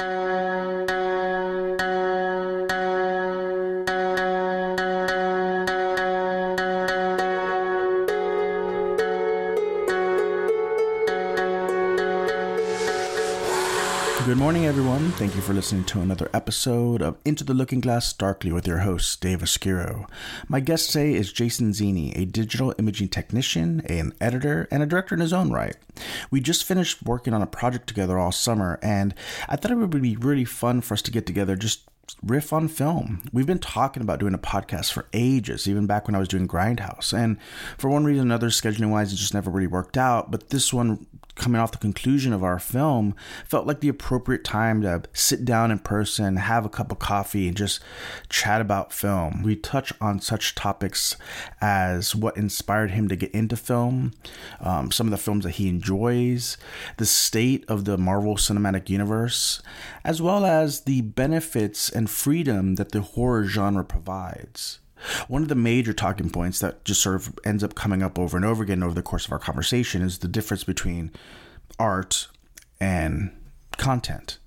Thank you. Good morning, everyone. Thank you for listening to another episode of Into the Looking Glass Darkly with your host, Dave Oscuro. My guest today is Jason Zini, a digital imaging technician, an editor, and a director in his own right. We just finished working on a project together all summer, and I thought it would be really fun for us to get together just riff on film. We've been talking about doing a podcast for ages, even back when I was doing Grindhouse. And for one reason or another, scheduling wise, it just never really worked out. But this one coming off the conclusion of our film felt like the appropriate time to sit down in person, have a cup of coffee, and just chat about film. We touch on such topics as what inspired him to get into film, um, some of the films that he enjoys, the state of the Marvel Cinematic Universe, as well as the benefits and freedom that the horror genre provides. One of the major talking points that just sort of ends up coming up over and over again over the course of our conversation is the difference between art and content.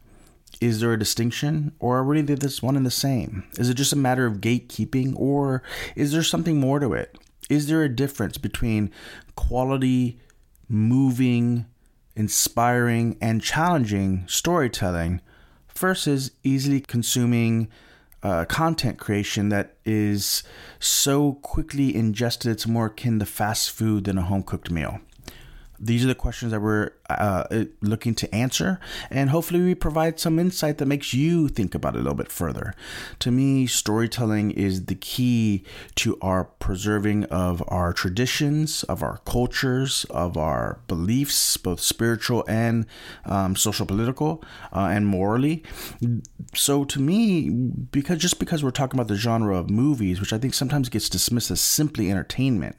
Is there a distinction, or are we really this one and the same? Is it just a matter of gatekeeping, or is there something more to it? Is there a difference between quality, moving, inspiring, and challenging storytelling versus easily consuming uh, content creation that is so quickly ingested it's more akin to fast food than a home cooked meal? These are the questions that we're uh, looking to answer, and hopefully, we provide some insight that makes you think about it a little bit further. To me, storytelling is the key to our preserving of our traditions, of our cultures, of our beliefs, both spiritual and um, social, political, uh, and morally. So, to me, because just because we're talking about the genre of movies, which I think sometimes gets dismissed as simply entertainment,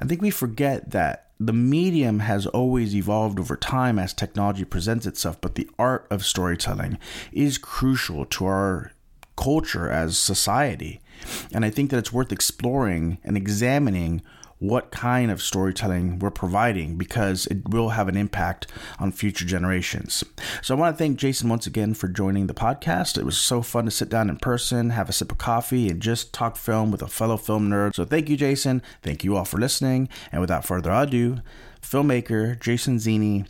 I think we forget that the medium has always evolved over time as technology presents itself, but the art of storytelling is crucial to our culture as society. And I think that it's worth exploring and examining what kind of storytelling we're providing because it will have an impact on future generations. So I want to thank Jason once again for joining the podcast. It was so fun to sit down in person, have a sip of coffee, and just talk film with a fellow film nerd. So thank you, Jason. Thank you all for listening. And without further ado, filmmaker Jason Zini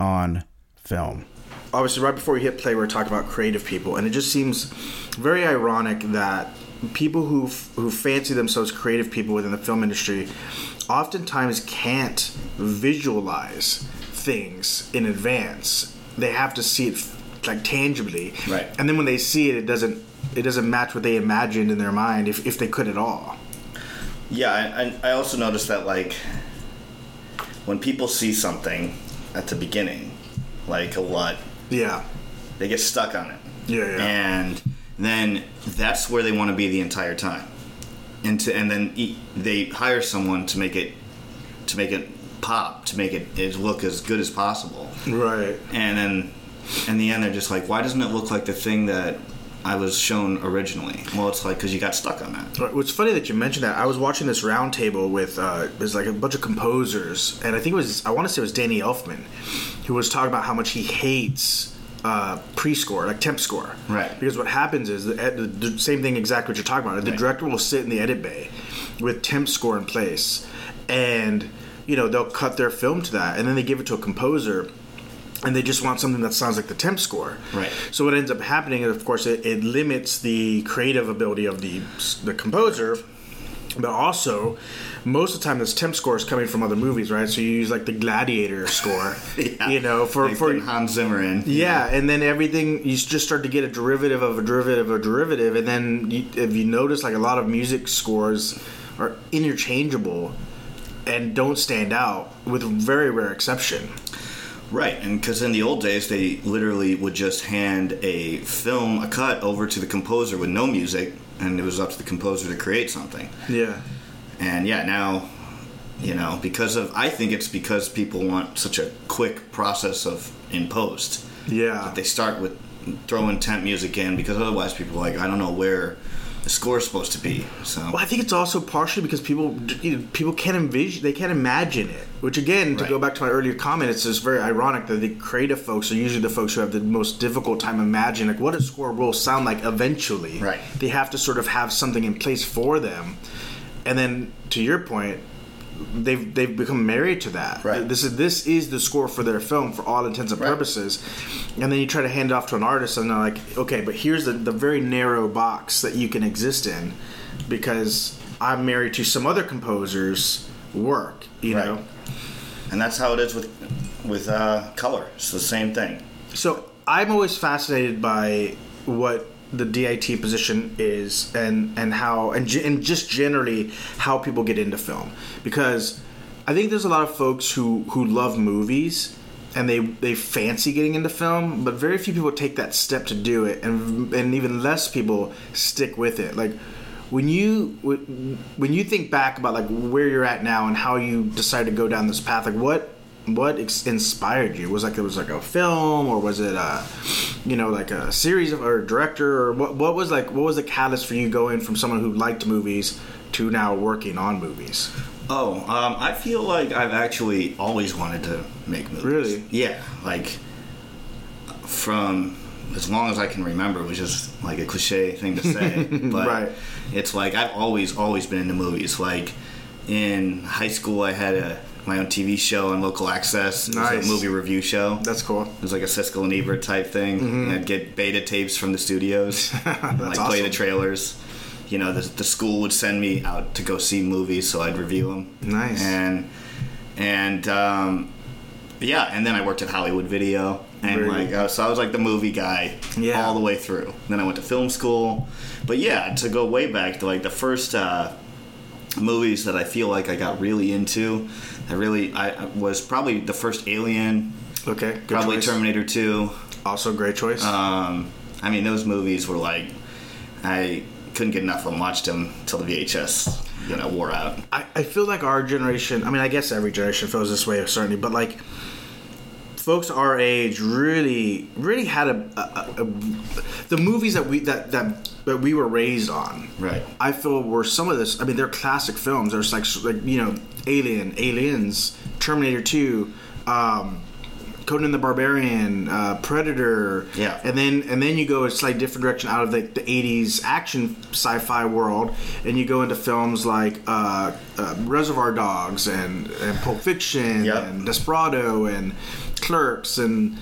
on film obviously right before we hit play we are talking about creative people and it just seems very ironic that people who who fancy themselves creative people within the film industry oftentimes can't visualize things in advance. They have to see it like tangibly, right? And then when they see it, it doesn't it doesn't match what they imagined in their mind, if if they could at all. Yeah, I, I also noticed that like when people see something at the beginning, like a LUT, yeah, they get stuck on it. Yeah, yeah. And then that's where they want to be the entire time. And to, and then they hire someone to make it to make it pop, to make it, it look as good as possible. Right. And then in the end, they're just like, why doesn't it look like the thing that I was shown originally. Well, it's like because you got stuck on that. Right. What's funny that you mentioned that. I was watching this roundtable with uh, there's like a bunch of composers, and I think it was I want to say it was Danny Elfman, who was talking about how much he hates uh, pre-score, like temp score. Right. Because what happens is the, the, the same thing exactly what you're talking about. The right. director will sit in the edit bay with temp score in place, and you know they'll cut their film to that, and then they give it to a composer. And they just want something that sounds like the temp score. Right. So what ends up happening is, of course, it, it limits the creative ability of the the composer, but also most of the time this temp score is coming from other movies, right? So you use like the Gladiator score, yeah. you know, for like for Hans Zimmer in. Yeah, and then everything you just start to get a derivative of a derivative of a derivative, and then you, if you notice, like a lot of music scores are interchangeable and don't stand out, with very rare exception. Right, and because in the old days they literally would just hand a film, a cut, over to the composer with no music, and it was up to the composer to create something. Yeah. And yeah, now, you know, because of, I think it's because people want such a quick process of in post. Yeah. they start with throwing temp music in because otherwise people are like, I don't know where the score is supposed to be. So Well, I think it's also partially because people you know, people can't envision, they can't imagine it. Which again, to Right. go back to my earlier comment, it's just very ironic that the creative folks are usually the folks who have the most difficult time imagining like what a score will sound like eventually. Right. They have to sort of have something in place for them, and then to your point. They've they've become married to that. Right. This is this is the score for their film for all intents and Right. purposes, and then you try to hand it off to an artist, and they're like, okay, but here's the, the very narrow box that you can exist in, because I'm married to some other composer's work. You Right. know, and that's how it is with with uh, color. It's the same thing. so I'm always fascinated by what the DIT position is and and how and, and just generally how people get into film. Because I think there's a lot of folks who who love movies and they they fancy getting into film but very few people take that step to do it and and even less people stick with it. Like when you when you think back about like where you're at now and how you decided to go down this path like what what ex- inspired you? Was like it was like a film, or was it a, you know, like a series of or a director, or what? What was like? What was the catalyst for you going from someone who liked movies to now working on movies? Oh, um, I feel like I've actually always wanted to make movies. Really? Yeah, like from as long as I can remember, which is like a cliche thing to say, but Right. it's like I've always always been into movies. Like in high school, I had a my own TV show on local access. It was a movie review show. That's cool. It was like a Siskel and Ebert type thing. And I'd get beta tapes from the studios, and like play the trailers. You know, the, the school would send me out to go see movies, so I'd review them. Nice. And and um, yeah, and then I worked at Hollywood Video, and Very like uh, so I was like the movie guy Yeah. all the way through. Then I went to film school, but yeah, to go way back to like the first uh, movies that I feel like I got really into. I really I was probably the first Alien, Okay, good probably choice. Terminator Two. Also, great choice. Um, I mean, those movies were like I couldn't get enough of them. Watched them till the VHS, you know, wore out. I, I feel like our generation. I mean, I guess every generation feels this way, certainly, but like folks our age really, really had a, a, a, the movies that we that that that we were raised on. Right. I feel were some of this. I mean, they're classic films. There's like like you know, Alien, Aliens, Terminator Two. Um, Conan the Barbarian, uh, Predator, Yeah. and then and then you go a slightly different direction out of the, the '80s action sci-fi world, and you go into films like uh, uh, Reservoir Dogs and, and Pulp Fiction Yep. and Desperado and Clerks and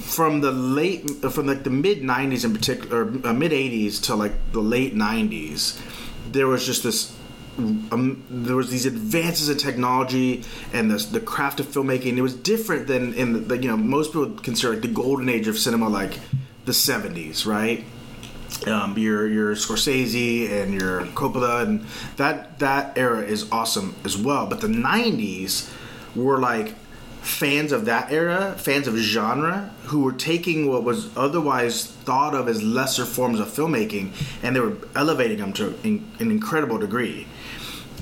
from the late from like the mid '90s in particular, or uh, mid '80s to like the late '90s, there was just this. Um, there was these advances in technology and the, the craft of filmmaking. It was different than in the, the you know most people consider like the golden age of cinema, like the '70s, right? um, your your Scorsese and your Coppola and that that era is awesome as well. But the '90s were like fans of that era, fans of genre, who were taking what was otherwise thought of as lesser forms of filmmaking, and they were elevating them to in, an incredible degree.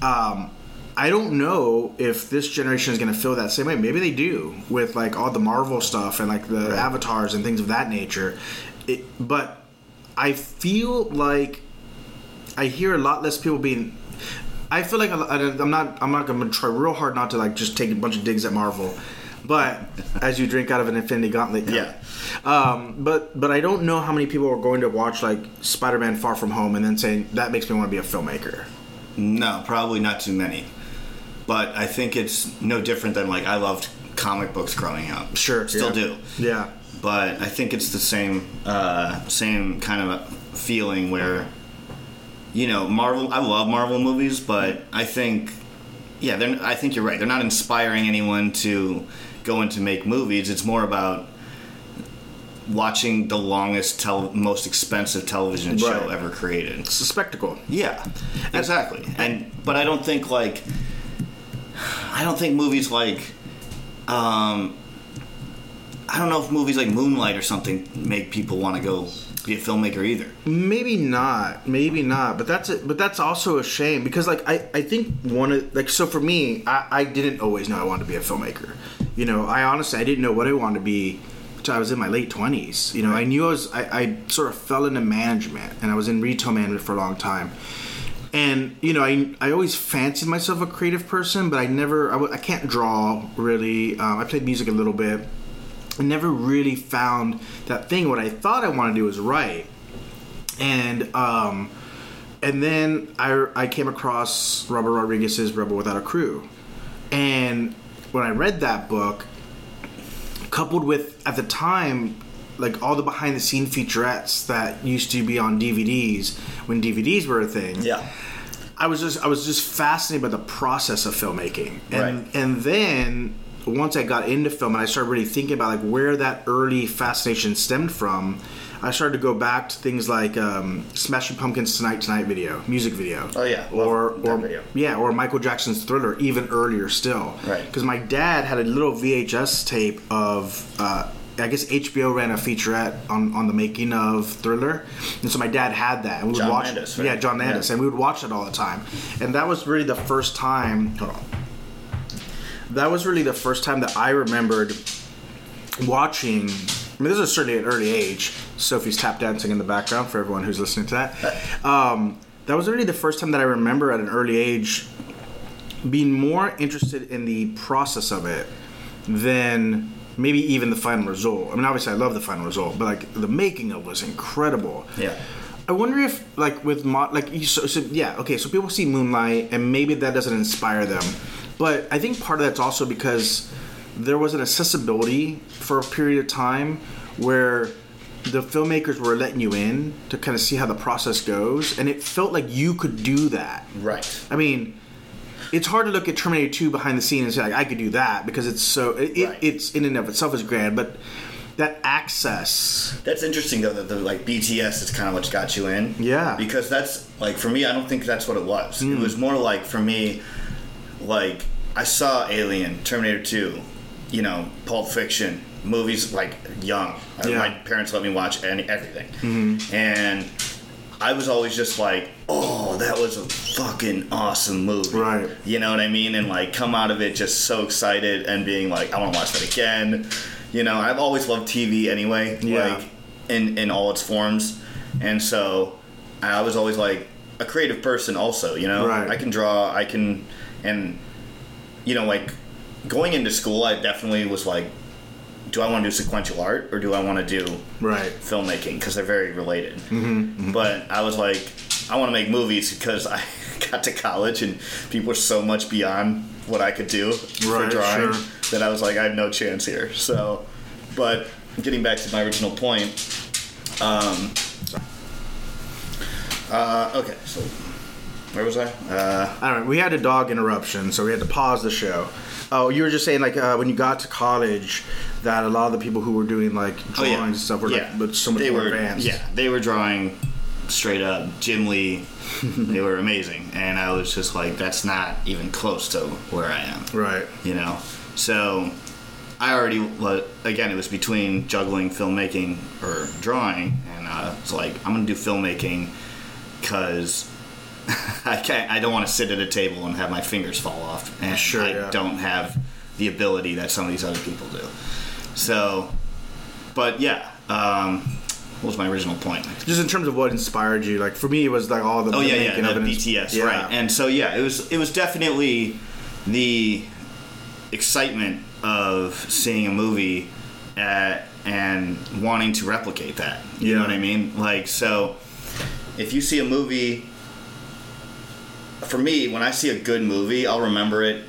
Um, I don't know if this generation is going to feel that same way. Maybe they do with like all the Marvel stuff and like the avatars and things of that nature. It, but I feel like I hear a lot less people being. I feel like I- I'm not. I'm not going to try real hard not to like just take a bunch of digs at Marvel. But as you drink out of an Infinity Gauntlet, cup. Yeah. Um, but but I don't know how many people are going to watch like Spider-Man: Far From Home and then saying that makes me want to be a filmmaker. No, probably not too many. But I think it's no different than like I loved comic books growing up. Sure, still yeah. do. Yeah. But I think it's the same uh, same kind of feeling where you know Marvel. I love Marvel movies, but I think yeah, they're, I think you're right. They're not inspiring anyone to go into make movies. It's more about watching the longest, most expensive television show Right. ever created. It's a spectacle. Yeah, exactly. And but I don't think like I don't think movies like um I don't know if movies like Moonlight or something make people want to go be a filmmaker either. Maybe not. Maybe not. But that's it. But that's also a shame because, like, I, I think one of like so for me, I, I didn't always know I wanted to be a filmmaker. You know, I honestly I didn't know what I wanted to be until I was in my late twenties. You know, I knew I was. I, I sort of fell into management, and I was in retail management for a long time. And you know, I, I always fancied myself a creative person, but I never. I, I can't draw really. Um, I played music a little bit. I never really found that thing. What I thought I wanted to do was write, and um, and then I I came across Robert Rodriguez's Rebel Without a Crew, and when I read that book, coupled with at the time like all the behind the scene featurettes that used to be on DVDs when DVDs were a thing. Yeah. I was just I was just fascinated by the process of filmmaking. And Right. and then once I got into film and I started really thinking about like where that early fascination stemmed from, I started to go back to things like um, Smashing Pumpkins Tonight Tonight video, music video. Oh, yeah. Or or video. yeah, or Michael Jackson's Thriller even earlier still. Right. Because my dad had a little VHS tape of uh, I guess HBO ran a featurette on, on the making of Thriller, and so my dad had that, and we would John watch. Landis, right? Yeah, John Landis, Yeah. and we would watch it all the time, and that was really the first time. Hold on. That was really the first time that I remembered watching. I mean, this is certainly an early age. Sophie's tap dancing in the background for everyone who's listening to that. Um, that was really the first time that I remember at an early age being more interested in the process of it than maybe even the final result. I mean, obviously, I love the final result, but like the making of it was incredible. Yeah. I wonder if, like, with mo- like, so, so yeah, okay, so people see Moonlight, and maybe that doesn't inspire them, but I think part of that's also because there was an accessibility for a period of time where the filmmakers were letting you in to kind of see how the process goes, and it felt like you could do that. Right. I mean, it's hard to look at Terminator 2 behind the scenes and say like I could do that because it's so it, Right. it's in and of itself is grand, but that access, That's interesting though that the like BTS is kind of what got you in. Yeah. Because that's like for me, I don't think that's what it was. It hmm. was more like for me, like I saw Alien, Terminator Two, you know, Pulp Fiction, movies like young. Uh, Yeah. My parents let me watch any everything, and I was always just like, oh, that was a fucking awesome movie. Right. You know what I mean? And like come out of it just so excited and being like, I want to watch that again. You know, I've always loved TV anyway. Yeah. Like in in all its forms, and so I was always like a creative person. Also, you know, Right. I can draw. I can, and you know, like going into school, I definitely was like, do I want to do sequential art or do I want to do right? filmmaking because they're very related. Mm-hmm, But I was like, I want to make movies because I got to college and people were so much beyond what I could do for drawing sure. that I was like, I have no chance here. So, but getting back to my original point, um, uh, okay, so where was I? Uh, I don't know. We had a dog interruption, so we had to pause the show. Oh, you were just saying like uh, when you got to college, that a lot of the people who were doing like oh yeah, and stuff were yeah. like but so much they more were, advanced. Yeah, they were drawing straight up Jim Lee. they were amazing, and I was just like, that's not even close to where I am. Right. You know, so I already again it was between juggling filmmaking or drawing, and uh, it's like I'm gonna do filmmaking because. I can't. I don't want to sit at a table and have my fingers fall off, and Sure, I yeah. don't have the ability that some of these other people do. So, but yeah, um, what was my original point? Just in terms of what inspired you, like for me, it was like all the Oh yeah, yeah, the. BTS, Yeah. right? And so yeah, it was it was definitely the excitement of seeing a movie at, and wanting to replicate that. You know what I mean? Like so, if you see a movie, for me, when I see a good movie, I'll remember it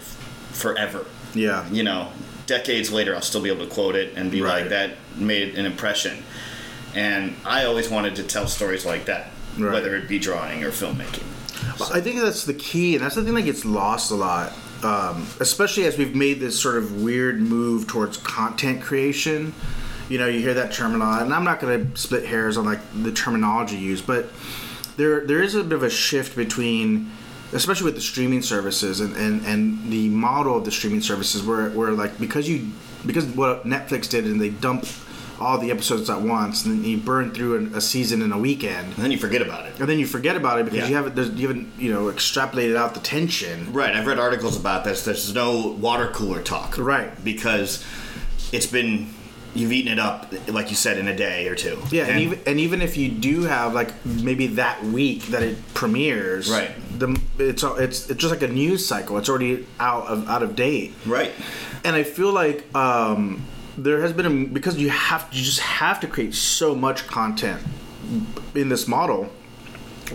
forever. yeah. You know, decades later, I'll still be able to quote it and be Right. like, that made an impression. And I always wanted to tell stories like that, Right. whether it be drawing or filmmaking. Well, I think that's the key, and that's the thing that gets lost a lot, um, especially as we've made this sort of weird move towards content creation. You know, you hear that term a lot, and I'm not going to split hairs on like the terminology used, but there there is a bit of a shift between, especially with the streaming services and, and, and the model of the streaming services, where where like because you because what Netflix did and they dump all the episodes at once, and then you burn through a, a season in a weekend And then you forget about it. and then you forget about it because Yeah. you haven't you haven't you know extrapolated out the tension. Right, I've read articles about this. There's no water cooler talk. Right. Because it's been you've eaten it up, like you said, in a day or two. Yeah, and, even and even if you do have like maybe that week that it premieres, Right. The it's it's it's just like a news cycle. It's already out of out of date, right. and I feel like um, there has been a because you have you just have to create so much content in this model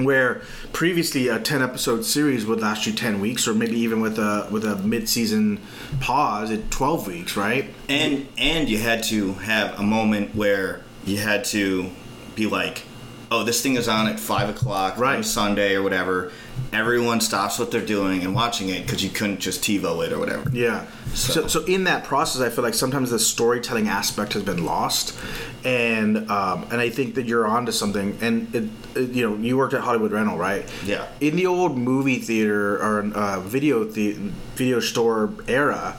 where previously a 10 episode series would last you 10 weeks or maybe even with a with a mid-season pause at 12 weeks right and and you had to have a moment where you had to be like oh this thing is on at five o'clock on Right. sunday or whatever everyone stops what they're doing and watching it because you couldn't just tivo it or whatever Yeah. So. So- so, in that process, I feel like sometimes the storytelling aspect has been lost, and um, and I think that you're onto something. And it, it, you know, you worked at Hollywood Rental, right? Yeah. In the old movie theater or uh, video the video store era.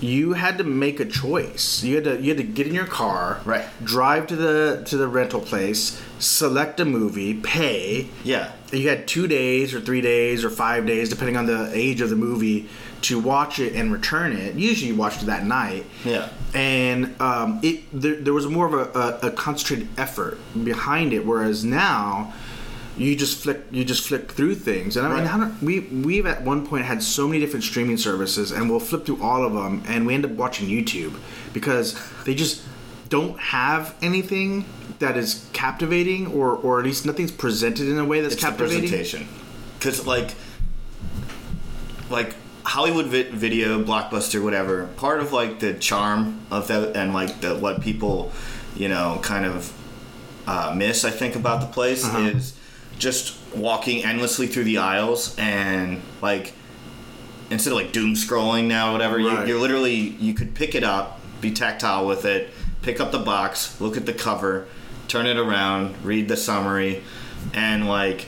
You had to make a choice. You had to you had to get in your car, Right. Drive to the to the rental place, select a movie, pay, yeah you had two days or three days or five days, depending on the age of the movie, to watch it and return it. Usually, you watched it that night. Yeah. And um, it there, there was more of a, a, a concentrated effort behind it, whereas now you just flick you just flick through things. And I mean, Right. how do, we we've at one point had so many different streaming services, and we'll flip through all of them, and we end up watching YouTube because they just don't have anything that is captivating or or at least nothing's presented in a way that's it's captivating presentation because like like hollywood vi- video blockbuster whatever part of like the charm of that and like the what people you know kind of uh, miss i think about the place Uh-huh. is just walking endlessly through the aisles and like instead of like doom scrolling now or whatever Right. you, you're literally you could pick it up be tactile with it pick up the box look at the cover turn it around read the summary and like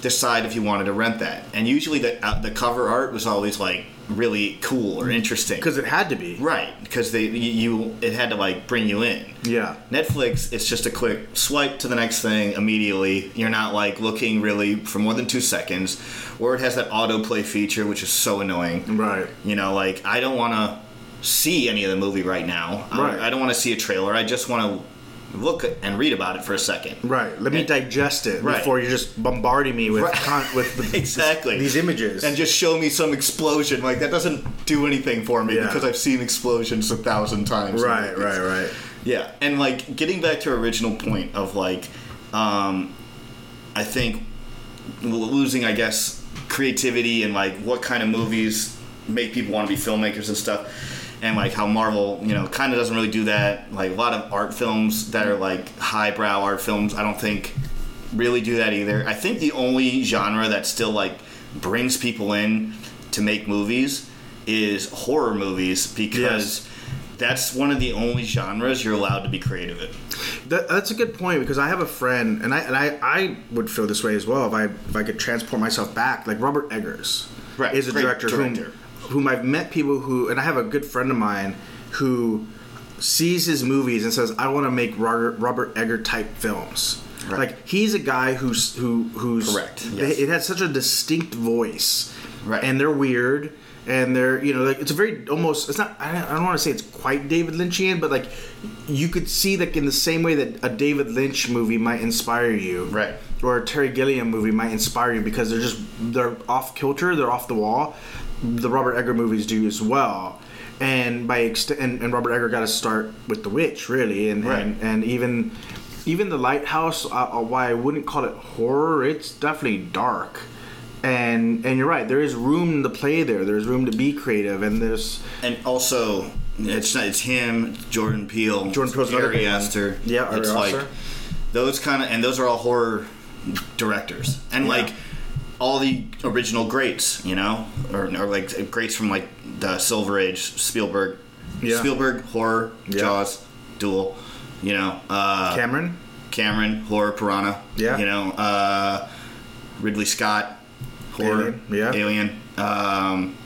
decide if you wanted to rent that and usually the, uh, the cover art was always like really cool or interesting because it had to be right because they you, it had to like bring you in yeah Netflix, it's just a quick swipe to the next thing immediately. You're not like looking really for more than two seconds. Or it has that autoplay feature, which is so annoying. right You know, like I don't want to see any of the movie right now. I- Right. I, don't want to see a trailer. I just want to look and read about it for a second. right let me And- digest it Right. before you're just bombarding me with Right. con- with, with Exactly. these images And just show me some explosion. Like that doesn't do anything for me Yeah. because I've seen explosions a thousand times. right right right Yeah, and like getting back to our original point of like, um, I think losing, I guess, creativity and like what kind of movies make people want to be filmmakers and stuff, and like how Marvel, you know, kind of doesn't really do that. Like a lot of art films that are like highbrow art films, I don't think really do that either. I think the only genre that still like brings people in to make movies is horror movies because that's one of the only genres you're allowed to be creative in. That, that's a good point because I have a friend, and I and I, I would feel this way as well if I if I could transport myself back. Like Robert Eggers, Right, is a great director, director. Whom, whom I've met people who, and I have a good friend of mine who sees his movies and says, "I want to make Robert, Robert Egger type films." Right. Like he's a guy who's who who's Correct, they- yes. It has such a distinct voice, Right. And they're weird. And they're, you know, like it's a very almost. It's not. I don't, I don't want to say it's quite David Lynchian, but like you could see that in the same way that a David Lynch movie might inspire you, Right. Or a Terry Gilliam movie might inspire you because they're just they're off kilter, they're off the wall. The Robert Egger movies do as well, and by extent, and, and Robert Egger got to start with The Witch, really, and Right. and, and even even The Lighthouse. Uh, why I wouldn't call it horror, it's definitely dark. And and you're right. There is room to play there. There's room to be creative, and there's And also, it's not, it's him, Jordan Peele, Jordan Peele's Ari. Aster. Yeah, Ari it's Aster. like those kind of, and those are all horror directors, and Yeah. like all the original greats, you know, or, or like greats from like the Silver Age, Spielberg, Yeah. Spielberg horror, Yeah. Jaws, Duel, you know, uh, Cameron. Cameron horror, Piranha, Yeah. you know, uh, Ridley Scott horror, Alien, yeah. Alien. Um,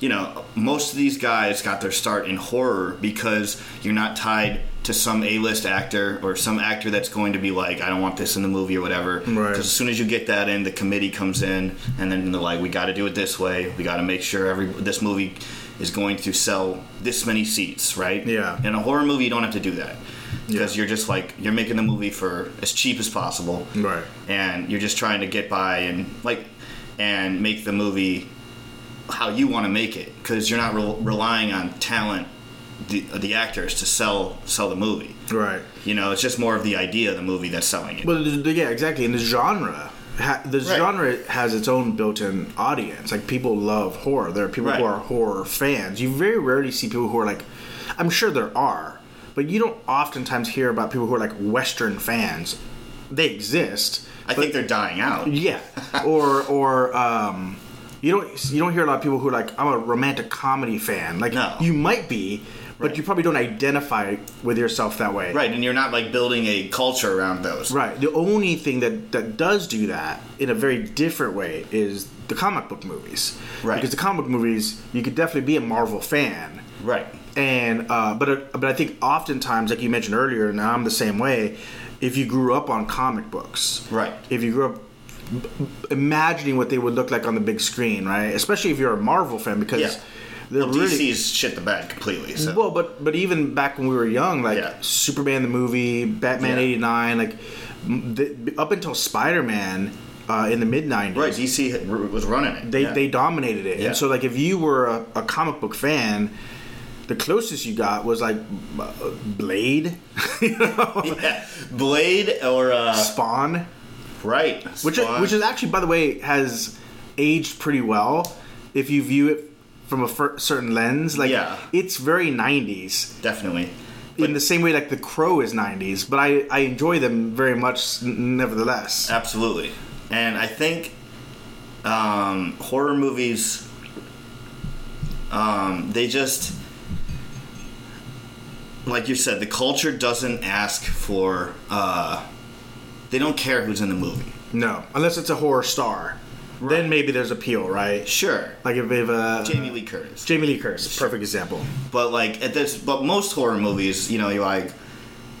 you know, most of these guys got their start in horror because you're not tied to some A-list actor or some actor that's going to be like, I don't want this in the movie or whatever. Right. Because as soon as you get that in, the committee comes in and then they're like, we got to do it this way. We got to make sure every this movie is going to sell this many seats, right? Yeah. In a horror movie, you don't have to do that because Yeah. you're just like you're making the movie for as cheap as possible, Right. And you're just trying to get by and like and make the movie how you want to make it because you're not re- relying on talent, the the actors to sell sell the movie. Right. You know, it's just more of the idea of the movie that's selling it. Well, the- the- yeah, exactly. And the genre, ha, the Right. genre has its own built-in audience. Like people love horror. There are people who are horror fans. You very rarely see people who are like, I'm sure there are, but you don't oftentimes hear about people who are like Western fans. They exist. I think they're dying out. Yeah, or or um, you don't you don't hear a lot of people who are like I'm a romantic comedy fan. Like No. you might be, but Right. you probably don't identify with yourself that way. Right, and you're not like building a culture around those. Right. The only thing that that does do that in a very different way is the comic book movies. Right. Because the comic book movies, you could definitely be a Marvel fan, Right. and uh, but uh, but I think oftentimes, like you mentioned earlier, and I'm the same way. If you grew up on comic books, Right. If you grew up imagining what they would look like on the big screen, right? Especially if you're a Marvel fan, because Yeah. They're Well, really DC's shit the bed completely. So. well, but but even back when we were young, like Yeah. Superman the movie, Batman Yeah. '89, like the, up until Spider Man uh, in the mid '90s, right, DC had- was running it. they yeah. they dominated it. Yeah. And so, like, if you were a, a comic book fan, the closest you got was like uh, Blade, you know, yeah. Blade or uh, Spawn, right, which which is actually, by the way, has aged pretty well if you view it from a fir- certain lens. Like, Yeah. it's very '90s. definitely. in the same way like the crow is 90s but i i enjoy them very much nevertheless Absolutely. And I think um, horror movies, um, they just, like you said, the culture doesn't ask for, uh, they don't care who's in the movie. no unless it's a horror star then maybe there's appeal right Sure. like if if uh Jamie Lee Curtis. jamie lee curtis perfect example But like at this, but most horror movies, you know, you're like,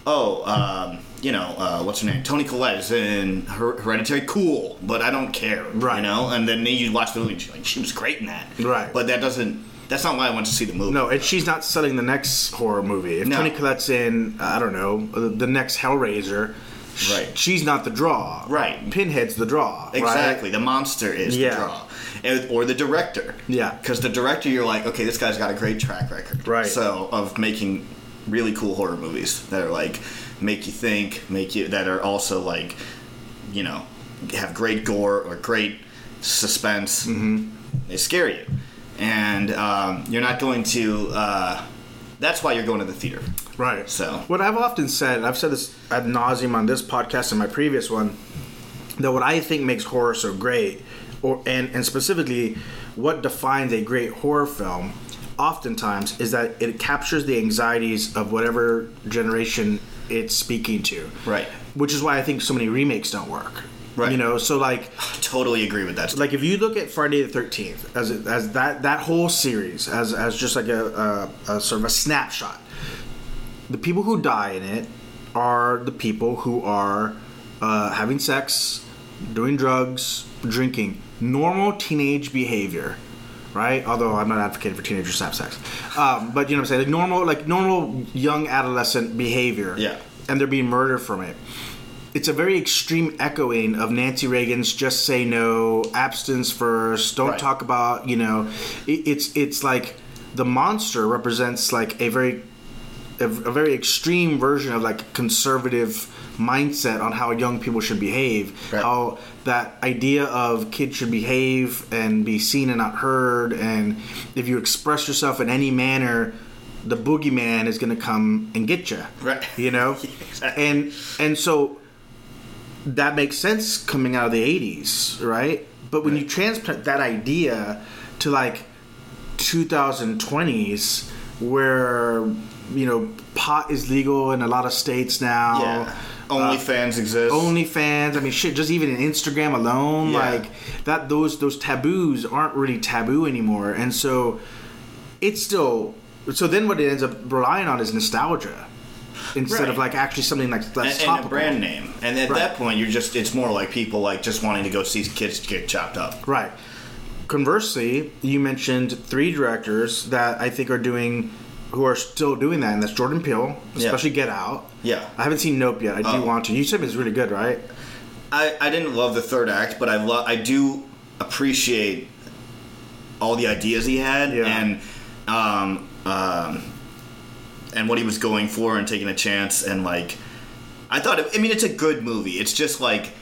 oh, um, you know, uh, what's her name? Toni Collette is in Her- Hereditary. Cool, but I don't care, Right. You know, and then you watch the movie, and she's like, she was great in that, Right. But that doesn't. That's not why I went to see the movie. no and she's not selling the next horror movie if No. toni collette's in i don't know the next hellraiser Right. she's not the draw Right. pinhead's the draw right? exactly. The monster is Yeah. the draw, And- or the director. Yeah. because the director, you're like, okay, this guy's got a great track record, Right. So of making really cool horror movies that are like make you think, make you that are also like, you know, have great gore or great suspense. Mm-hmm. They scare you, and um, you're not going to. Uh, that's why you're going to the theater. Right. So- what I've often said, I've said this ad nauseum on this podcast and my previous one, that what I think makes horror so great, or and and specifically, what defines a great horror film, oftentimes is that it captures the anxieties of whatever generation it's speaking to. Right. Which is why I think so many remakes don't work. Right. You know, so like Totally agree with that. like if you look at Friday the Thirteenth as as that that whole series as as just like a, a, a sort of a snapshot, the people who die in it are the people who are uh, having sex, doing drugs, drinking, normal teenage behavior, right? Although I'm not advocating for teenagers to have sex, um, but you know what I'm saying, like normal like normal young adolescent behavior, Yeah. and they're being murdered from it it's a very extreme echoing of Nancy Reagan's "just say no," abstinence first, don't Right. talk about you know. It, it's it's like the monster represents like a very a, a very extreme version of like conservative mindset on how young people should behave. Right. How that idea of kids should behave and be seen and not heard, and if you express yourself in any manner. The boogeyman is going to come and get you, Right. You know, Exactly. and and so that makes sense coming out of the 80s right but when you transplant that idea to like 2020s where you know pot is legal in a lot of states now yeah. Uh, OnlyFans exists. OnlyFans, I mean, shit. Just even in Instagram alone, Yeah. like that. Those those taboos aren't really taboo anymore, and so it's still. So then, what it ends up relying on is nostalgia, instead of like actually something like and, that's and a topical. brand name. And at Right. that point, you're just it's more like people like just wanting to go see kids get chopped up. Right. conversely, you mentioned three directors that I think are doing, who are still doing that, and that's Jordan Peele, Yeah. especially Get Out. Yeah. I haven't seen Nope yet. I do Oh. want to. You said it's really good, right? I, I didn't love the third act, but I lo- I do appreciate all the ideas he had Yeah. and um, um, and what he was going for and taking a chance and like I thought it, I mean it's a good movie. It's just like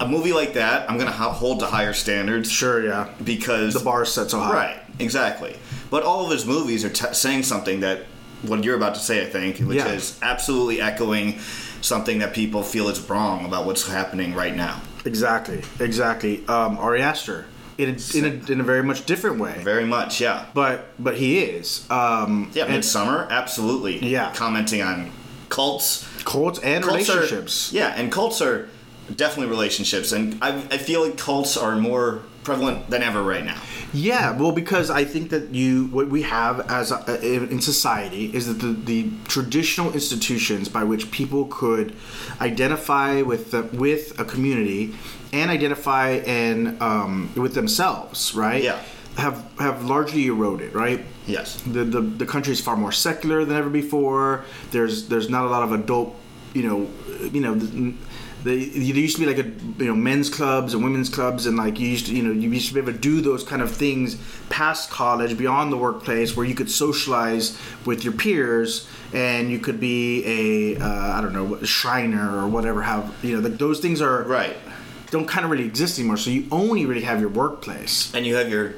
a movie like that. I'm gonna hold to higher standards Sure, yeah. because The bar is set so high. Right, exactly. But all of his movies are t- saying something that what you're about to say, I think, which Yeah. is absolutely echoing something that people feel is wrong about what's happening right now. Exactly, exactly. Um, Ari Aster, in a, in a, in a very much different way. Very much, yeah. But but he is. Um, Yeah, Midsommar, absolutely. Yeah. Commenting on cults. cults and Cults are- relationships. yeah, and cults are definitely relationships. And I, I feel like cults are more prevalent than ever right now. Yeah, well, because I think that you what we have as a, in society is that the, the traditional institutions by which people could identify with the, with a community and identify and um, with themselves, right? Yeah. Have have largely eroded, right? Yes. the, the the country is far more secular than ever before. There's there's not a lot of adult, you know, you know. The, the, there used to be like a you know men's clubs and women's clubs and like you used to you know you used to be able to do those kind of things past college beyond the workplace where you could socialize with your peers and you could be a uh, I don't know a Shriner or whatever have you know the, those things are Right. don't kind of really exist anymore. So you only really have your workplace. And you have your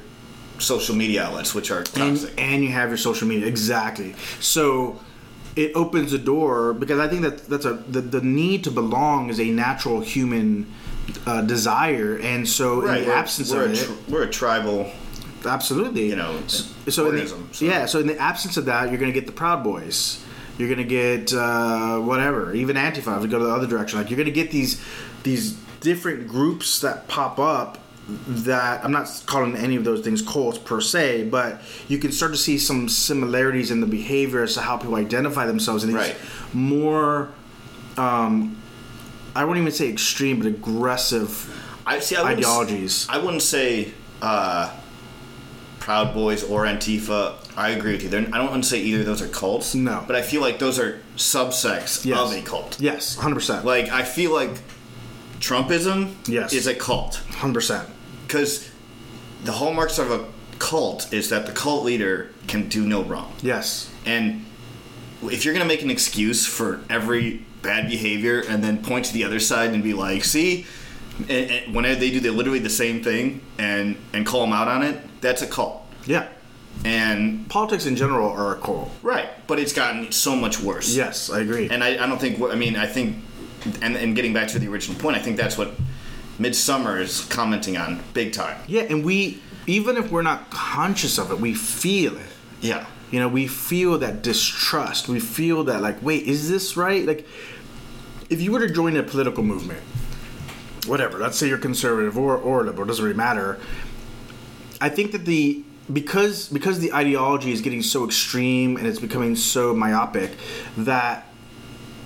social media outlets, which are and, and you have your social media exactly. So it opens a door because i think that that's a the, the need to belong is a natural human uh, desire and so in the absence of a it tr- we're a tribal. absolutely. you know, so, so, in the, so- yeah so in the absence of that you're going to get the proud boys. You're going to get uh, whatever even antifa if you go to the other direction. Like you're going to get these these different groups that pop up that I'm not calling any of those things cults per se, but you can start to see some similarities in the behavior as to how people identify themselves in these Right. more, um, I wouldn't even say extreme, but aggressive I see. I ideologies. I wouldn't say uh, Proud Boys or Antifa. I agree with you. They're, I don't want to say either of those are cults. No. but I feel like those are subsects Yes. of a cult. Yes, hundred percent, Like I feel like Trumpism Yes. is a cult hundred percent. Because the hallmarks of a cult is that the cult leader can do no wrong. Yes, And if you're going to make an excuse for every bad behavior and then point to the other side and be like, see, eh, eh, and, and whenever they do they literally the same thing and and call them out on it, that's a cult. yeah. And Politics in general are a cult. right, but it's gotten so much worse. Yes, I agree. And I, I don't think. I mean, I think, and, and getting back to the original point, I think that's what Midsommar is commenting on big time. yeah, and we even if we're not conscious of it, we feel it. Yeah. You know, we feel that distrust. We feel that like, wait, is this right? Like, if you were to join a political movement, whatever, let's say you're conservative or or liberal, doesn't really matter. I think that the because because the ideology is getting so extreme and it's becoming so myopic that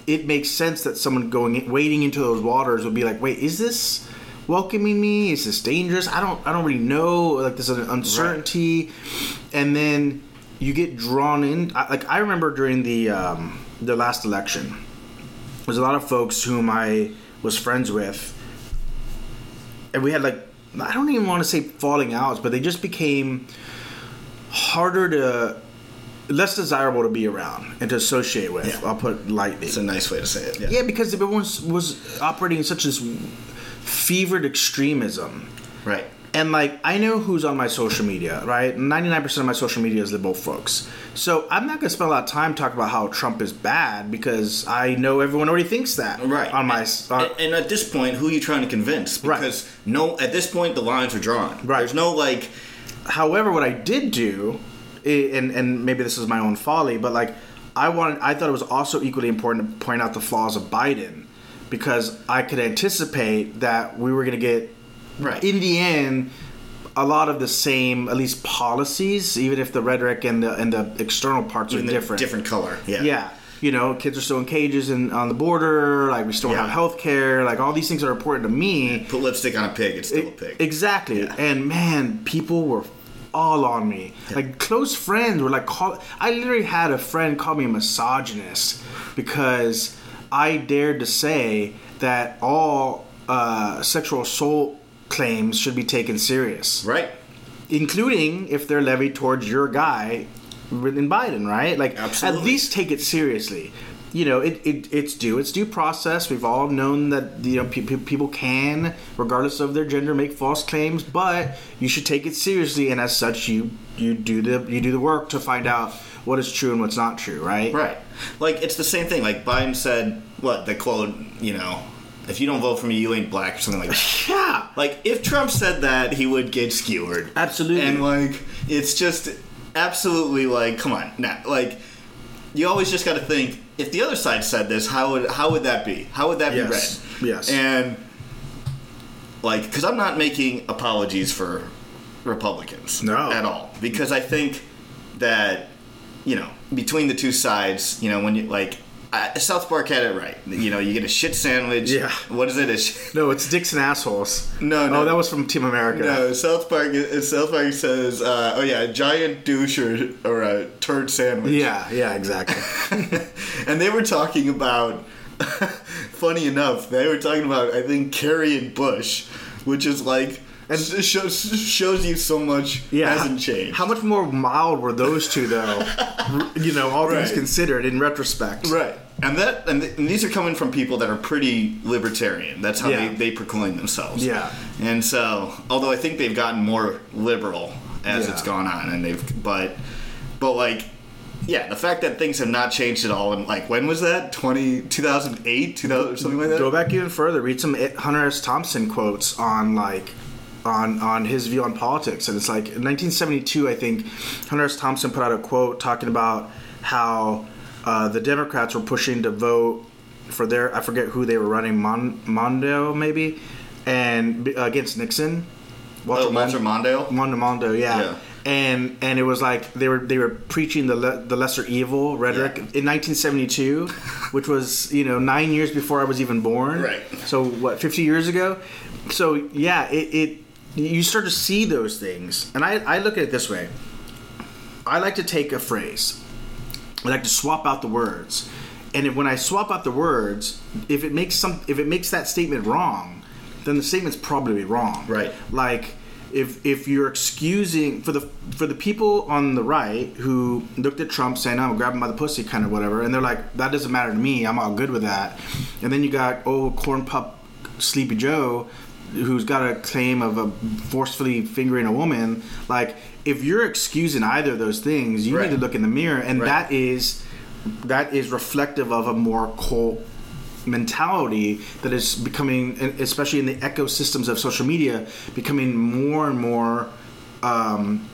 it makes sense that someone going wading into those waters would be like, wait, is this welcoming me? Is this dangerous? I don't I don't really know. Like there's an uncertainty, and then you get drawn in. I, like I remember during the um, the last election, there's a lot of folks whom I was friends with, and we had like I don't even want to say falling outs, but they just became harder to less desirable to be around and to associate with. Yeah. I'll put lightly. It's a nice way to say it. Yeah. Yeah, because everyone was, was operating in such this fevered extremism. Right. And like I know who's on my social media, right? Ninety nine percent of my social media is liberal folks. So I'm not gonna spend a lot of time talking about how Trump is bad because I know everyone already thinks that. Right. On my and, uh, and at this point, who are you trying to convince? Right. Because no, at this point, the lines are drawn. Right. There's no like. However, what I did do, and and maybe this is my own folly, but like I wanted, I thought it was also equally important to point out the flaws of Biden because I could anticipate that we were going to get, Right. in the end, a lot of the same, at least policies, even if the rhetoric and the and the external parts are different. different color. Yeah. Yeah. you know, kids are still in cages and on the border. Like we still Yeah. have health care. Like all these things are important to me. Put lipstick on a pig, it's still a pig. Exactly. Yeah. And man, people were all on me. Like close friends were like call I literally had a friend call me a misogynist because I dared to say that all uh, sexual assault claims should be taken serious, right. including if they're levied towards your guy in Biden, right? Like Absolutely. at least take it seriously. You know, it, it it's due its due process. We've all known that you know pe- pe- people can, regardless of their gender, make false claims, but you should take it seriously, and as such, you you do the you do the work to find out what is true and what's not true, right? Right. Like it's the same thing. Like Biden said, what the quote, you know, if you don't vote for me, you ain't black or something like that. Yeah. like if Trump said that, he would get skewered. Absolutely. And like it's just absolutely like come on. Now, like you always just got to think if the other side said this, how would how would that be? How would that Yes. be read? Yes. And like cuz I'm not making apologies for Republicans No. at all because I think that you know between the two sides, you know when you like uh, South Park had it right. You know, you get a shit sandwich. Yeah. What is it? Sh- No, it's dicks and assholes. No, no. Oh, that was from Team America. no, South Park. South Park says, uh, "Oh yeah, a giant douche or, or a turd sandwich." Yeah, yeah, exactly. and they were talking about. funny enough, they were talking about I think Kerry and Bush, which is like and it shows shows you so much Yeah. hasn't changed. How much more mild were those two, though? you know, all things considered, in retrospect. Right. And that and, th- and these are coming from people that are pretty libertarian. That's how Yeah. they, they proclaim themselves. Yeah. And so, although I think they've gotten more liberal as Yeah. it's gone on, and they've but but like yeah, the fact that things have not changed at all, and like when was that? 20, 2008, 2000, something like that. Go back even further. Read some Hunter S. Thompson quotes on like on on his view on politics, and it's like in 1972, I think Hunter S. Thompson put out a quote talking about how uh, the Democrats were pushing to vote for their I forget who they were running Mon- Mondo maybe and uh, against Nixon. Oh, Walter Mondale. Mondo Mondo, yeah. Yeah. And and it was like they were they were preaching the le- the lesser evil rhetoric Yeah. in 1972, which was you know nine years before I was even born. Right. So what, 50 years ago? So yeah, it, it you start to see those things, and I I look at it this way. I like to take a phrase. I like to swap out the words, and if, when I swap out the words, if it makes some if it makes that statement wrong, then the statement's probably wrong. Right. Like if if you're excusing for the for the people on the right who looked at Trump saying oh, I'm grabbing by the pussy kind of whatever, and they're like that doesn't matter to me, I'm all good with that, and then you got oh Corn Pop Sleepy Joe who's got a claim of a forcefully fingering a woman like if you're excusing either of those things you Right. need to look in the mirror and Right. that is that is reflective of a more cult mentality that is becoming especially in the ecosystems of social media becoming more and more um,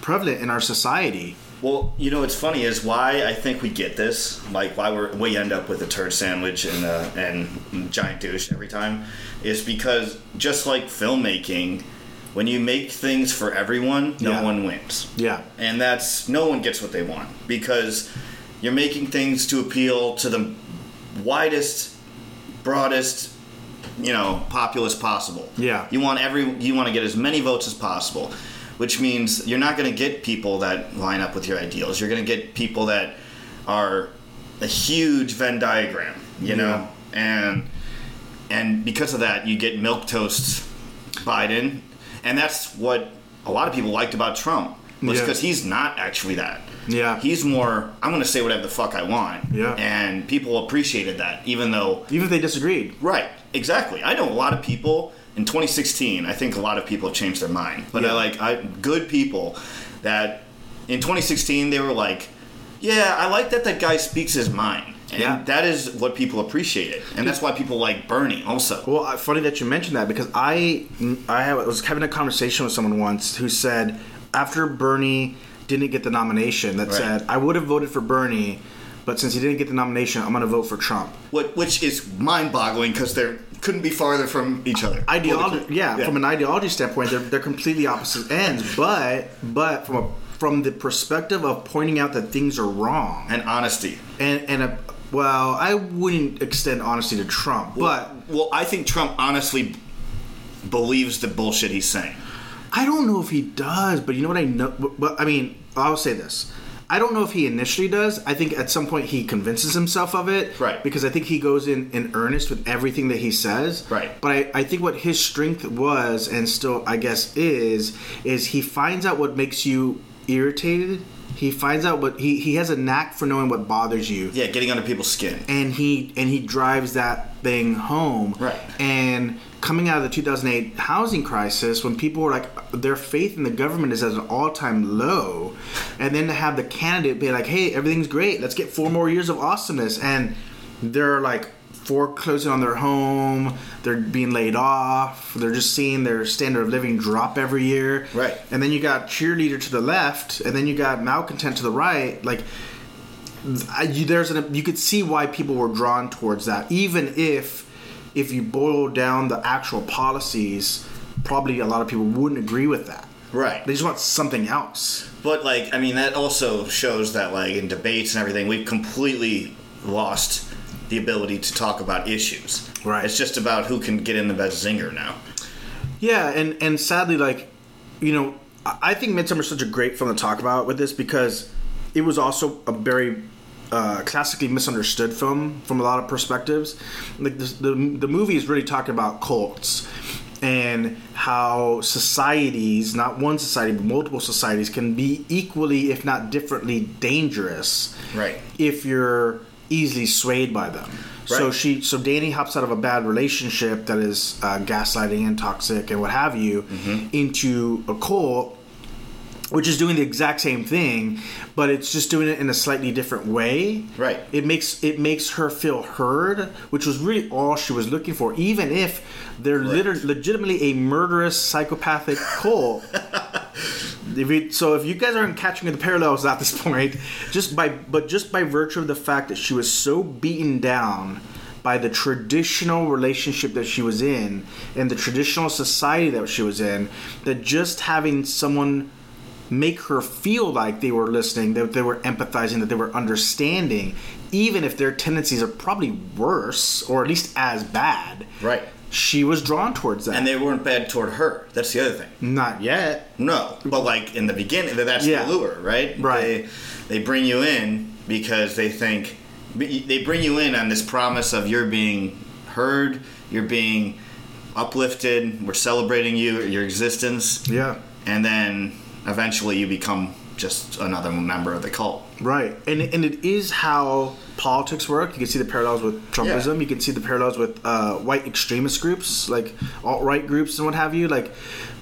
prevalent in our society Well, you know what's funny is why I think we get this, like why we're, we end up with a turd sandwich and uh, and giant douche every time, is because just like filmmaking, when you make things for everyone, no Yeah. one wins, yeah and that's no one gets what they want because you're making things to appeal to the widest, broadest, you know, populace possible. Yeah. You want every you want to get as many votes as possible, which means you're not going to get people that line up with your ideals. You're going to get people that are a huge Venn diagram, you know, and and because of that, you get milk toast Biden, and that's what a lot of people liked about Trump was Yeah. because he's not actually that. Yeah. he's more. I'm going to say whatever the fuck I want. Yeah. and people appreciated that, even though even if they disagreed Right, exactly. I know a lot of people in 2016. I think a lot of people have changed their mind, but Yeah. I like I good people that in 2016 they were like, "Yeah, I like that that guy speaks his mind." And Yeah. that is what people appreciated, and that's why people like Bernie also. Well, uh, funny that you mentioned that because I I was having a conversation with someone once who said after Bernie didn't get the nomination, that Right. said I would have voted for Bernie, but since he didn't get the nomination, I'm going to vote for Trump. What, which is mind-boggling because they couldn't be farther from each other. Ideology, politically. yeah, from an ideology standpoint, they're, they're completely opposite ends. But but from a from the perspective of pointing out that things are wrong and honesty. and and a, Well, I wouldn't extend honesty to Trump, but well, I think Trump honestly believes the bullshit he's saying. I don't know if he does. But you know what I know? But I mean, I'll say this. I don't know if he initially does. I think at some point he convinces himself of it. Right. Because I think he goes in in earnest with everything that he says. Right. But I, I think what his strength was, and still I guess is, is he finds out what makes you irritated. He finds out what he, he has a knack for knowing what bothers you. Yeah, getting under people's skin. And he and he drives that thing home. Right. And coming out of the 2008 housing crisis when people were like their faith in the government is at an all-time low. And then to have the candidate be like hey everything's great let's get four more years of awesomeness. And they're like foreclosing on their home they're being laid off they're just seeing their standard of living drop every year. Right. and then you got cheerleader to the left and then you got malcontent to the right. Like I, you, there's an you could see why people were drawn towards that even if if you boil down the actual policies probably a lot of people wouldn't agree with that Right. they just want something else But like, I mean, that also shows that like in debates and everything, we've completely lost the ability to talk about issues. Right. It's just about who can get in the best zinger now. Yeah, and and sadly, like you know, I think Midsommar is such a great film to talk about with this because it was also a very uh, classically misunderstood film from a lot of perspectives. Like the, the the movie is really talking about cults and how societies, not one society but multiple societies, can be equally, if not differently, dangerous. Right. If you're easily swayed by them. So she, so Danny hops out of a bad relationship that is uh, gaslighting and toxic and what have you, Mm-hmm. into a cult, which is doing the exact same thing, but it's just doing it in a slightly different way. Right. It makes it makes her feel heard, which was really all she was looking for. Even if they're liter- legitimately a murderous psychopathic cult. If you, so if you guys aren't catching the parallels at this point, just by but just by virtue of the fact that she was so beaten down by the traditional relationship that she was in and the traditional society that she was in, that just having someone make her feel like they were listening, that they were empathizing, that they were understanding, even if their tendencies are probably worse or at least as bad. Right. She was drawn towards that. And they weren't bad toward her. That's the other thing. Not yet. No, but like in the beginning, that's Yeah. the lure, right? Right. They, they bring you in because they think they bring you in on this promise of you're being heard, you're being uplifted, we're celebrating you, your existence, Yeah. and then eventually you become just another member of the cult. Right, and and it is how politics work. You can see the parallels with Trumpism. Yeah. You can see the parallels with uh, white extremist groups, like alt right groups and what have you. Like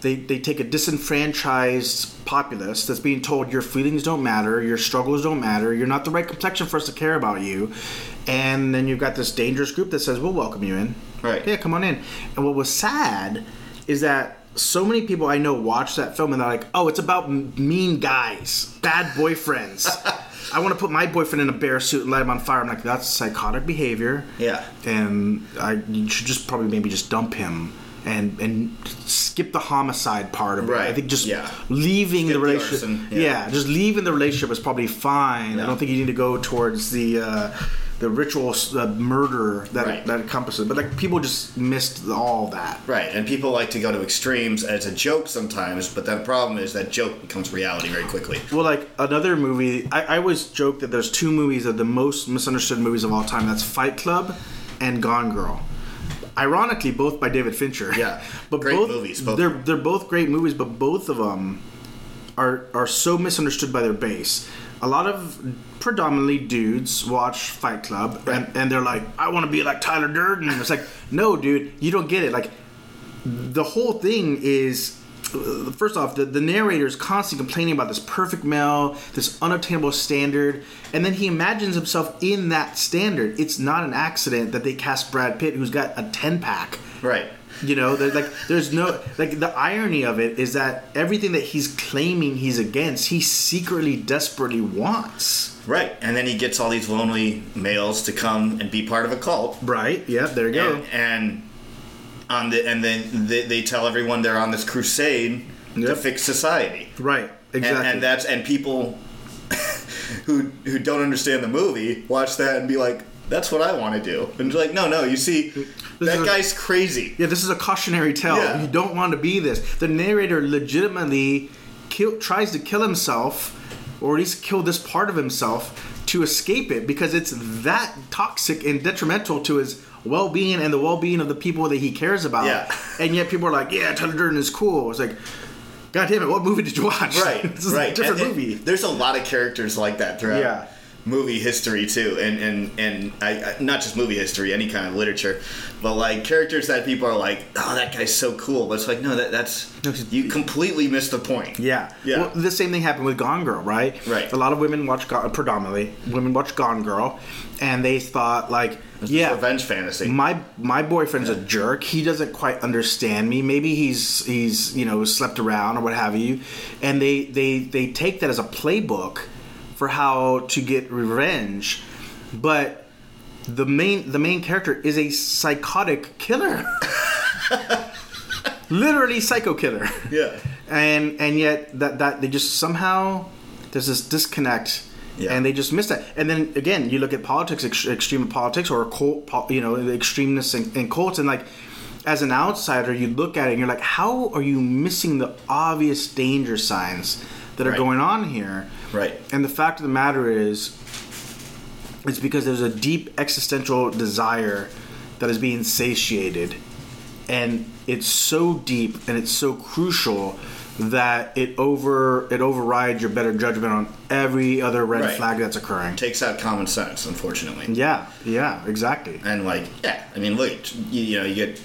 they they take a disenfranchised populace that's being told your feelings don't matter, your struggles don't matter, you're not the right complexion for us to care about you, and then you've got this dangerous group that says we'll welcome you in. Right. Yeah, come on in. And what was sad is that so many people I know watch that film and they're like, "Oh, it's about mean guys, bad boyfriends." I want to put my boyfriend in a bear suit and light him on fire. I'm like, that's psychotic behavior. Yeah. And I you should just probably maybe just dump him and and skip the homicide part of it. Right, I think just yeah. leaving Skip the the relationship. arson, yeah. yeah. just leaving the relationship is probably fine. I don't think you need to go towards the uh, the ritual uh, murder that Right. that encompasses. But like people just missed all that. Right, and people like to go to extremes as a joke sometimes, but the problem is that joke becomes reality very quickly. Well, like another movie, I, I always joke that there's two movies that are the most misunderstood movies of all time. That's Fight Club and Gone Girl. Ironically, both by David Fincher. Yeah, but great both, movies, both they're they're both great movies, but both of them are are so misunderstood by their base. A lot of predominantly dudes watch Fight Club and, and they're like, I want to be like Tyler Durden. It's like, no, dude, you don't get it. Like, the whole thing is uh, first off the, the narrator is constantly complaining about this perfect male this unattainable standard and then he imagines himself in that standard it's not an accident that they cast brad pitt who's got a 10 pack Right. You know there's like there's no like the irony of it is that everything that he's claiming he's against he secretly desperately wants. Right, and then he gets all these lonely males to come and be part of a cult, right yeah there you go. And, and on the and then they, they tell everyone they're on this crusade to fix society, right and, exactly. and that's and people who who don't understand the movie watch that and be like, That's what I want to do. And like, no, no. You see, that is a- guy's crazy. Yeah, this is a cautionary tale. Yeah. You don't want to be this. The narrator legitimately kill, tries to kill himself, or at least kill this part of himself, to escape it because it's that toxic and detrimental to his well-being and the well-being of the people that he cares about. Yeah. And yet people are like, "Yeah, Tyler Durden is cool." It's like, God damn it! What movie did you watch? Right, this is right. a different And- and movie. There's a lot of characters like that throughout Yeah. Movie history too, and and and I, I not just movie history, any kind of literature, but like characters that people are like, oh, that guy's so cool, but it's like, no, that that's you completely missed the point. Yeah. Yeah. Well, the same thing happened with Gone Girl, right? Right. A lot of women watch, Gone, predominantly, women watch Gone Girl, and they thought, like, It's yeah, revenge fantasy. my my boyfriend's a jerk. He doesn't quite understand me. Maybe he's he's you know slept around or what have you, and they they they take that as a playbook for how to get revenge, but the main the main character is a psychotic killer, literally psycho killer. Yeah. and and yet that that they just somehow there's this disconnect. Yeah. and they just miss that. And then again you look at politics ex- extreme politics or cult you know the extremeness in, in cults. And like as an outsider you look at it and you're like how are you missing the obvious danger signs that are Right. going on here Right. and the fact of the matter is it's because there's a deep existential desire that is being satiated and it's so deep and it's so crucial that it over it overrides your better judgment on every other red Right. flag that's occurring. Takes out common sense, unfortunately. Yeah, yeah, exactly. And like, yeah, I mean, look, you, you know, you get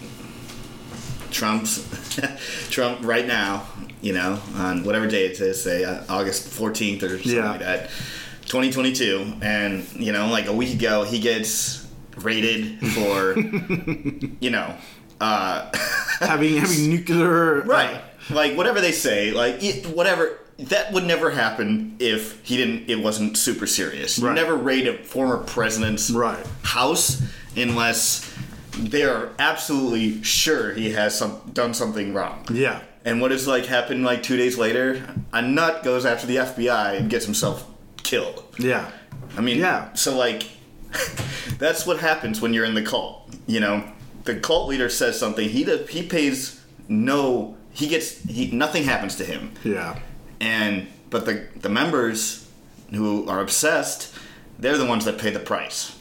Trump's Trump right now, you know, on whatever day it is, say uh, August 14th or something Yeah. like that, 2022, and you know, like a week ago, he gets raided for, you know, uh, having having nuclear uh, right, like whatever they say, like it, whatever. That would never happen if he didn't. It wasn't super serious. You never raid a former president's Right. house unless they're absolutely sure he has some done something wrong. yeah. And what is like happened like two days later? A nut goes after the FBI and gets himself killed. Yeah. I mean, Yeah. So like, that's what happens when you're in the cult. You know, the cult leader says something. He does, he pays no. He gets he nothing happens to him. Yeah. And but the the members who are obsessed, they're the ones that pay the price.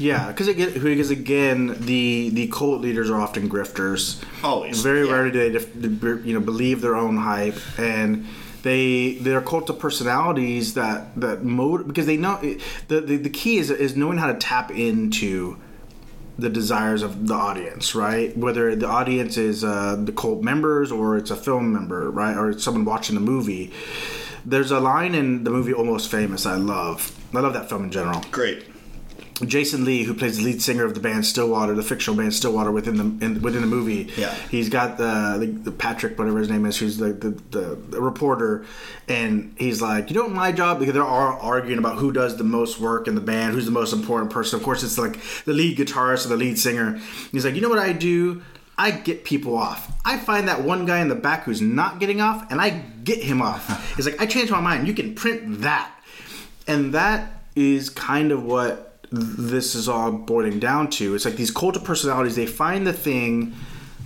Yeah, because again, because again, the the cult leaders are often grifters. Always, very yeah. rarely do they, you know, believe their own hype, and they they're cult of personalities that that mode because they know the, the the key is is knowing how to tap into the desires of the audience, right? Whether the audience is uh, the cult members or it's a film member, right, or it's someone watching the movie. There's a line in the movie Almost Famous I love. I love that film in general. Great. Jason Lee, who plays the lead singer of the band Stillwater, the fictional band Stillwater within the in, within the movie. Yeah. he's got the, the, the Patrick, whatever his name is, who's the, the, the, the reporter, and he's like, "You know what my job?" Because they're all arguing about who does the most work in the band, who's the most important person. Of course, it's like the lead guitarist or the lead singer. He's like, "You know what I do?" I get people off. I find that one guy in the back who's not getting off, and I get him off. He's like, I changed my mind. You can print that. And that is kind of what this is all boiling down to. It's like these cult of personalities, they find the thing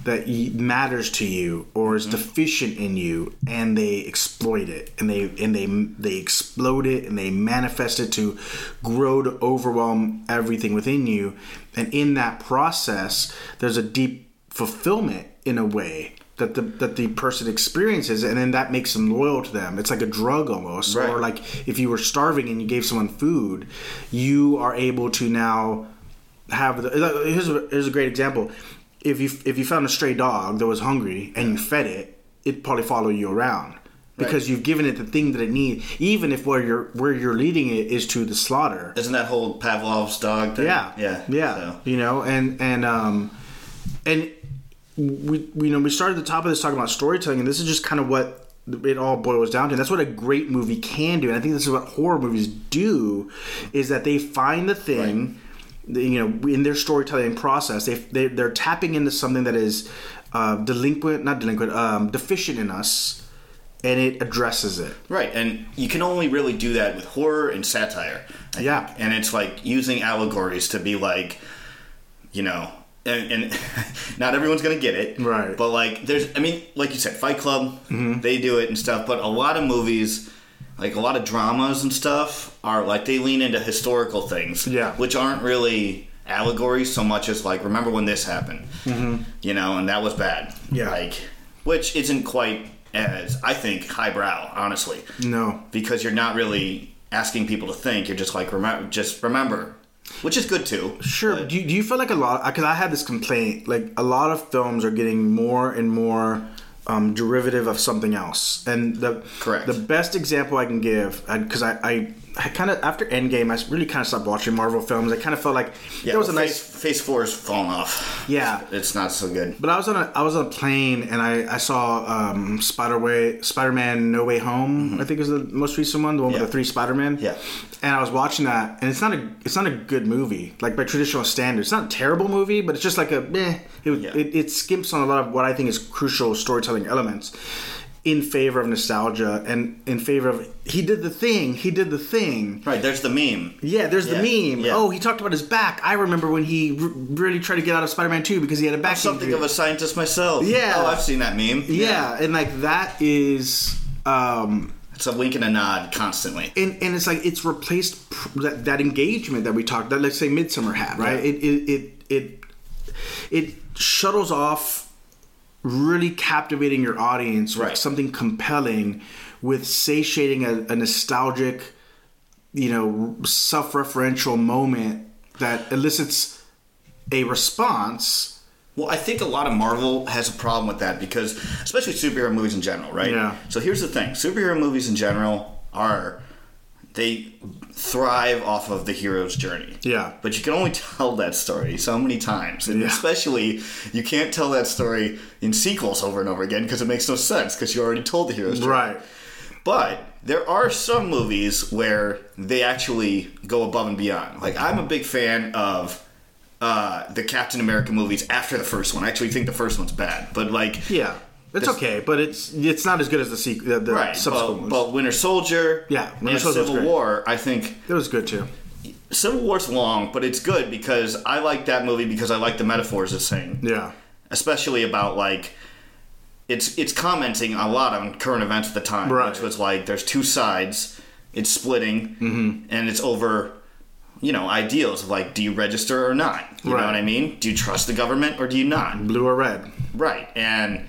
that matters to you or is mm-hmm. deficient in you and they exploit it and they and they they explode it and they manifest it to grow to overwhelm everything within you and in that process there's a deep fulfillment in a way that the that the person experiences and then that makes them loyal to them it's like a drug almost Right. or like if you were starving and you gave someone food you are able to now have the here's a, here's a great example if you if you found a stray dog that was hungry and you fed it it'd probably follow you around because you've given it the thing that it needs even if where you're where you're leading it is to the slaughter Isn't that whole Pavlov's dog thing? yeah, Yeah. yeah. So. You know, and and um, and we, we you know we started at the top of this talking about storytelling, and this is just kind of what it all boils down to. And that's what a great movie can do, and I think this is what horror movies do, is that they find the thing. the- You know, in their storytelling process, they, they they're tapping into something that is uh, delinquent, not delinquent, um, deficient in us, and it addresses it. Right, and you can only really do that with horror and satire. I Yeah. think. and it's like using allegories to be like, you know, and, and not everyone's gonna get it, Right. But like, there's, I mean, like you said, Fight Club, they do it and stuff. But a lot of movies, like a lot of dramas and stuff, are like they lean into historical things, Yeah. which aren't really allegories so much as like, remember when this happened, mm-hmm. you know, and that was bad, Yeah. like, which isn't quite as I think highbrow, honestly No, because you're not really asking people to think. You're just like remember, just remember, which is good too. Sure. But- Do you, do you feel like a lot? Because I had this complaint. Like a lot of films are getting more and more um, derivative of something else. And the Correct. The best example I can give, because I, I, I kind of after Endgame, I really kind of stopped watching Marvel films. I kind of felt like yeah, there was a nice. phase, phase four has fallen off. Yeah. it's not so good. But I was on a I was on a plane and I, I saw um, Spider Way Spider Man No Way Home I think is the most recent one the one Mm-hmm. Yeah. with the three Spider Man Yeah. and I was watching that and it's not a it's not a good movie like by traditional standards it's not a terrible movie but it's just like a meh it, Yeah. it, it skimps on a lot of what I think is crucial storytelling elements in favor of nostalgia and in favor of he did the thing he did the thing Right, there's the meme. yeah, there's the meme. yeah. Oh, he talked about his back. I remember when he r- really tried to get out of Spider-Man 2 because he had a back Something injury. of a scientist myself. Yeah. oh, I've seen that meme. Yeah, and like that is um it's a wink and a nod constantly. and, and it's like it's replaced pr- that, that engagement that we talked that let's say Midsommar had right Yeah. it, it it it it shuttles off really captivating your audience with something compelling with satiating a, a nostalgic you know self-referential moment that elicits a response Well, I think a lot of Marvel has a problem with that because, especially superhero movies in general, right? Yeah. So here's the thing: superhero movies in general are they thrive off of the hero's journey. Yeah. But you can only tell that story so many times, and Yeah. especially you can't tell that story in sequels over and over again because it makes no sense because you already told the hero's journey. right But there are some movies where they actually go above and beyond. Like I'm a big fan of uh, the Captain America movies after the first one. I actually think the first one's bad, but like yeah it's This- okay but it's it's not as good as the sequel the, the right. subsequent But, ones. but Winter Soldier, Yeah, Winter and Soldier's Civil. War, I think it was good too Civil War's long, but it's good because I like that movie because I like the metaphors it's saying. yeah especially about like it's it's commenting a lot on current events at the time, Right. which was like there's two sides, it's splitting, Mm-hmm. and it's over, you know, ideals of like do you register or not? You Right. know what I mean? Do you trust the government or do you not? blue or red Right, and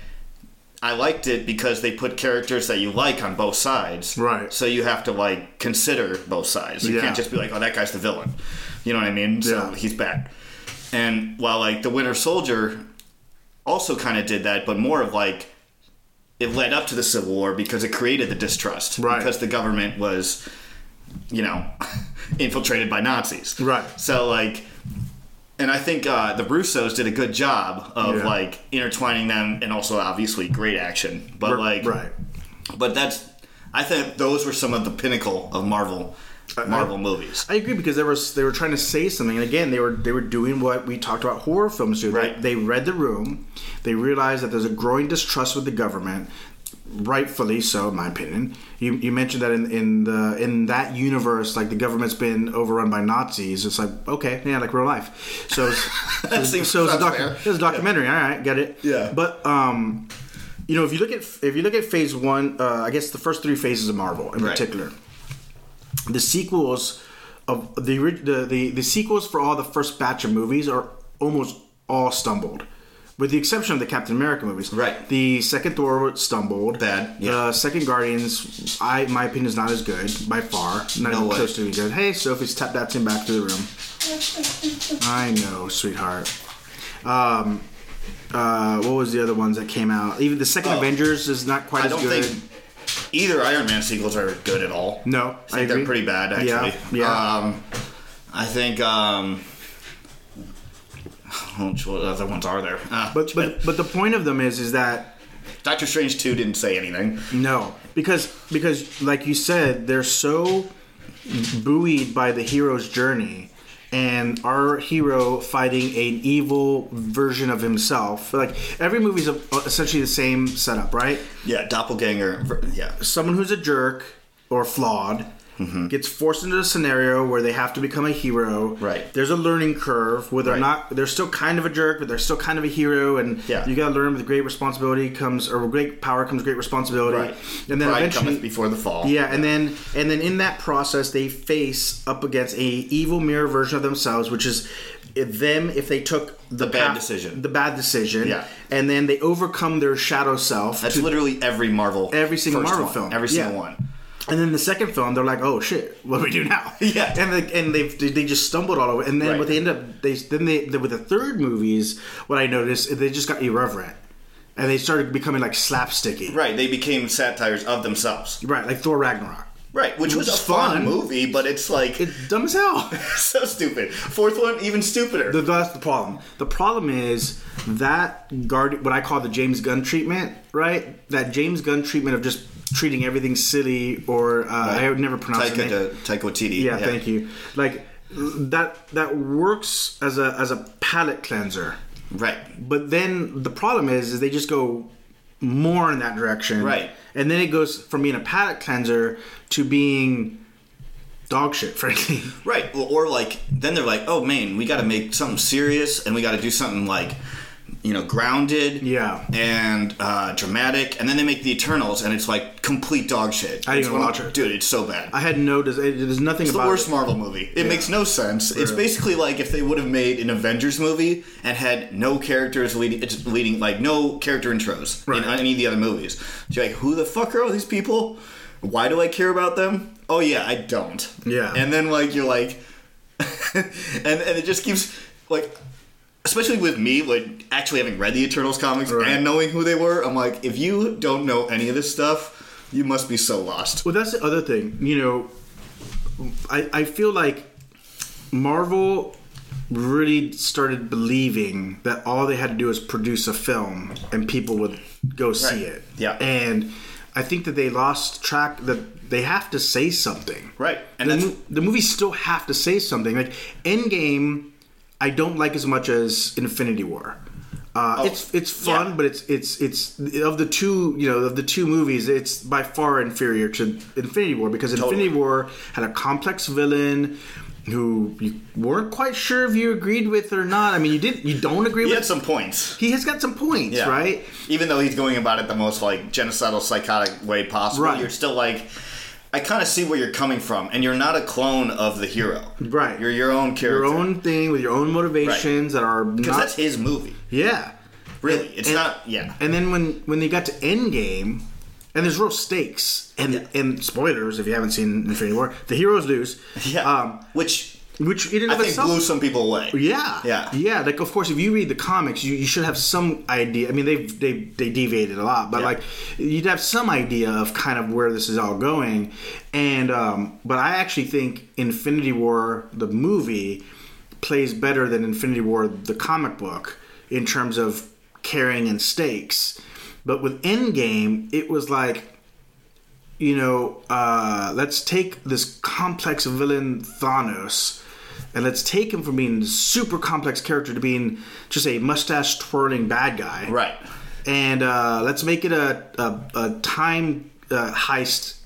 I liked it because they put characters that you like on both sides. Right. So you have to like consider both sides. You Yeah. can't just be like, oh, that guy's the villain. You know what I mean? So Yeah. he's bad. And while like the Winter Soldier also kind of did that, but more of like it led up to the Civil War because it created the distrust. Right. Because the government was, you know, infiltrated by Nazis. Right. So like, and I think uh, the Russos did a good job of Yeah. like intertwining them, and also obviously great action. But R- like, right But that's, I think those were some of the pinnacle of Marvel, Marvel movies. I agree because they were they were trying to say something, and again they were they were doing what we talked about horror films do. They- Right. They, read the room, they realized that there's a growing distrust with the government, rightfully so, in my opinion. You, you mentioned that in, in the in that universe, like the government's been overrun by Nazis. It's like okay, yeah, like real life. So it's, so, so it's a, docu- it's a documentary. All right, get it. Yeah. But um, you know, if you look at if you look at Phase One, uh, I guess the first three phases of Marvel in Right. particular the sequels of the, the the the sequels for all the first batch of movies are almost all stumbled, with the exception of the Captain America movies. Right. The second Thor stumbled. Bad, yeah. The second Guardians, I my opinion, is not as good by far. Not No even way. close to being good. Hey, Sophie's tap dancing back to the room. I know, sweetheart. Um. Uh, what was the other ones that came out? Even the second Oh. Avengers is not quite I as don't good. think either Iron Man sequels are good at all. no, I I, think agree. they're pretty bad actually. Yeah, yeah. Um, I think. Um, which other ones are there? Uh, But but but the point of them is is that Doctor Strange two didn't say anything. no because because like you said they're so buoyed by the hero's journey and our hero fighting an evil version of himself. Like every movie's essentially the same setup, right? Yeah, doppelganger. Yeah. Someone who's a jerk or flawed Mm-hmm. gets forced into a scenario where they have to become a hero. Right. There's a learning curve where they're Right. not. They're still kind of a jerk, but they're still kind of a hero. And Yeah. you got to learn with great responsibility comes, or great power comes great responsibility. Right. And then Pride eventually, cometh before the fall. yeah, and then and then in that process, they face up against a evil mirror version of themselves, which is them if they took the, bad path- decision. the bad decision, Yeah. and then they overcome their shadow self. That's literally every Marvel. Every single Marvel one. film. Every single Yeah. one. And then the second film, they're like, "Oh shit, what do we do now?" Yeah. and they, and they've they just stumbled all over. And then Right. what they end up they then they with the third movies, what I noticed is they just got irreverent, and they started becoming like slapsticky, Right. They became satires of themselves. Right, like Thor Ragnarok. Right. Which was a was fun, fun. movie, but it's like It's dumb as hell. so stupid. Fourth one, even stupider. The- That's the problem. The problem is that guard, what I call the James Gunn treatment, right? That James Gunn treatment of just treating everything silly, or uh, I would never pronounce Taika, it. Taika Waititi. Yeah, thank you. Like that that works as a as a palate cleanser. Right. But then the problem is, is they just go more in that direction, Right. And then it goes from being a palate cleanser to being dog shit, frankly. Right. Well, or like then they're like, oh man, we got to make something serious, and we got to do something like, you know, grounded. Yeah. And uh, dramatic, and then they make the Eternals, and it's like complete dog shit. I didn't It's even watch it. dude. It's so bad. I had no. There's, there's nothing about it. It's the worst it. Marvel movie. It makes no sense. It's basically like if they would have made an Avengers movie and had no characters leading, it's leading like no character intros Right. in any of the other movies. So you're like, who the fuck are all these people? Why do I care about them? Oh yeah, I don't. Yeah. And then like you're like, and and it just keeps like. Especially with me, like actually having read the Eternals comics Right. and knowing who they were, I'm like, if you don't know any of this stuff, you must be so lost. Well, that's the other thing. You know, I I feel like Marvel really started believing that all they had to do was produce a film and people would go see Right. it. Yeah. And I think that they lost track that they have to say something. Right. And the, mo- the movies still have to say something. Like Endgame, I don't like as much as Infinity War. Uh, Oh, it's it's fun, yeah. but it's it's it's of the two you know of the two movies, it's by far inferior to Infinity War because Infinity War had a complex villain who you weren't quite sure if you agreed with or not. I mean, you didn't you don't agree he with. He had some points. he has got some points, Yeah. right? Even though he's going about it the most like genocidal, psychotic way possible, Right. you're still like, I kind of see where you're coming from, and you're not a clone of the hero. Right. You're your own character. Your own thing with your own motivations that are because not. that's his movie. yeah. Really, it's And- not. Yeah. And then when when they got to Endgame, and there's real stakes, and and spoilers if you haven't seen Infinity War, the heroes lose. Yeah. Um, Which which in and I think itself, blew some people away. yeah, Yeah. yeah. Like of course, if you read the comics, you, you should have some idea. I mean, they they they deviated a lot, but Yeah. like you'd have some idea of kind of where this is all going. And um, but I actually think Infinity War the movie plays better than Infinity War the comic book in terms of carrying and stakes. But with Endgame, it was like you know, uh, let's take this complex villain Thanos, and let's take him from being a super complex character to being just a mustache twirling bad guy. Right. And uh, let's make it a a, a time uh, heist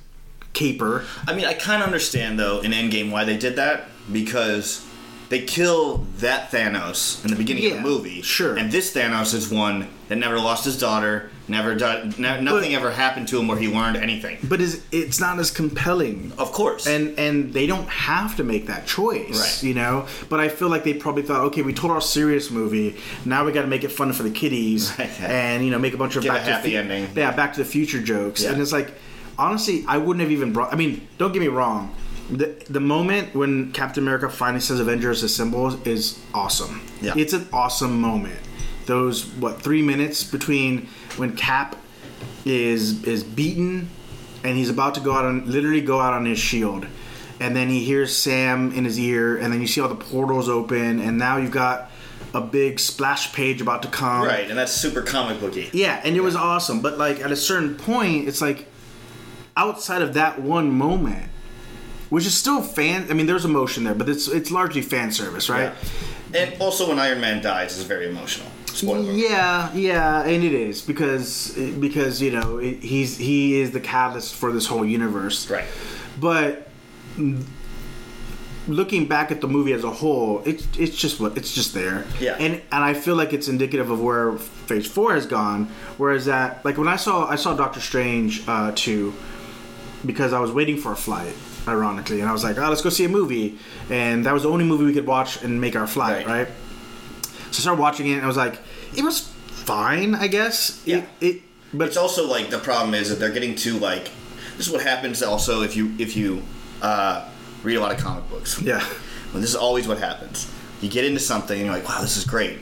caper. I mean, I kind of understand though in Endgame why they did that because they kill that Thanos in the beginning of the movie. sure. And this Thanos is one that never lost his daughter. Never died. Ne- nothing But- ever happened to him where he learned anything. But is it's not as compelling. Of course. And and they don't have to make that choice, Right. you know. But I feel like they probably thought, okay, we told our serious movie, now we got to make it fun for the kiddies, Right. and you know, make a bunch of a back to happy Fu- ending. yeah, Back to the Future jokes, Yeah. and it's like, honestly, I wouldn't have even brought. I mean, don't get me wrong. The, the moment when Captain America finally says Avengers Assemble is awesome. Yeah. It's an awesome moment. Those what three minutes between when Cap is is beaten and he's about to go out on literally go out on his shield and then he hears sam in his ear and then you see all the portals open and now you've got a big splash page about to come right, and that's super comic booky. yeah and it was awesome but like at a certain point it's like outside of that one moment which is still fan. I mean, there's emotion there, but it's it's largely fan service, right? Yeah. And also, when Iron Man dies, it's very emotional. Spoiler. Yeah, yeah, and it is because because you know it, he's he is the catalyst for this whole universe, Right. But looking back at the movie as a whole, it's it's just what it's just there. Yeah. And and I feel like it's indicative of where Phase Four has gone. Whereas that, like when I saw I saw Doctor Strange uh, two, because I was waiting for a flight. Ironically, and I was like, "Oh, let's go see a movie," and that was the only movie we could watch and make our flight, Right. right? So I started watching it, and I was like, "It was fine, I guess." Yeah. It, it but It's also like the problem is that they're getting too like. This is what happens also if you if you uh, read a lot of comic books. yeah, Well, this is always what happens. You get into something and you're like, wow, this is great.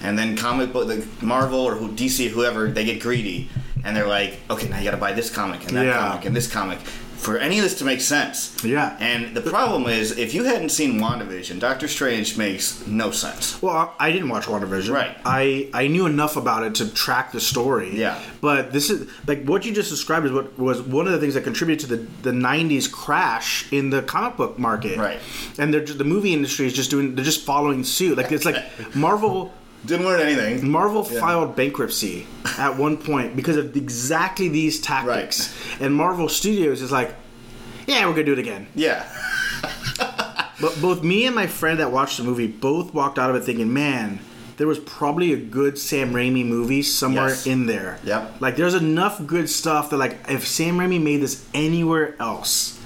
And then comic book, the Marvel or who, DC, whoever, they get greedy and they're like, okay, now you got to buy this comic and that Yeah. comic and this comic for any of this to make sense. Yeah. And the problem is, if you hadn't seen WandaVision, Doctor Strange makes no sense. Well, I didn't watch WandaVision. Right. I I knew enough about it to track the story. Yeah. But this is like what you just described is what was one of the things that contributed to the the '90s crash in the comic book market. Right. And they're just, the movie industry is just doing they're just following suit. Like it's like Marvel. Didn't learn anything. Marvel Yeah. filed bankruptcy at one point because of exactly these tactics, and Marvel Studios is like, "Yeah, we're gonna do it again." Yeah. But both me and my friend that watched the movie both walked out of it thinking, man, there was probably a good Sam Raimi movie somewhere Yes. in there. Yep. Like there's enough good stuff that like if Sam Raimi made this anywhere else,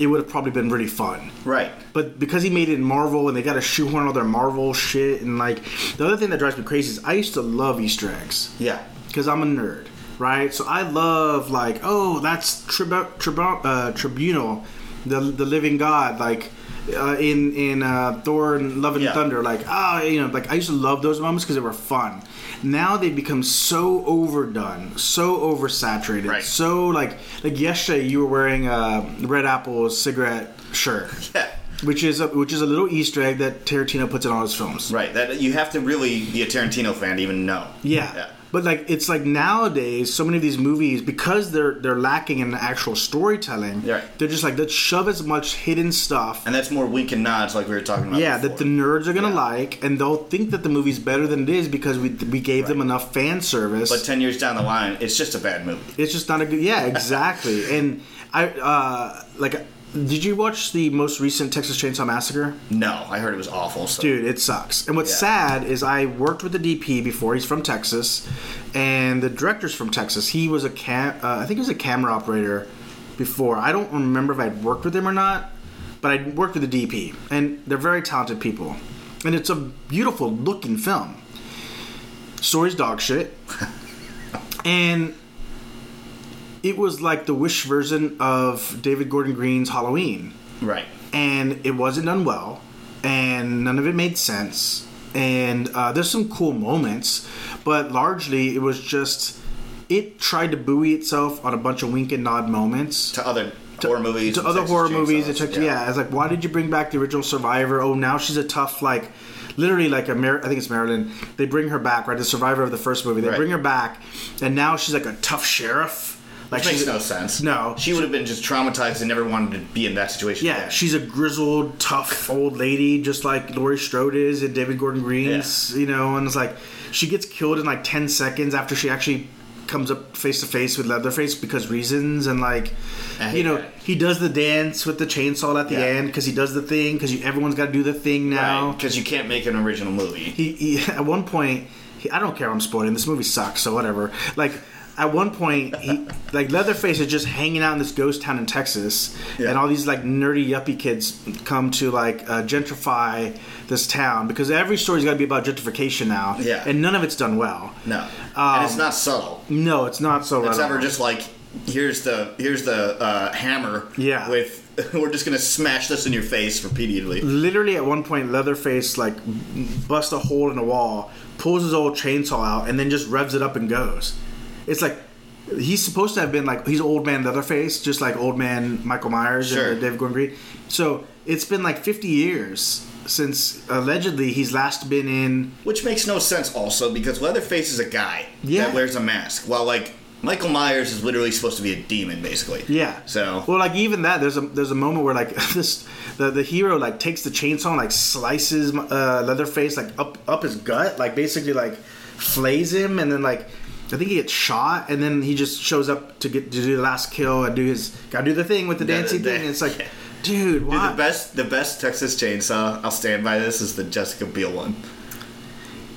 it would have probably been really fun. Right. But because he made it in Marvel and they got to shoehorn all their Marvel shit and like the other thing that drives me crazy is I used to love Easter eggs Yeah. because I'm a nerd, right? So I love like, oh, that's tribu- tribu- uh, Tribunal, the the living god, like uh, in in uh, Thor and Love and Yeah. Thunder, like ah, you know, like I used to love those moments because they were fun. Now they've become so overdone, so oversaturated, Right. so like like yesterday you were wearing a Red Apple cigarette shirt. Yeah. Which is a, which is a little Easter egg that Tarantino puts in all his films. Right. That you have to really be a Tarantino fan to even know. Yeah. Yeah. But like it's like nowadays, so many of these movies because they're they're lacking in actual storytelling. Right. They're just like let's shove as much hidden stuff. And that's more wink and nods, like we were talking about. yeah, before. that the nerds are gonna Yeah. like, and they'll think that the movie's better than it is because we we gave them enough fan service. But ten years down the line, it's just a bad movie. it's just not a good. Yeah, exactly. and I uh like. Did you watch the most recent Texas Chainsaw Massacre? No, I heard it was awful. So. Dude, it sucks. And what's Yeah. sad is I worked with the DP before. He's from Texas, and the director's from Texas. He was a cam. Uh, I think he was a camera operator before. I don't remember if I'd worked with him or not, but I worked with the DP, and they're very talented people. And it's a beautiful looking film. Story's dog shit, and it was like the Wish version of David Gordon Green's Halloween Right. and it wasn't done well, and none of it made sense. And uh, there's some cool moments, but largely it was just it tried to buoy itself on a bunch of wink and nod moments To other horror movies. to other horror movies. It took, yeah. it's like why did you bring back the original Survivor? Oh, now she's a tough like. Literally, like a Mar- I think it's Marilyn. They bring her back, right? The survivor of the first movie. They Right. bring her back, and now she's like a tough sheriff. Like Which makes no sense. No. She would have been just traumatized and never wanted to be in that situation. Yeah, again. she's a grizzled, tough old lady, just like Laurie Strode is in David Gordon Green's. You know, and it's like she gets killed in like ten seconds after she actually comes up face to face with Leatherface because reasons and like you know that. he does the dance with the chainsaw at the Yeah. end because he does the thing because everyone's got to do the thing now. because you can't make an original movie. He, he at one point he, I don't care. I'm spoiling. This movie sucks, so whatever. Like at one point, he like Leatherface is just hanging out in this ghost town in Texas, Yeah. and all these like nerdy yuppie kids come to like uh, gentrify this town because every story's got to be about gentrification now. Yeah. and none of it's done well. No, Um, and it's not subtle. No, it's not so. It's ever just like here's the here's the uh, hammer. Yeah. With we're just gonna smash this in your face repeatedly. literally at one point leatherface like busts a hole in the wall pulls his old chainsaw out and then just revs it up and goes it's like he's supposed to have been like he's old man leatherface just like old man michael myers Sure. and gordon green so it's been like 50 years since allegedly he's last been in Which makes no sense also because Leatherface is a guy Yeah. that wears a mask. While like Michael Myers is literally supposed to be a demon, basically. Yeah. So Well, like even that, there's a there's a moment where like this the the hero like takes the chainsaw and like slices uh, Leatherface like up up his gut, like basically like flays him, and then like I think he gets shot, and then he just shows up to get to do the last kill and do his gotta do the thing with the Yeah, dancing the- thing. And it's like, yeah. dude, Dude, the best the best Texas Chainsaw, I'll stand by this, is the Jessica Biel one.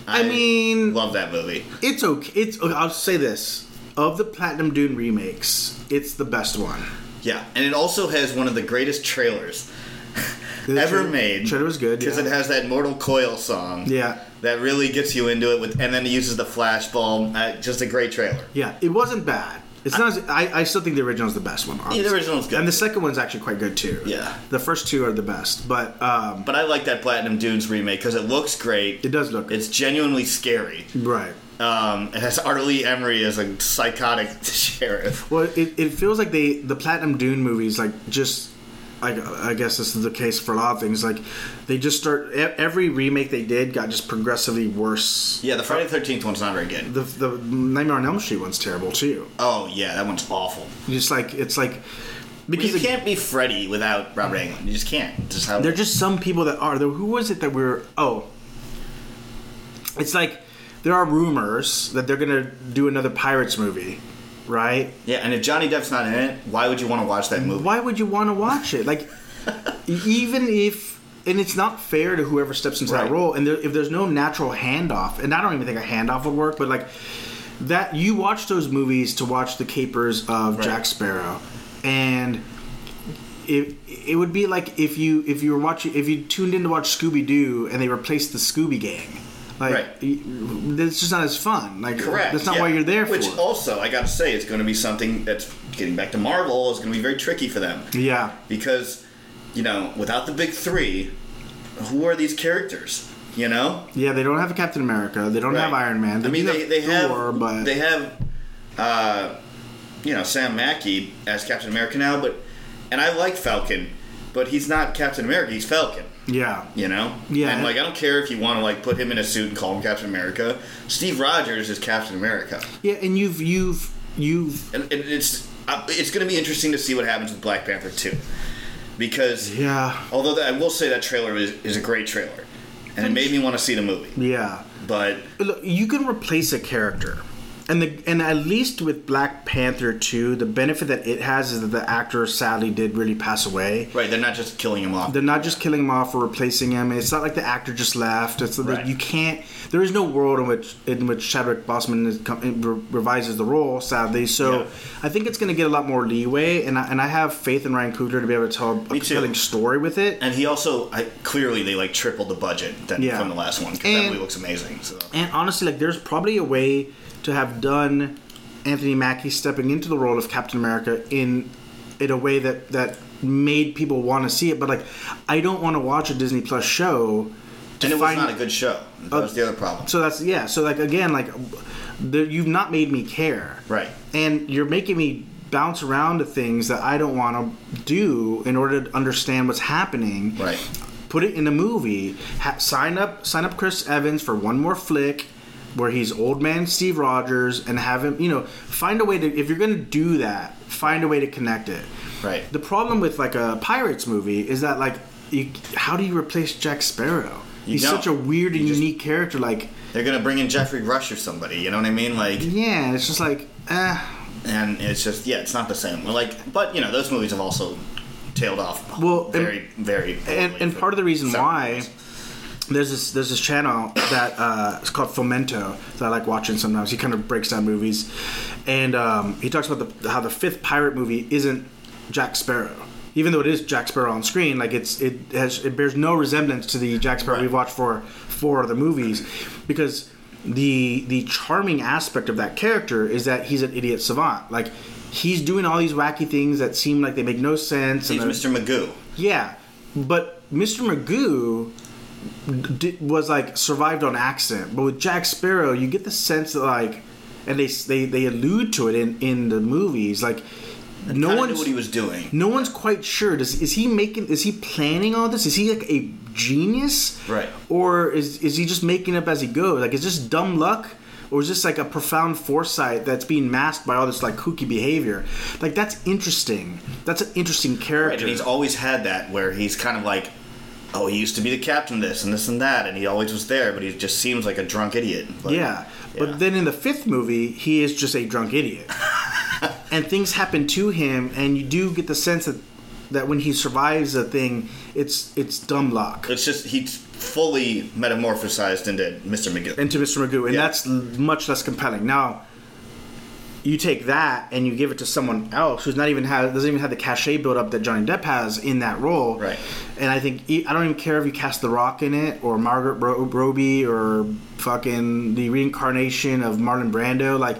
I mean- love that movie. It's okay. It's I'll say this of the Platinum Dune remakes, it's the best one. Yeah, and it also has one of the greatest trailers The ever tra- made. trailer was good, because yeah. it has that Mortal Coil song. Yeah. that really gets you into it. With and then it uses the flashbulb. Uh, just a great trailer. Yeah, it wasn't bad. It's not. As, I, I still think the original is the best one. honestly. original's good. and the second one's actually quite good too. Yeah. the first two are the best, but um, But I like that Platinum Dunes remake because it looks great. it does look It's genuinely scary. right. Um, it has R. Lee Ermey as a psychotic sheriff. Well, it, it feels like they the Platinum Dune movies like just. I, I guess this is the case for a lot of things. Like, they just start every remake they did got just progressively worse. Yeah, the Friday the Thirteenth one's not very good. The the Nightmare on Elm Street one's terrible too. Oh yeah, that one's awful. Just like it's like Because because you it- can't be Freddy without Robert mm-hmm. Englund. You just can't. Just how There are just some people that are. There, who was it that we're? Oh, it's like there are rumors that they're gonna do another Pirates movie, right? yeah. And if Johnny Depp's not in it, why would you want to watch that movie? Why would you want to watch it? Like, even if, and it's not fair to whoever steps into Right. that role. And there, if there's no natural handoff, and I don't even think a handoff would work, but like that, you watch those movies to watch the capers of Right. Jack Sparrow, and it it would be like if you if you were watching if you tuned in to watch Scooby Doo and they replaced the Scooby Gang. Like, Right. it's just not as fun. Like, Correct. that's not yeah. why you're there Which for. also, I gotta say, it's going to be something that's getting back to Marvel. is going to be very tricky for them yeah, because, you know, without the big three, who are these characters? You know, yeah. They don't have a Captain America. They don't have Iron Man. I mean, they, they have Thor, but they have, uh, you know, Sam Mackey as Captain America now, but and I like Falcon, but he's not Captain America. He's Falcon. Yeah, You know? Yeah. And like I don't care if you want to like put him in a suit and call him Captain America. Steve Rogers is Captain America. yeah. And you've you've you've And, and it's uh, it's going to be interesting to see what happens with Black Panther 2. Because yeah although that, I will say that trailer is, is a great trailer. And it made me want to see the movie. yeah. But Look, you can replace a character, and the and at least with Black Panther two, the benefit that it has is that the actor sadly did really pass away. right, they're not just killing him off. They're not just killing him off or replacing him. It's not like the actor just left. It's that Right. you can't. There is no world in which in which Chadwick Boseman is, revises the role. Sadly, so Yeah. I think it's going to get a lot more leeway, and I, and I have faith in Ryan Coogler to be able to tell a Me too. compelling story with it. And he also I, clearly they like tripled the budget than, Yeah. from the last one because that movie looks amazing. So And honestly, like there's probably a way to have done Anthony Mackie stepping into the role of Captain America in in a way that that made people want to see it. But like, I don't want to watch a Disney Plus show. To and it was not a good show. That was the other problem. So that's yeah. So like again, like the, you've not made me care, Right. And you're making me bounce around to things that I don't want to do in order to understand what's happening Right. put it in a movie. Ha- sign up, sign up Chris Evans for one more flick where he's old man Steve Rogers, and have him. You know, find a way to. If you're gonna do that, find a way to connect it. Right. The problem with like a Pirates movie is that like, you, how do you replace Jack Sparrow? You He's don't. such a weird and unique character. Like, They're gonna bring in Geoffrey Rush or somebody. You know what I mean? Like, yeah, it's just like, eh. and it's just yeah, it's not the same. Like, but you know, those movies have also tailed off. Well, and- very, very. and, and part of the reason why years. There's this there's this channel that uh, it's called Fomento that I like watching sometimes. He kind of breaks down movies, and um, he talks about the, how the fifth pirate movie isn't Jack Sparrow, even though it is Jack Sparrow on screen. Like it's it has it bears no resemblance to the Jack Sparrow Right. we've watched for four other movies, because the the charming aspect of that character is that he's an idiot savant. Like he's doing all these wacky things that seem like they make no sense. he's Mr. Magoo. yeah, but Mr. Magoo d- was like survived on accident. But with Jack Sparrow, you get the sense that like, and they they, they allude to it in in the movies. Like, no Kinda knew what he was doing. no one's quite sure. Does is he making? Is he planning all this? Is he like a genius? Right. Or is is he just making up as he goes? Like, is this dumb luck? or is this like a profound foresight that's being masked by all this like kooky behavior? Like that's interesting. That's an interesting Right, character. and he's always had that where he's kind of like, oh, he used to be the captain of this and this and that, and he always was there, but he just seems like a drunk idiot. Like, yeah. yeah. But then in the fifth movie, he is just a drunk idiot. and things happen to him and you do get the sense that that when he survives a thing, it's it's dumb luck. It's just he's fully metamorphosized into Mr. McGill. into Mr. Magoo, and Yeah. that's much less compelling. Now, you take that and you give it to someone else who's not even have doesn't even have the cachet build up that Johnny Depp has in that role. Right. And I think I don't even care if you cast The Rock in it or Margaret Ro- Robbie or fucking the reincarnation of Marlon Brando. Like,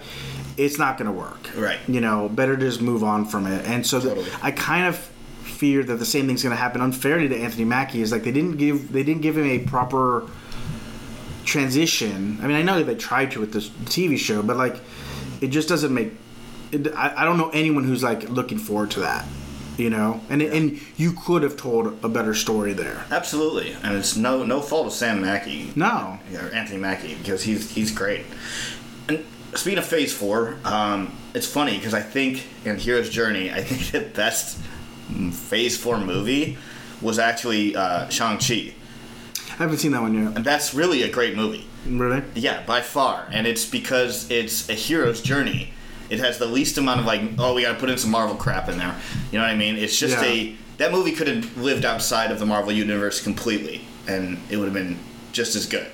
it's not going to work. Right. You know, better to just move on from it. And so Totally. I kind of fear that the same thing's going to happen unfairly to Anthony Mackie. Is like they didn't give they didn't give him a proper transition. I mean, I know they tried to with this TV show, but like, it just doesn't make. It, I, I don't know anyone who's like looking forward to that, you know. And and you could have told a better story there. Absolutely, and it's no no fault of Sam Mackey No, or Anthony Mackie because he's he's great. And speaking of Phase Four, um, it's funny because I think in Hero's Journey, I think the best Phase Four movie was actually uh, Shang Chi, I haven't seen that one yet. and that's really a great movie. Really? Yeah, by far, and it's because it's a hero's journey. It has the least amount of like, oh, we got to put in some Marvel crap in there. You know what I mean? It's just Yeah. a that movie could have lived outside of the Marvel universe completely, and it would have been just as good.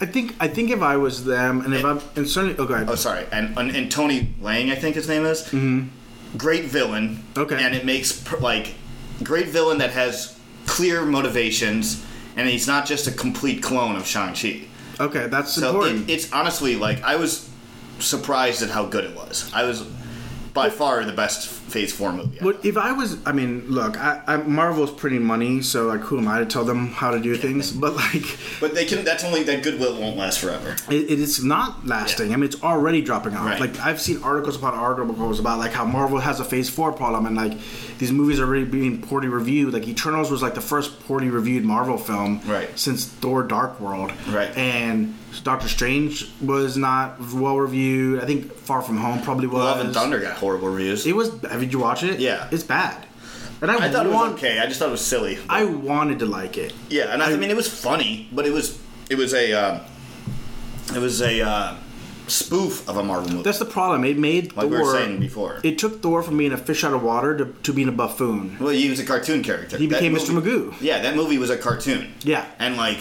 I think I think if I was them, and if I'm and certainly, oh, go ahead. Oh, sorry, and and, and Tony Leung, I think his name is. Mm-hmm. Great villain. Okay. And it makes like great villain that has clear motivations, and he's not just a complete clone of Shang Chi. Okay, that's So important. it, it's honestly like I was surprised at how good it was. I was by far the best Phase Four movie. if I was, I mean, look, I, I, Marvel's pretty money, so like, who am I to tell them how to do things? But like, But they can. That's only that goodwill won't last forever. it, it is not lasting. Yeah. I mean, it's already dropping off. Right. Like I've seen articles upon articles about like how Marvel has a Phase Four problem, and like these movies are already being poorly reviewed. Like Eternals was like the first poorly reviewed Marvel film Right. since Thor: Dark World. Right. And Doctor Strange was not well reviewed. I think Far From Home probably was. Love and Thunder got horrible reviews. It was. Did you watch it? Yeah. It's bad. And I, I thought it was okay. I just thought it was silly. I wanted to like it. yeah, and I, I mean it was funny, but it was it was a uh, it was a uh, spoof of a Marvel movie. That's the problem. It made like Thor. we were saying before. It took Thor from being a fish out of water to, to being a buffoon. well, he was a cartoon character. He That became Mr. movie- Magoo. Yeah, that movie was a cartoon. Yeah. and like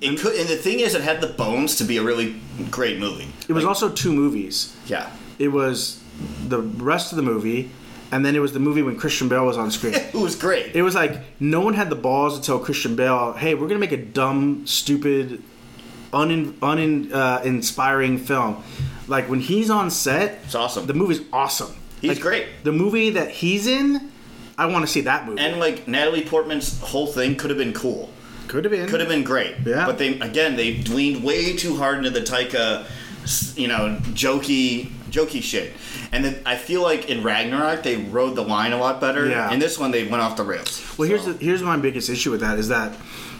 it could. And the thing is, it had the bones to be a really great movie. It was also two movies. Yeah. It was the rest of the movie, and then it was the movie when Christian Bale was on screen. It was great. it was like no one had the balls to tell Christian Bale, "Hey, we're gonna make a dumb, stupid, unin, unin, uh, inspiring film." Like when he's on set, It's awesome. the movie's awesome. He's Like, great. The movie that he's in, I want to see that movie. And like Natalie Portman's whole thing could have been cool. Could have been. Could have been great. Yeah. But they again they leaned way too hard into the Taika, you know, jokey jokey shit. And then I feel like in Ragnarok they rode the line a lot better. Yeah. In this one they went off the rails. Well, here's So, the, here's my biggest issue with that is that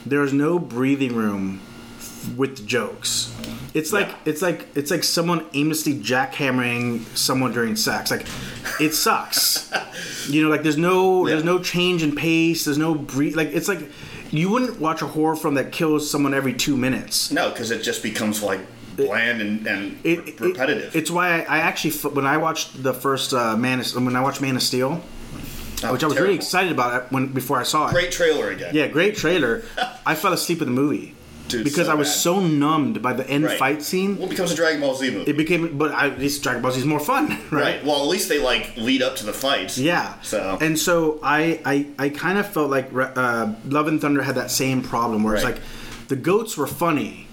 there's no breathing room with the jokes. It's like Yeah. it's like it's like someone aimlessly jackhammering someone during sex. Like it sucks. you know, like there's no there's no change in pace. There's no breathe. Like it's like you wouldn't watch a horror film that kills someone every two minutes. no, because it just becomes like bland and, and It, re- it- repetitive. it's why I, I actually when I watched the first uh, Man of, when I watched Man of Steel, which I was terrible. really excited about it when before I saw it. Great trailer again. Yeah, great trailer. I fell asleep in the movie Dude, because so I was bad. so numbed by the end Right. fight scene. Well, it becomes a Dragon Ball Z movie. It became, but I, this Dragon Ball Z is more fun, right? right. Well, at least they like lead up to the fights. Yeah. So and so I I, I kind of felt like uh, Love and Thunder had that same problem where Right. it's like the goats were funny,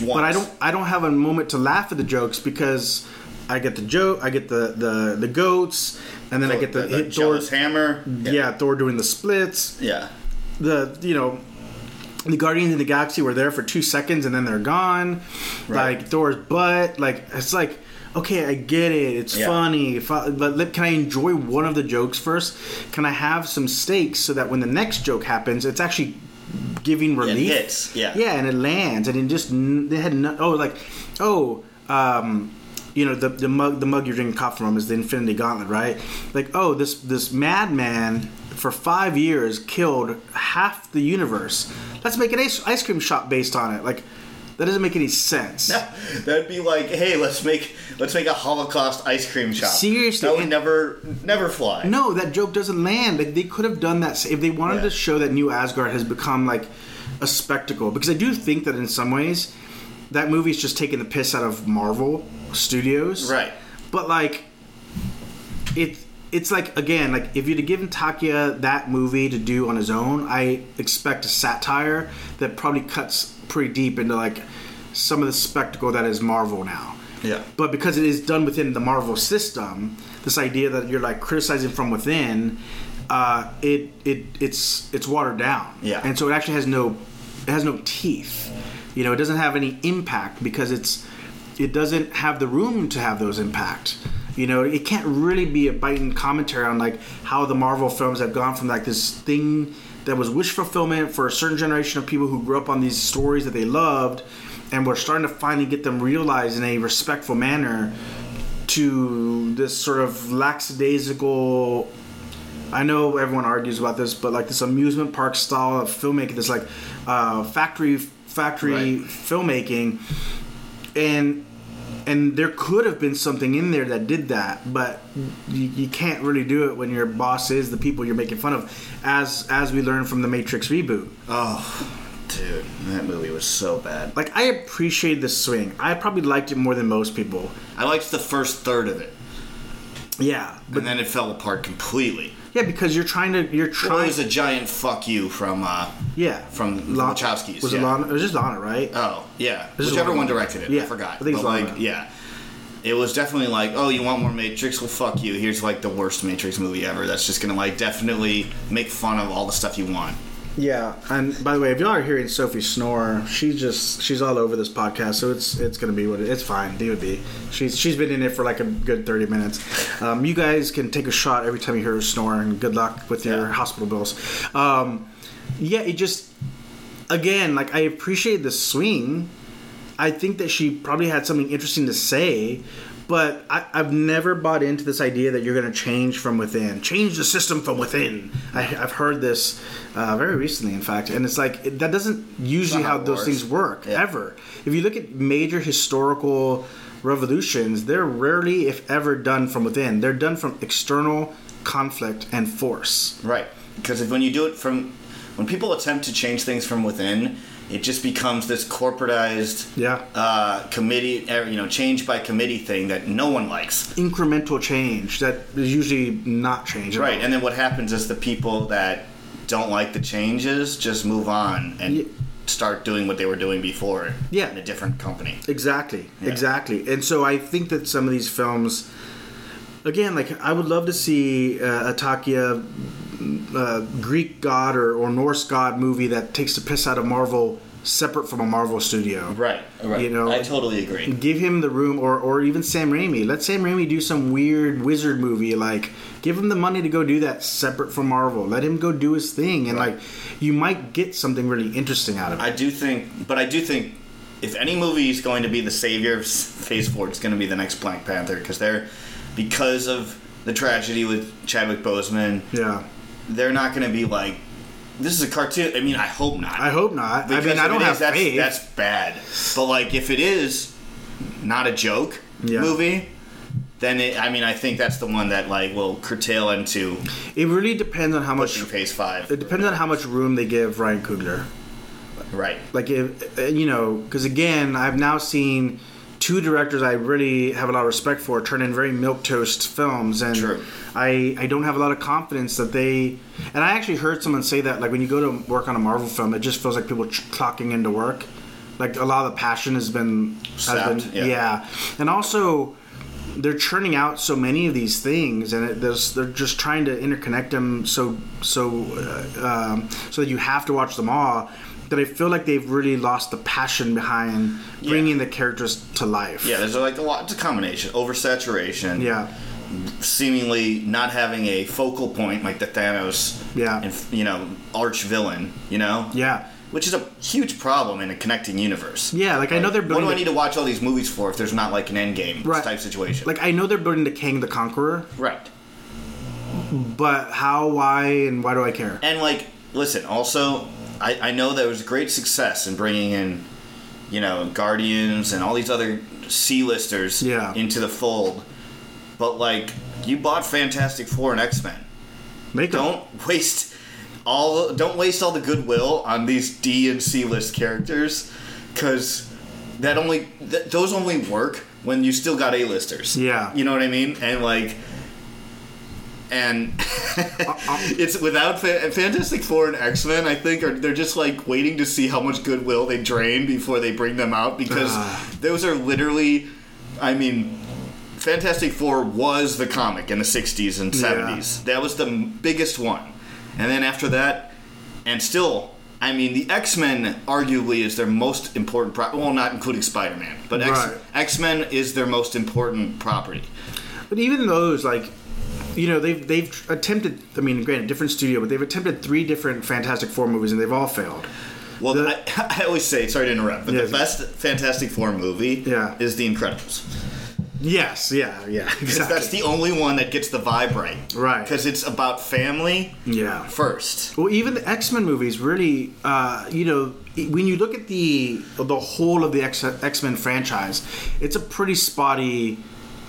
once. but I don't I don't have a moment to laugh at the jokes because I get the joke, I get the the the goats, and then I get the, the, the hit Thor. hammer. Yeah, Thor doing the splits. Yeah. the you know the Guardians of the Galaxy were there for two seconds and then they're gone. Right. Like Thor's butt, like it's like okay, I get it, it's Yeah. funny, fu- but can I enjoy one of the jokes first? Can I have some stakes so that when the next joke happens, it's actually giving relief? hits, yeah. yeah, and it lands, and it just they had no, oh like oh. um, you know, the the mug the mug you're drinking coffee from is the Infinity Gauntlet, right? Like, oh, this this madman for five years killed half the universe. Let's make an ice, ice cream shop based on it. Like, that doesn't make any sense. That'd be like, hey, let's make let's make a Holocaust ice cream shop. Seriously, that would never never fly. No, that joke doesn't land. Like they could have done that if they wanted Yeah. to show that New Asgard has become like a spectacle. Because I do think that in some ways, that movie's just taking the piss out of Marvel Studios. Right. But like, it it's like again like if you'd have given Taika that movie to do on his own, I expect a satire that probably cuts pretty deep into like some of the spectacle that is Marvel now. Yeah. But because it is done within the Marvel system, this idea that you're like criticizing from within, uh, it it it's it's watered down. Yeah. And so it actually has no it has no teeth. You know, it doesn't have any impact because it's it doesn't have the room to have those impact. You know, it can't really be a biting commentary on like how the Marvel films have gone from like this thing that was wish fulfillment for a certain generation of people who grew up on these stories that they loved and we're starting to finally get them realized in a respectful manner to this sort of lackadaisical I know everyone argues about this, but like this amusement park style of filmmaking, this like uh, factory factory Right. filmmaking, and and there could have been something in there that did that, but you, you can't really do it when your boss is the people you're making fun of, as as we learned from the Matrix reboot. Oh, dude, that movie was so bad. Like I appreciate the swing. I probably liked it more than most people. I liked the first third of it, Yeah, but and then it fell apart completely. Yeah, because you're trying to you're Well, it was a giant fuck you from uh, yeah, from Lon- Wachowskis. Was yeah. it Lana? It was just Lana, right? Oh, yeah. This Whichever one directed it. Yeah, I forgot. I think it's like, yeah. It was definitely like, oh, you want more Matrix? Well, fuck you. Here's like the worst Matrix movie ever. That's just gonna like definitely make fun of all the stuff you want. Yeah, and by the way, if y'all are hearing Sophie snore, she's just she's all over this podcast, so it's it's gonna be what it, it's fine. It would be. She's she's been in it for like a good thirty minutes. Um, you guys can take a shot every time you hear her snore, and good luck with your Yeah. hospital bills. Um, yeah, it just again like I appreciate the swing. I think that she probably had something interesting to say, but I, I've never bought into this idea that you're going to change from within, change the system from within. I, I've heard this uh, very recently, in fact, and it's like it, that doesn't usually how how those works. things work Yeah. ever. If you look at major historical revolutions, they're rarely, if ever, done from within. They're done from external conflict and force. Right. Because if, when you do it from, when people attempt to change things from within, it just becomes this corporatized, Yeah. uh, committee, er, you know, change by committee thing that no one likes. Incremental change that is usually not change. Right. And then what happens is the people that don't like the changes just move on and Yeah. start doing what they were doing before Yeah. in a different company. Exactly, exactly. And so I think that some of these films, again, like I would love to see uh, a Taika uh, Greek god or, or Norse god movie that takes the piss out of Marvel, separate from a Marvel studio. Right. Right. You know- I totally agree. Give him the room, or, or even Sam Raimi. Let Sam Raimi do some weird wizard movie. Like, give him the money to go do that separate from Marvel. Let him go do his thing, and Right. like, you might get something really interesting out of it. I do think, but I do think if any movie is going to be the savior of Phase Four, it's going to be the next Black Panther because they're because of the tragedy with Chadwick Boseman. yeah, They're not going to be like this is a cartoon. I mean, I hope not. I hope not. I mean, I don't have is, that's, faith. That's bad. But like, if it is not a joke Yeah. movie, then it, I mean, I think that's the one that like will curtail into It really depends on how much. Phase Five. It depends on how much room they give Ryan Coogler. Right. Like, if, uh, you know, because again, I've now seen two directors I really have a lot of respect for turn in very milk toast films, and True. I I don't have a lot of confidence that they. And I actually heard someone say that like when you go to work on a Marvel film, it just feels like people ch- clocking into work. Like a lot of the passion has been, has Sapped, been yeah. yeah, and also they're churning out so many of these things, and it, there's, they're just trying to interconnect them so so uh, um, so that you have to watch them all. That I feel like they've really lost the passion behind bringing the characters to life. Yeah, there's like a lot. It's a combination. Oversaturation. yeah, seemingly not having a focal point like the Thanos, Yeah. and you know, arch villain, you know, yeah. which is a huge problem in a connecting universe. Yeah, like I know they're building. What do I need to watch all these movies for if there's not like an end game Right. type situation? like I know they're building the Kang the Conqueror, right. but how, why, and why do I care? And like, listen, also, I, I know there was great success in bringing in, you know, Guardians and all these other C-listers Yeah. into the fold. But like, you bought Fantastic Four and X Men. Make. Don't waste all. Don't waste all the goodwill on these D and C list characters, because that only th- those only work when you still got A listers. Yeah. you know what I mean. And like, and it's without Fa- Fantastic Four and X Men. I think are they're just like waiting to see how much goodwill they drain before they bring them out because Ah. those are literally, I mean. Fantastic Four was the comic in the 60s and 70s. That was the biggest one. And then after that, and still, I mean, the X Men arguably is their most important. Pro- well, not including Spider Man, but X Right. X Men is their most important property. But even those, like, you know, they've they've attempted. I mean, granted, different studio, but they've attempted three different Fantastic Four movies, and they've all failed. Well, The- I, I always say, sorry to interrupt, but the best Fantastic Four movie Yeah. is The Incredibles. Yes, yeah, yeah, exactly. That's the only one that gets the vibe right. Right. Because it's about family yeah. first. Well, even the X Men movies really, uh, you know, when you look at the the whole of the X Men franchise, it's a pretty spotty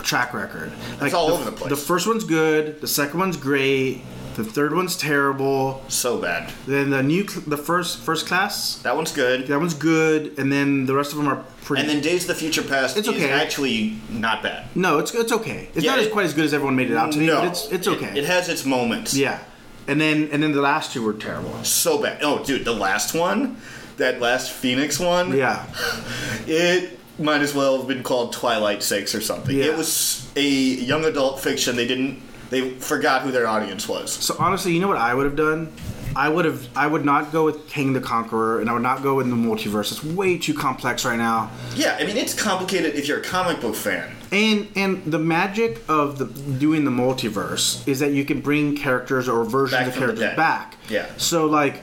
track record. Like all the, over the place. The first one's good. The second one's great. The third one's terrible. So bad. Then the new, the first first class, That one's good. that one's good. And then the rest of them are pretty. And then Days of the Future Past It's is okay. actually not bad. no, it's it's okay. It's Yeah, not as quite as good as everyone made it out to be, no, but it's it's It- okay. It, has its moments. yeah. And then and then the last two were terrible. So bad. Oh, dude, the last one, that last Phoenix one, Yeah. it might as well have been called Twilight Six or something. Yeah. It was a young adult fiction. They didn't. They forgot who their audience was. So honestly, you know what I would have done? I would have. I would not go with Kang the Conqueror, and I would not go in the multiverse. It's way too complex right now. Yeah, I mean it's complicated if you're a comic book fan. And and the magic of the doing the multiverse is that you can bring characters or versions Back of characters back. Yeah. So like,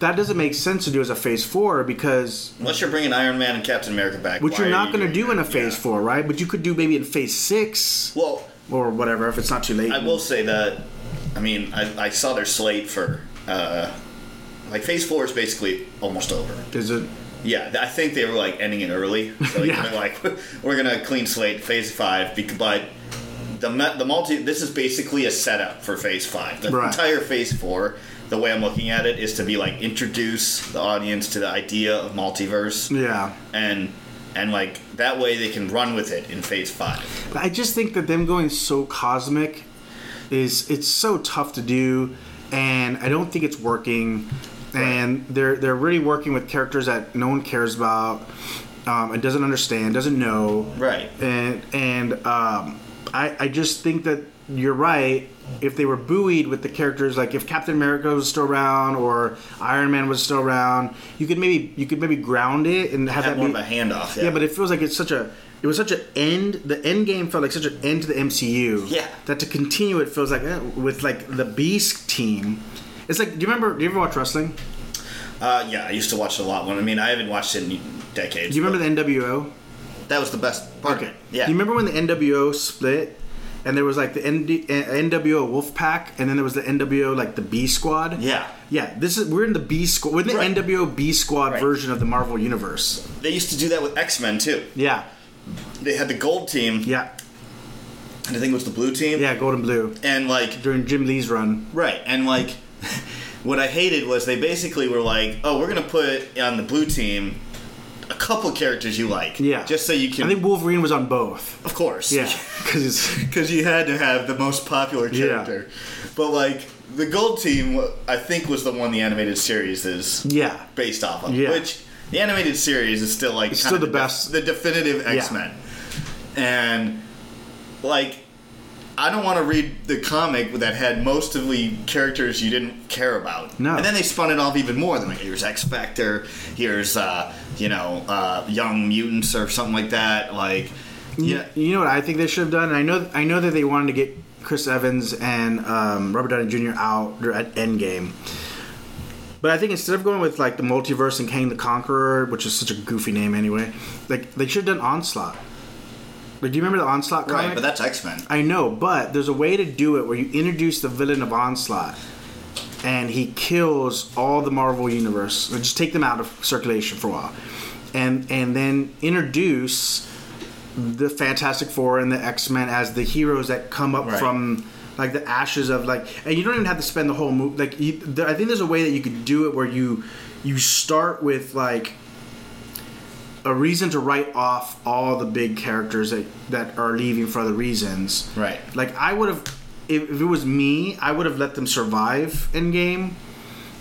that doesn't make sense to do as a Phase Four because Unless you're bringing Iron Man and Captain America back, which you're not you going to do in a? Phase Yeah. Four, right? But you could do maybe in Phase Six Well, or whatever if it's not too late. I will say that. I mean, I, I saw their slate for. Uh, like Phase Four is basically almost over. Is it? Yeah, I think they were like ending it early. So Yeah. they're like, we're gonna clean slate Phase Five, but the the multi. This is basically a setup for Phase Five. The Right. entire Phase Four. The way I'm looking at it is to be like introduce the audience to the idea of multiverse, Yeah. and and like that way they can run with it in Phase Five. I just think that them going so cosmic is it's so tough to do, and I don't think it's working. And they're they're really working with characters that no one cares about, um, and doesn't understand, doesn't know. Right. And and um, I I just think that you're right. If they were buoyed with the characters, like if Captain America was still around or Iron Man was still around, you could maybe you could maybe ground it and have, Have that more be, of a handoff. yeah, yeah, but it feels like it's such a. It was such an end. The end game felt like such an end to the MCU. Yeah. That to continue it feels like eh, with like the Beast team. It's like, do you remember? Do you ever watch wrestling? uh, yeah, I used to watch it a lot. When I mean, I haven't watched it in decades. Do you remember the NWO? that was the best part. Okay. Yeah. Do you remember when the NWO split? And there was like the ND, NWO Wolfpack, and then there was the NWO like the B Squad. Yeah. Yeah. This is we're in the B Squad. We're in the Right. NWO B Squad Right. version of the Marvel Universe. They used to do that with X Men too. Yeah. They had the gold team, Yeah. and I think it was the blue team. Yeah. Gold and blue And like, during Jim Lee's run. right, and like, what I hated was they basically were like, "Oh, we're gonna put on the blue team a couple characters you like, Yeah. just so you can." I think Wolverine was on both. of course, Yeah. Because because you had to have the most popular Yeah. character. But like, the gold team, I think, was the one the animated series is Yeah. based off of. Yeah. Which the animated series is still like It's still of the def- best. the definitive X Men, and like I don't want to read the comic that had most of the characters you didn't care about. No. and then they spun it off even more. Than like, here's X Factor, here's uh, you know uh, Young Mutants or something like that. Like yeah, You know what I think they should have done? And I know I know that they wanted to get Chris Evans and um, Robert Downey Jr. out at Endgame. But I think instead of going with like the multiverse and Kang the Conqueror, which is such a goofy name anyway, like they should have done Onslaught. Like, do you remember the Onslaught comic? Right, but that's X Men. I know, but there's a way to do it where you introduce the villain of Onslaught, and he kills all the Marvel universe. Or just take them out of circulation for a while, and and then introduce the Fantastic Four and the X Men as the heroes that come up Right. from like the ashes of like, and you don't even have to spend the whole movie. Like, you, I think there's a way that you could do it where you you start with like a reason to write off all the big characters that that are leaving for other reasons. Right. Like I would have, if, if it was me, I would have let them survive Endgame.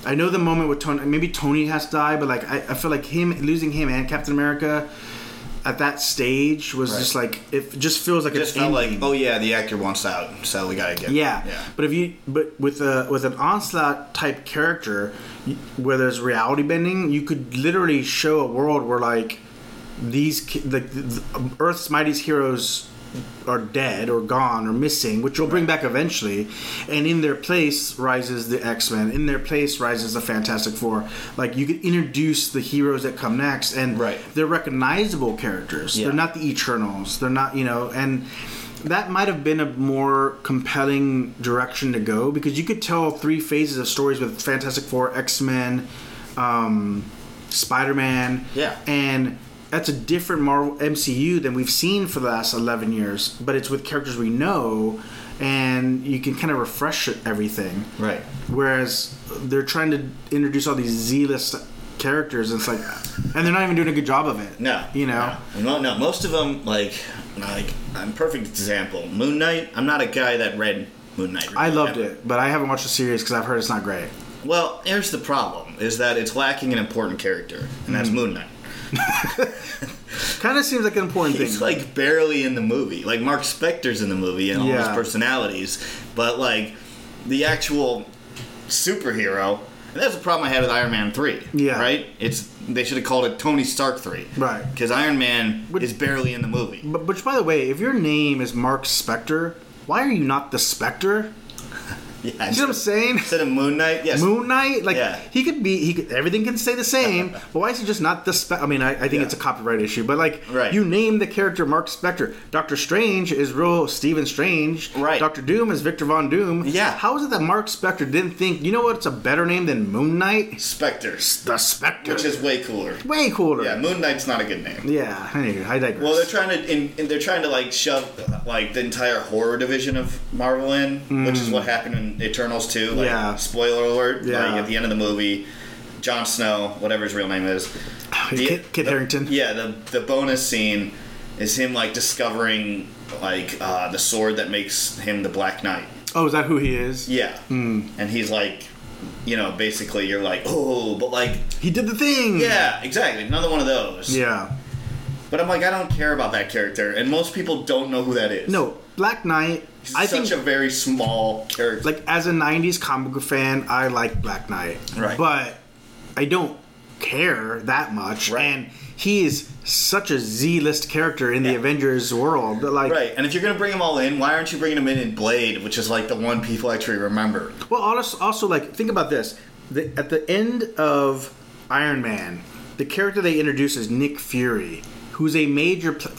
I know the moment with Tony. Maybe Tony has to die, but like I, I feel like him losing him and Captain America at that stage was Right. just like it just feels like It just felt like, oh yeah, the actor wants out, so we gotta get. Yeah. yeah. but if you but with a with an onslaught type character, where there's reality bending, you could literally show a world where like these the, the Earth's mightiest heroes are dead or gone or missing, which will bring back eventually, and in their place rises the X Men. In their place rises the Fantastic Four. Like you could introduce the heroes that come next, and Right. they're recognizable characters. Yeah. They're not the Eternals. They're not you know and that might have been a more compelling direction to go because you could tell three phases of stories with Fantastic Four, X Men, um, Spider Man, Yeah. and that's a different Marvel MCU than we've seen for the last eleven years. But it's with characters we know, and you can kind of refresh everything. Right. Whereas they're trying to introduce all these Z-list characters, and it's like, and they're not even doing a good job of it. No, you know. no, no. Most of them, like, like, I'm perfect example. Moon Knight. I'm not a guy that read Moon Knight. I loved it, but I haven't watched the series because I've heard it's not great. Well, here's the problem: is that it's lacking an important character, and that's mm-hmm. Moon Knight. Kind of seems like an important He's thing. like barely in the movie. Like Mark Spector's in the movie and all his personalities, but like the actual superhero. And that's the problem I had with Iron Man three. Yeah. Right. It's they should have called it Tony Stark three. Right. Because Iron Man Which- is barely in the movie. but, which, by the way, if your name is Mark Spector, why are you not the Spectre? Yeah. You know what I'm saying? Instead of Moon Knight, yes. Moon Knight, like Yeah. he could be, he could, everything can stay the same. but why is he just not the Spe- I mean, I, I think Yeah. it's a copyright issue, but like Right. you name the character Mark Spector. Doctor Strange is real Stephen Strange. Right. Doctor Doom is Victor Von Doom. Yeah. How is it that Mark Spector didn't think? You know what's a better name than Moon Knight? Spectre, The Spectre. which is way cooler. way cooler. Yeah, Moon Knight's not a good name. Yeah. Anyway, I digress. Well, they're trying to in, in- they're trying to like shove like the entire horror division of Marvel in, which is hmm. what happened in Eternals too. Like, Mm. Yeah. Spoiler alert. Yeah. Like at the end of the movie, Jon Snow, whatever his real name is, the- Kit, Kit the- Harington. Yeah, the the bonus scene is him like discovering like uh, the sword that makes him the Black Knight. Oh, is that who he is? Yeah, Hmm. and he's like, you know, basically you're like, oh, but like, He did the thing. yeah, exactly, another one of those. Yeah. But I'm like, I don't care about that character, and most people don't know who that is. No, Black Knight. He's I such think a very small character. like as a '90s comic book fan, I like Black Knight. Right. But I don't care that much. Right. And he is such a Z-list character in the Avengers world. Like, right, and if you're gonna bring them all in, why aren't you bringing them in in Blade, which is like the one people actually remember? Well, also, also like think about this: the, at the end of Iron Man, the character they introduce is Nick Fury, who's a major, pl-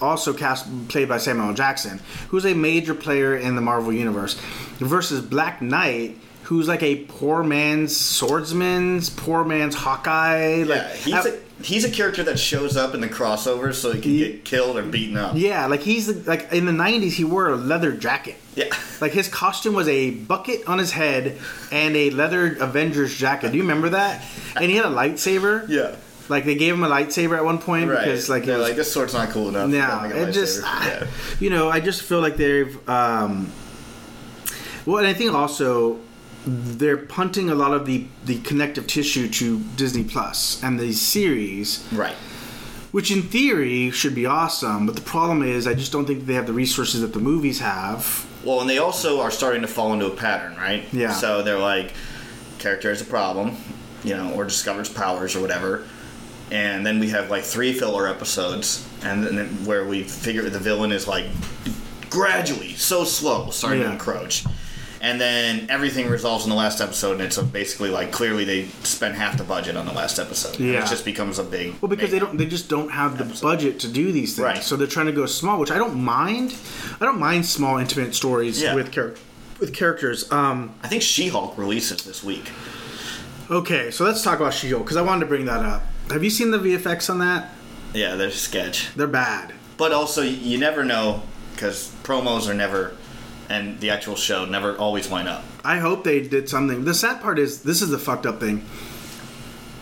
also cast played by Samuel. Jackson, who's a major player in the Marvel universe, versus Black Knight. Who's like a poor man's swordsman, poor man's Hawkeye? Like, yeah, he's I- a he's a character that shows up in the crossover so he can He- get killed or beaten up. yeah, like he's like in the '90s, he wore a leather jacket. Yeah. Like his costume was a bucket on his head and a leather Avengers jacket. Do you remember that? And he had a lightsaber. Yeah. Like they gave him a lightsaber at one point Right. because like they're was, like this sword's not cool enough. yeah, Don't make a it just lightsaber." yeah. you know I just feel like they've um, well, and I think also they're punting a lot of the the connective tissue to Disney Plus and these series, right. which in theory should be awesome. But the problem is, I just don't think they have the resources that the movies have. Well, and they also are starting to fall into a pattern, right? Yeah. So they're like, character has a problem, you know, or discovers powers or whatever, and then we have like three filler episodes, and then where we figure the villain is like gradually so slow starting to encroach, and then everything resolves in the last episode, and it's basically like clearly they spent half the budget on the last episode. Yeah. it just becomes a big. Well, because they don't, they just don't have the budget to do these things, Right. so they're trying to go small, which I don't mind. I don't mind small, intimate stories Yeah. with char- with characters. Um, I think She-Hulk releases this week. okay, so let's talk about She-Hulk because I wanted to bring that up. Have you seen the VFX on that? Yeah, they're sketch, They're bad. but also you never know because promos are never, and the actual show never always line up. I hope they did something. The sad part is this is the fucked up thing.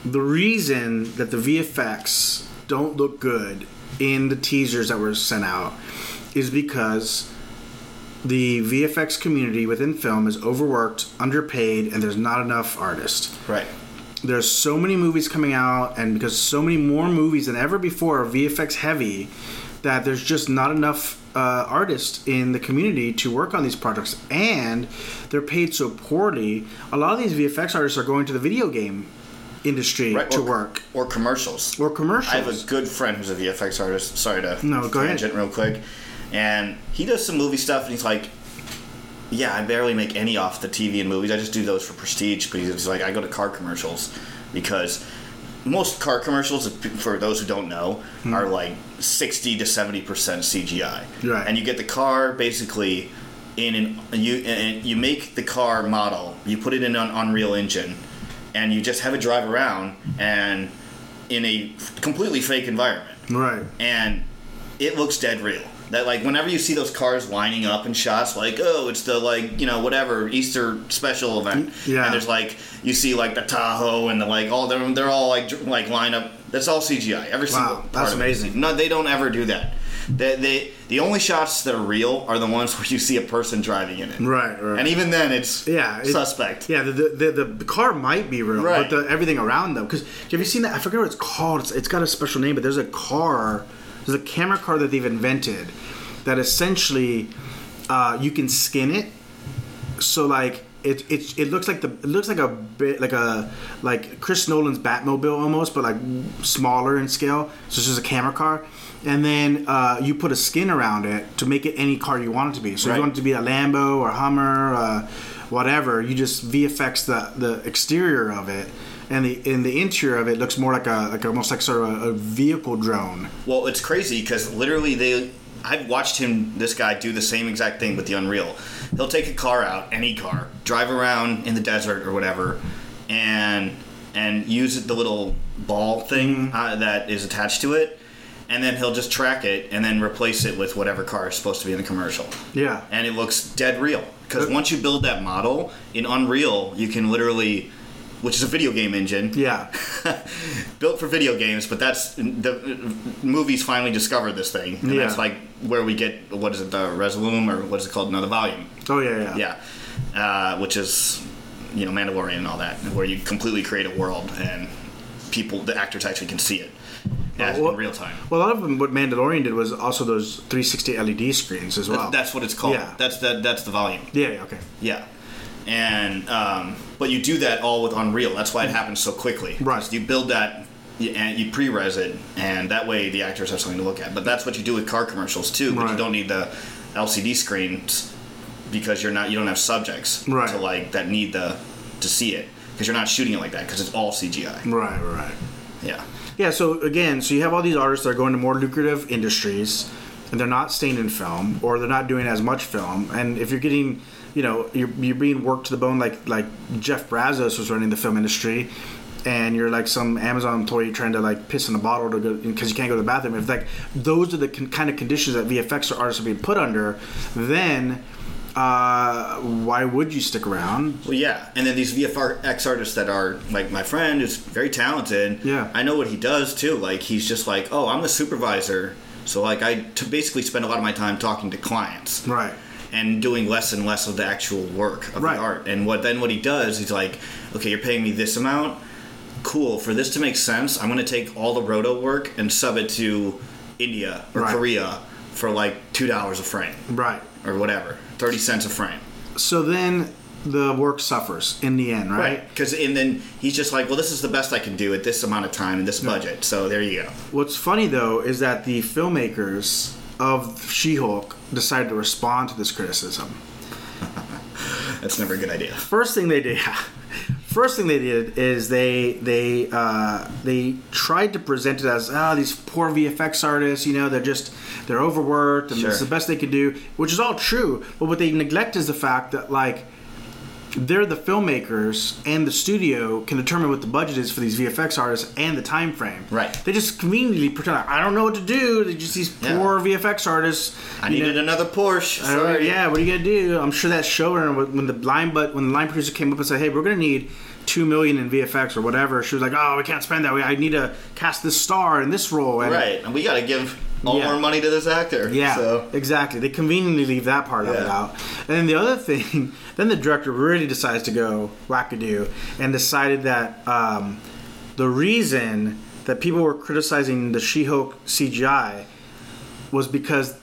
The reason that the VFX don't look good in the teasers that were sent out is because the VFX community within film is overworked, underpaid, and there's not enough artists. Right. There's so many movies coming out, and because so many more movies than ever before are VFX heavy, that there's just not enough uh, artists in the community to work on these projects, and they're paid so poorly. A lot of these VFX artists are going to the video game industry Right, to or- work or commercials. or commercials. I have a good friend who's a VFX artist. Sorry to No, go ahead. real quick. And he does some movie stuff, and he's like, "Yeah, I barely make any off the TV and movies. I just do those for prestige." because he's like, "I go to car commercials because most car commercials, for those who don't know, hmm. are like sixty to seventy percent CGI. Right. And you get the car basically in an you and you make the car model, you put it in an Unreal Engine, and you just have it drive around and in a completely fake environment right. and it looks dead real. That like whenever you see those cars lining up in shots, like oh, it's the like you know whatever Easter special event, Yeah. and there's like you see like the Tahoe and the like all they're they're all like like line up. That's all CGI. Every single part that's amazing. No, they don't ever do that. They, they the only shots that are real are the ones where you see a person driving in it. Right, right. And even then, it's Yeah, suspect. Yeah, the, the, the, the car might be real, Right. but the, everything around them. Because have you seen that? I forget what it's called. It's, it's got a special name, but there's a car, there's a camera car that they've invented that essentially uh, you can skin it. So like it, it it looks like the it looks like a bit like a like Chris Nolan's Batmobile almost, but like smaller in scale. So it's just a camera car. And then uh, you put a skin around it to make it any car you want it to be. So if you want it to be a Lambo or Hummer, uh, whatever. You just VFX the the exterior of it, and the in the interior of it looks more like a like almost like sort of a, a vehicle drone. Well, it's crazy because literally they. I've watched him, this guy, do the same exact thing with the Unreal. He'll take a car out, any car, drive around in the desert or whatever, and and use the little ball thing uh, that is attached to it, and then he'll just track it and then replace it with whatever car is supposed to be in the commercial. Yeah. And it looks dead real because once you build that model in Unreal, you can literally, which is a video game engine, Yeah. built for video games, but that's the movies finally discovered this thing, and Yeah. that's like where we get what is it, the Resolume or what is it called, another volume? Oh yeah, yeah. Yeah, uh, which is you know Mandalorian and all that, where you completely create a world and people, the actors actually can see it as, well- in real time. Well, a lot of them, what Mandalorian did was also those 360 LED screens as well. That's what it's called. Yeah. That's the that's the volume. yeah, yeah, okay. Yeah. And um, but you do that all with Unreal. That's why it happens so quickly. Right. 'Cause You build that and you pre-res it, and that way the actors have something to look at. But that's what you do with car commercials too. But Right. you don't need the LCD screens because you're not you don't have subjects Right. to like that need the to see it because you're not shooting it like that because it's all CGI. Right, right. Yeah. Yeah, so again, so you have all these artists that are going to more lucrative industries, and they're not staying in film, or they're not doing as much film. And if you're getting, you know, you're, you're being worked to the bone, like like Jeff Bezos was running the film industry, and you're like some Amazon employee trying to like piss in a bottle to go because you can't go to the bathroom. If like those are the con- kind of conditions that VFX artists are being put under, then uh, why would you stick around? Well, yeah, and then these VFX artists that are like my friend is very talented. Yeah. I know what he does too. Like he's just like, oh, I'm the supervisor, so like I basically spend a lot of my time talking to clients Right. And doing less and less of the actual work of Right. the art. And what then what he does, he's like, okay, you're paying me this amount. Cool. For this to make sense, I'm going to take all the roto work and sub it to India or Right. Korea for like two dollars a frame Right. or whatever, thirty cents a frame. So then the work suffers in the end, right? Because and then he's just like, well, this is the best I can do at this amount of time and this budget. So there you go. What's funny though is that the filmmakers of She-Hulk decided to respond to this criticism. That's never a good idea. First thing they did, first thing they did is they they uh, they tried to present it as ah these poor VFX artists, you know, they're just they're overworked and Sure. it's the best they could do, which is all true. But what they neglect is the fact that like they're the filmmakers and the studio can determine what the budget is for these VFX artists and the time frame. Right. They just conveniently pretend like, I don't know what to do. They're just these Yeah. poor VFX artists. I you know, needed another Porsche. Sorry. yeah, what are you gonna do? I'm sure that showrunner, when- the line but when the line producer came up and said, "Hey, we're gonna need two million in VFX or whatever," she was like, "Oh, we can't spend that. We I need to cast this star in this role." And Right, and we got to give all Yeah. more money to this actor. Yeah, So exactly. They conveniently leave that part of it out. And then the other thing, then the director really decides to go wackadoo and decided that um, the reason that people were criticizing the She-Hulk CGI was because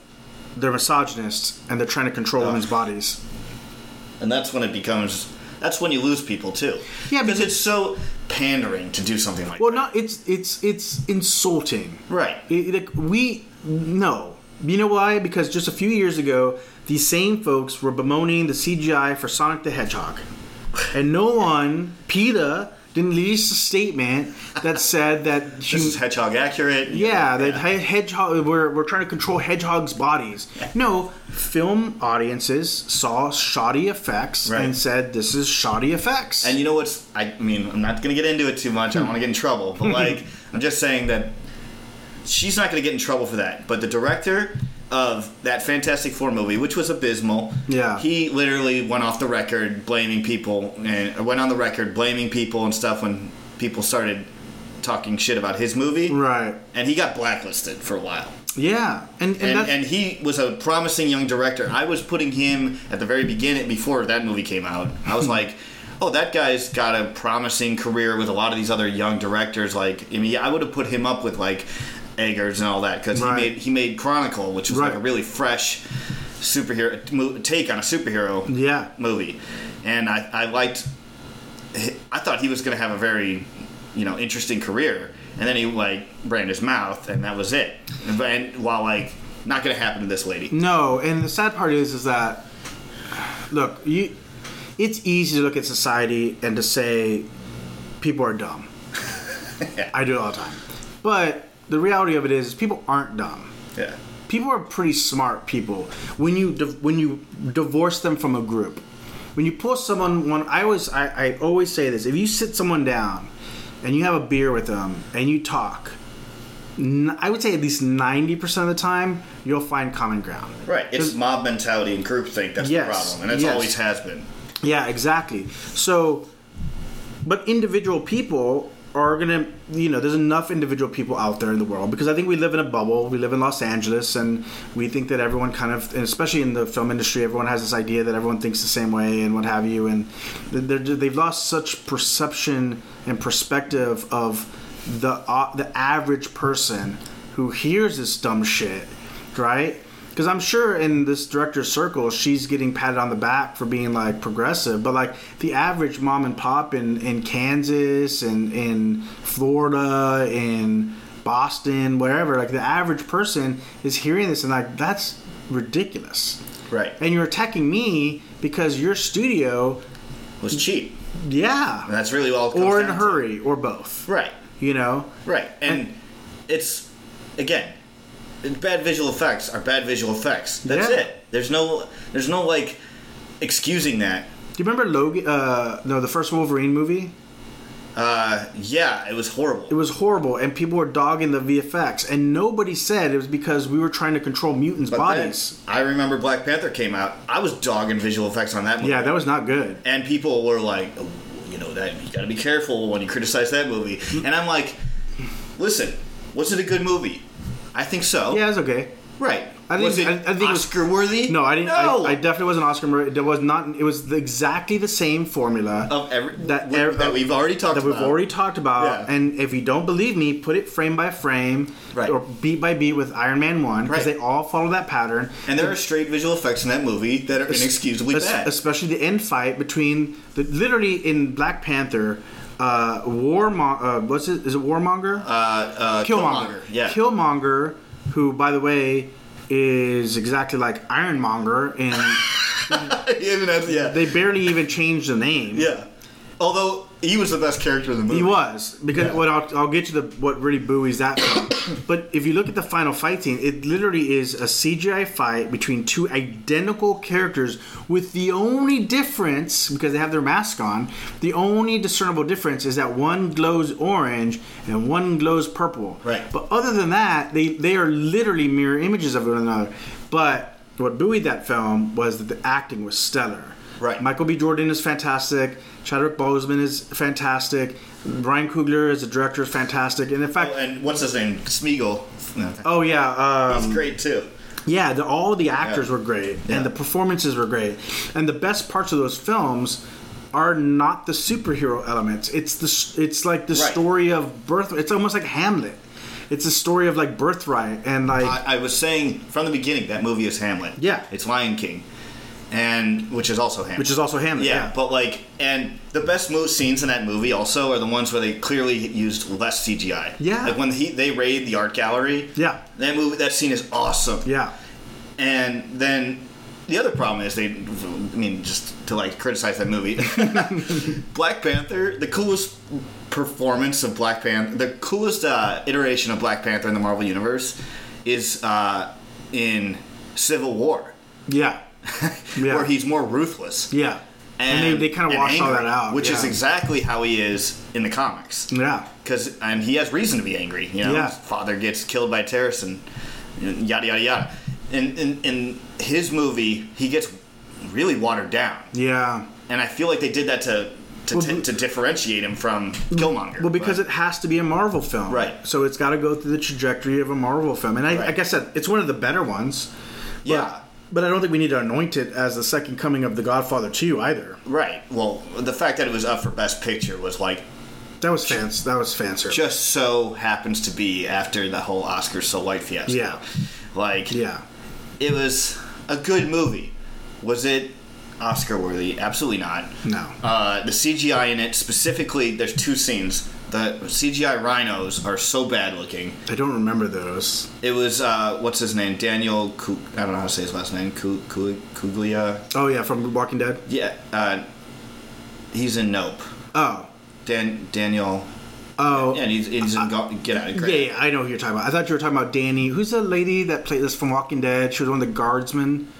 they're misogynists and they're trying to control women's bodies. and that's when it becomes. That's when you lose people too. Yeah, because it's so pandering to do something like Well, not it's it's it's insulting. Right. It, like we no. You know why? Because just a few years ago, these same folks were bemoaning the CGI for Sonic the Hedgehog, and no one, PETA, didn't release a statement that said that This is hedgehog accurate. yeah, that he- hedgehog we're, we're trying to control hedgehogs' bodies. No, film audiences saw shoddy effects Right. and said this is shoddy effects. And you know what's? I mean, I'm not going to get into it too much. I don't want to get in trouble. But like, I'm just saying that she's not going to get in trouble for that. But the director of that Fantastic Four movie, which was abysmal, Yeah. he literally went off the record blaming people and uh, went on the record blaming people and stuff when people started talking shit about his movie. right. And he got blacklisted for a while. Yeah, and and, And, and he was a promising young director. I was putting him at the very beginning before that movie came out. I was like, oh, that guy's got a promising career with a lot of these other young directors. Like, I mean, I would have put him up with like Eggers and all that because Right. he made he made Chronicle, which was like a really fresh superhero take on a superhero yeah. movie, and I, I liked. I thought he was going to have a very, you know, interesting career, and then he like ran his mouth, and that was it. And, and while like not going to happen to this lady, No, and the sad part is, is that look, you, it's easy to look at society and to say people are dumb. I do it all the time, but the reality of it is, is people aren't dumb. yeah, People are pretty smart people. When you when you divorce them from a group, when you pull someone one, I always I, I always say this: if you sit someone down and you have a beer with them and you talk. I would say at least ninety percent of the time you'll find common ground. right. It's mob mentality and groupthink that's Yes, the problem, and it yes. always has been. Yeah, exactly. So, but individual people are gonna, you know, there's enough individual people out there in the world because I think we live in a bubble. We live in Los Angeles, and we think that everyone kind of, especially in the film industry, everyone has this idea that everyone thinks the same way and what have you, and they've lost such perception and perspective of the uh, the average person who hears this dumb shit, right? Because I'm sure in this director's circle, she's getting patted on the back for being like progressive, but like the average mom and pop in, in Kansas and in Florida, in Boston, wherever, like the average person is hearing this and like that's ridiculous. Right. And you're attacking me because your studio, was cheap. yeah, And that's really all. Or in a down to. hurry, or both. Right. You know, Right. And it's again, bad visual effects are bad visual effects. That's Yeah. it. There's no there's no like excusing that. do you remember Logan? Uh, no, the first Wolverine movie. Uh, yeah, it was horrible. It was horrible, and people were dogging the VFX, and nobody said it was because we were trying to control mutants' But bodies. I remember Black Panther came out. I was dogging visual effects on that movie. Yeah, that was not good. and people were like, oh, you know that you got to be careful when you criticize that movie. And I'm like, listen, was it a good movie? I think so. Yeah, it was okay. Right. I think- was it I- I think it was- Oscar worthy? No, I didn't. No. I, I definitely wasn't Oscar. Murray. It was not. It was the, exactly the same formula of every that that, ev- that we've already talked that we've about. already talked about. Yeah. And if you don't believe me, put it frame by frame Right. or beat by beat with Iron Man One because Right. they all follow that pattern. And there are straight visual effects in that movie that are inexcusably Es- bad. Especially the end fight between the literally in Black Panther. Uh, Warmonger. Uh, what's it? Is it Warmonger? uh, uh, Killmonger. Yeah. Killmonger, who, by the way, is exactly like Ironmonger in He even has- yeah. They barely even changed the name. yeah. Although he was the best character in the movie. He was because Yeah. what I'll, I'll get to the what really buoys that film. but if you look at the final fight scene, it literally is a CGI fight between two identical characters with the only difference because they have their mask on. The only discernible difference is that one glows orange and one glows purple. Right. But other than that, they they are literally mirror images of one another. But what buoyed that film was that the acting was stellar. Right. Michael B. Jordan is fantastic. Chadwick Boseman is fantastic. Ryan Coogler as a director is fantastic. And in fact, Oh, and what's his name? Smeagol. oh yeah, He's um, great too. yeah. The, all the actors Yeah. were great, Yeah. and the performances were great. And the best parts of those films are not the superhero elements. It's the it's like the Right. story of birth. It's almost like Hamlet. It's a story of like birthright and like I, I was saying from the beginning that movie is Hamlet. Yeah. It's Lion King, and which is also Hamlet. which is also Hamlet. yeah, Yeah, but like, and the best mo- scenes in that movie also are the ones where they clearly used less CGI. Yeah. like when he they raid the art gallery. Yeah. that movie that scene is awesome. yeah. And then the other problem is they, I mean, just to like criticize that movie, Black Panther, the coolest performance of Black Panther, the coolest uh, iteration of Black Panther in the Marvel Universe is uh, in Civil War, Yeah. Yeah. where he's more ruthless. Yeah. And, they, they kind of and washed all that out. which is exactly how he is in the comics. Yeah. Because and he has reason to be angry. You know, Yeah. his father gets killed by terrorists and yada yada yada. In, in in his movie, he gets really watered down, Yeah. and I feel like they did that to to, Well, t- to differentiate him from Killmonger. Well, because but- it has to be a Marvel film, Right. So it's got to go through the trajectory of a Marvel film, and I, Right. like I said, it's one of the better ones. Yeah. But I don't think we need to anoint it as the second coming of The Godfather Two either. right. Well, the fact that it was up for Best Picture was like That was fans. That was fan service. just so happens to be after the whole Oscars so white fiasco. Yeah. Like yeah. it was a good movie. Was it Oscar worthy? Absolutely not. No. Uh, the CGI in it, specifically, there's two scenes. The CGI rhinos are so bad looking. I don't remember those. It was uh, what's his name? Daniel. I don't know how to say his last name. Ku- Ku- Kuglia. Oh yeah, from Walking Dead. Yeah. Uh, he's in Nope. Oh. Dan Daniel. Oh. Yeah, and he's, he's in Go- Get Out. Yeah, Great. yeah, I know who you're talking about. I thought you were talking about Danny. Who's the lady that played this from Walking Dead? She was one of the guardsmen.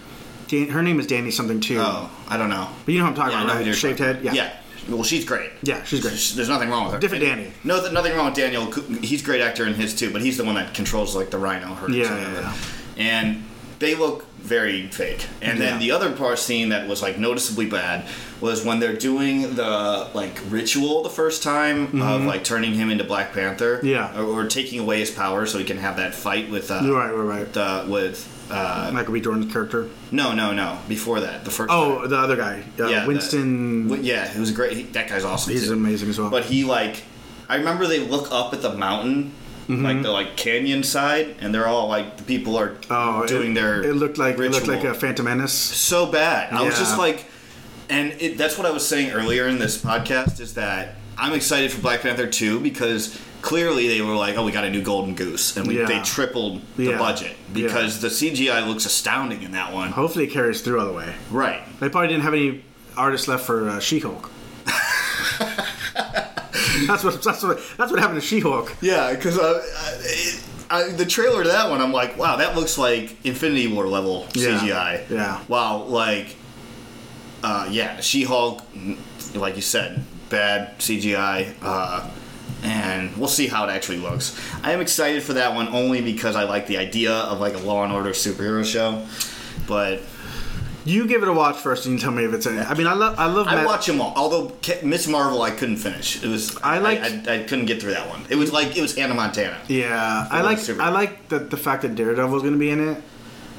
Dan- her name is Danny something too. Oh, I don't know. But you know what I'm talking Yeah, I know about, who right? you're Shaved talking head. Yeah. Yeah. Well, she's great. Yeah, she's great. There's nothing wrong with her. Different Danny. No, th- nothing wrong with Daniel. He's a great actor in his too, but he's the one that controls like the rhino herds. Yeah, yeah, yeah. And they look very fake. And then the other part scene that was like noticeably bad was when they're doing the like ritual the first time of like turning him into Black Panther. Mm-hmm. Yeah. Or, or taking away his power so he can have that fight with uh, Right, right, right. the with uh, Michael B. Jordan's character. no no no before that the first Oh, time. the other guy, uh, Yeah, Winston. Wi- yeah, it was great. He, that guy's awesome. he's too. amazing as well. But he like, I remember they look up at the mountain, Mm-hmm. like the like canyon side, and they're all like the people are oh, doing it, their. It looked like it looked like a Phantom Menace. so bad. I was just like, and it, that's what I was saying earlier in this podcast is that I'm excited for Black Panther 2 because clearly they were like, oh, we got a new golden goose, and we, Yeah. they tripled the Yeah. budget because the CGI looks astounding in that one. Hopefully, it carries through all the way. Right. They probably didn't have any artists left for uh, She-Hulk. that's what that's what that's what happened to She-Hulk. Yeah, because uh, the trailer to that one, I'm like, wow, that looks like Infinity War level Yeah, CGI. yeah. Wow, like, uh, yeah, She-Hulk, like you said, bad CGI, uh, and we'll see how it actually looks. I am excited for that one only because I like the idea of like a Law and Order superhero show, but You give it a watch first, and you tell me if it's. A, I mean, I love I love. I Matt- watch them all. Although Miss Marvel, I couldn't finish. It was I like. I, I, I couldn't get through that one. It was like it was Hannah Montana. Yeah, I like I like the the fact that Daredevil's going to be in it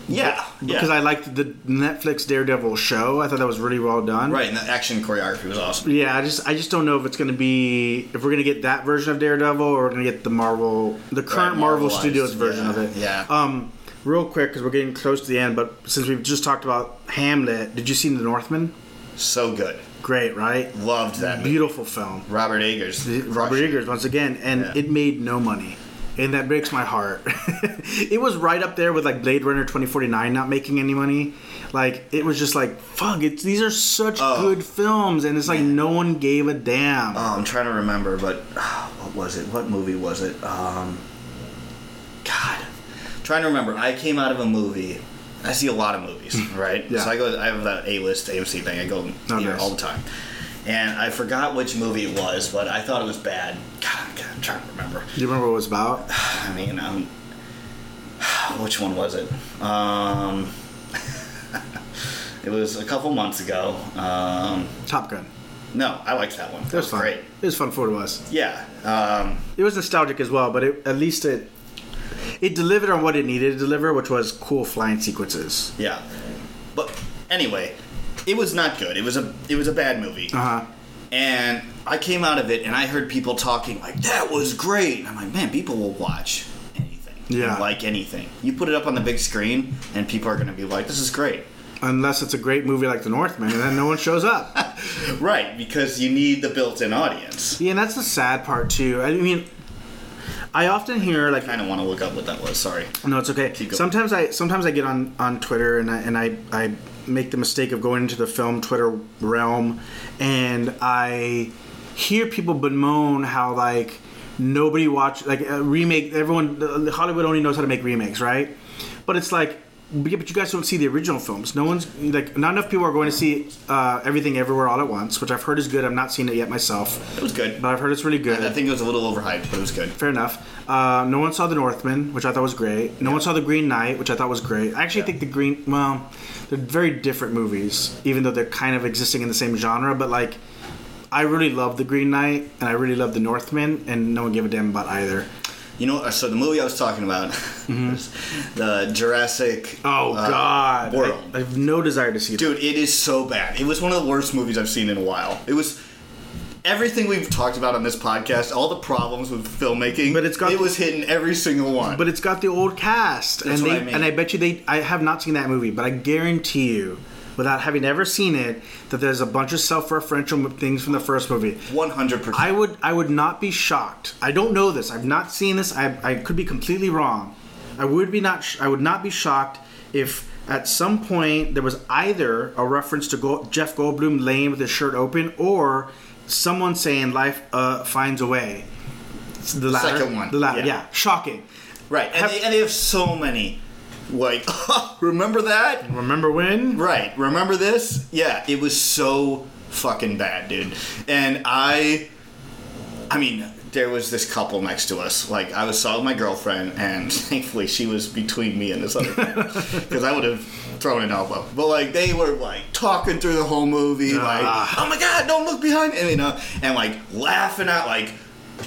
Yeah, because yeah. I liked the Netflix Daredevil show. I thought that was really well done. Right, and the action choreography was awesome. Yeah, I just I just don't know if it's going to be if we're going to get that version of Daredevil or we're going to get the Marvel the current Marvel Studios version yeah, of it. yeah. Um, real quick because we're getting close to the end, but since we've just talked about Hamlet, did you see The Northman? So good. Great, right? Loved that movie. Beautiful film. Robert Eggers. Robert. Eggers once again, and Yeah. it made no money. And that breaks my heart. it was right up there with like Blade Runner 2049 not making any money. Like it was just like fuck. It's these are such Oh. good films, and it's like no one gave a damn. Oh, I'm trying to remember, but what was it? What movie was it? Um, God, trying to remember. I came out of a movie. I see a lot of movies, right? Yeah. So I go. I have that A list AMC thing. I go Oh, nice. all the time, and I forgot which movie it was, but I thought it was bad. God, God I'm trying to remember. Do you remember what it was about? I mean, um, which one was it? Um, it was a couple months ago. Um, Top Gun. no, I liked that one. That It was fun. great. It was fun for what it was. Yeah. Um, It was nostalgic as well, but it, at least it it delivered on what it needed to deliver, which was cool flying sequences. Yeah, but anyway, it was not good. It was a it was a bad movie, Uh huh. and I came out of it and I heard people talking like that was great. And I'm like, man, people will watch anything, Yeah. like anything. You put it up on the big screen, and people are going to be like, this is great, Unless it's a great movie like The Northman, and then no one shows up. right? Because you need the built-in audience. yeah, and that's the sad part too. I mean, I often hear like I kind of want to look up what that was. Sorry. No, it's okay. Sometimes I sometimes I get on on Twitter and I and I I make the mistake of going into the film Twitter realm, and I hear people bemoan how like nobody watch like a remake. Everyone uh, Hollywood only knows how to make remakes, right? But it's like. Yeah, but you guys don't see the original films. No one's like not enough people are going to see uh, everything everywhere all at once, which I've heard is good. I'm not seeing it yet myself, It was good. but I've heard it's really good. I think it was a little overhyped, but it was good. Fair enough. Uh, no one saw The Northman, which I thought was great. No one saw The Green Knight, which I thought was great. I actually Yeah. think The Green, well, they're very different movies, even though they're kind of existing in the same genre. But like, I really love The Green Knight, and I really love The Northman, and no one gave a damn about either. You know, so the movie I was talking about, was the Jurassic. Mm-hmm. Oh uh, God, World. I, I have no desire to see that. Dude, it is so bad. It was one of the worst movies I've seen in a while. It was everything we've talked about on this podcast, all the problems with filmmaking. But it's got- it was hitting every single one. But it's got the old cast, That's and they I mean. and I bet you they. I have not seen that movie, but I guarantee you, without having ever seen it, that there's a bunch of self-referential things from the first movie. one hundred percent. I would I would not be shocked. I don't know this. I've not seen this. I, I could be completely wrong. I would be not. sh- I would not be shocked if at some point there was either a reference to Jeff Goldblum laying with his shirt open, or someone saying "Life uh, finds a way." It's the latter. second one, The latter. yeah. Yeah. Shocking. Right, and, Have- they, and they have so many. Like, remember that? Remember when? Right, remember this? Yeah, it was so fucking bad, dude. And I, I mean, there was this couple next to us. Like, I was saw my girlfriend, and thankfully she was between me and this other because I would have thrown an elbow. But like, they were like talking through the whole movie, like, Ah. oh my god, don't look behind, and you know, and like laughing at like.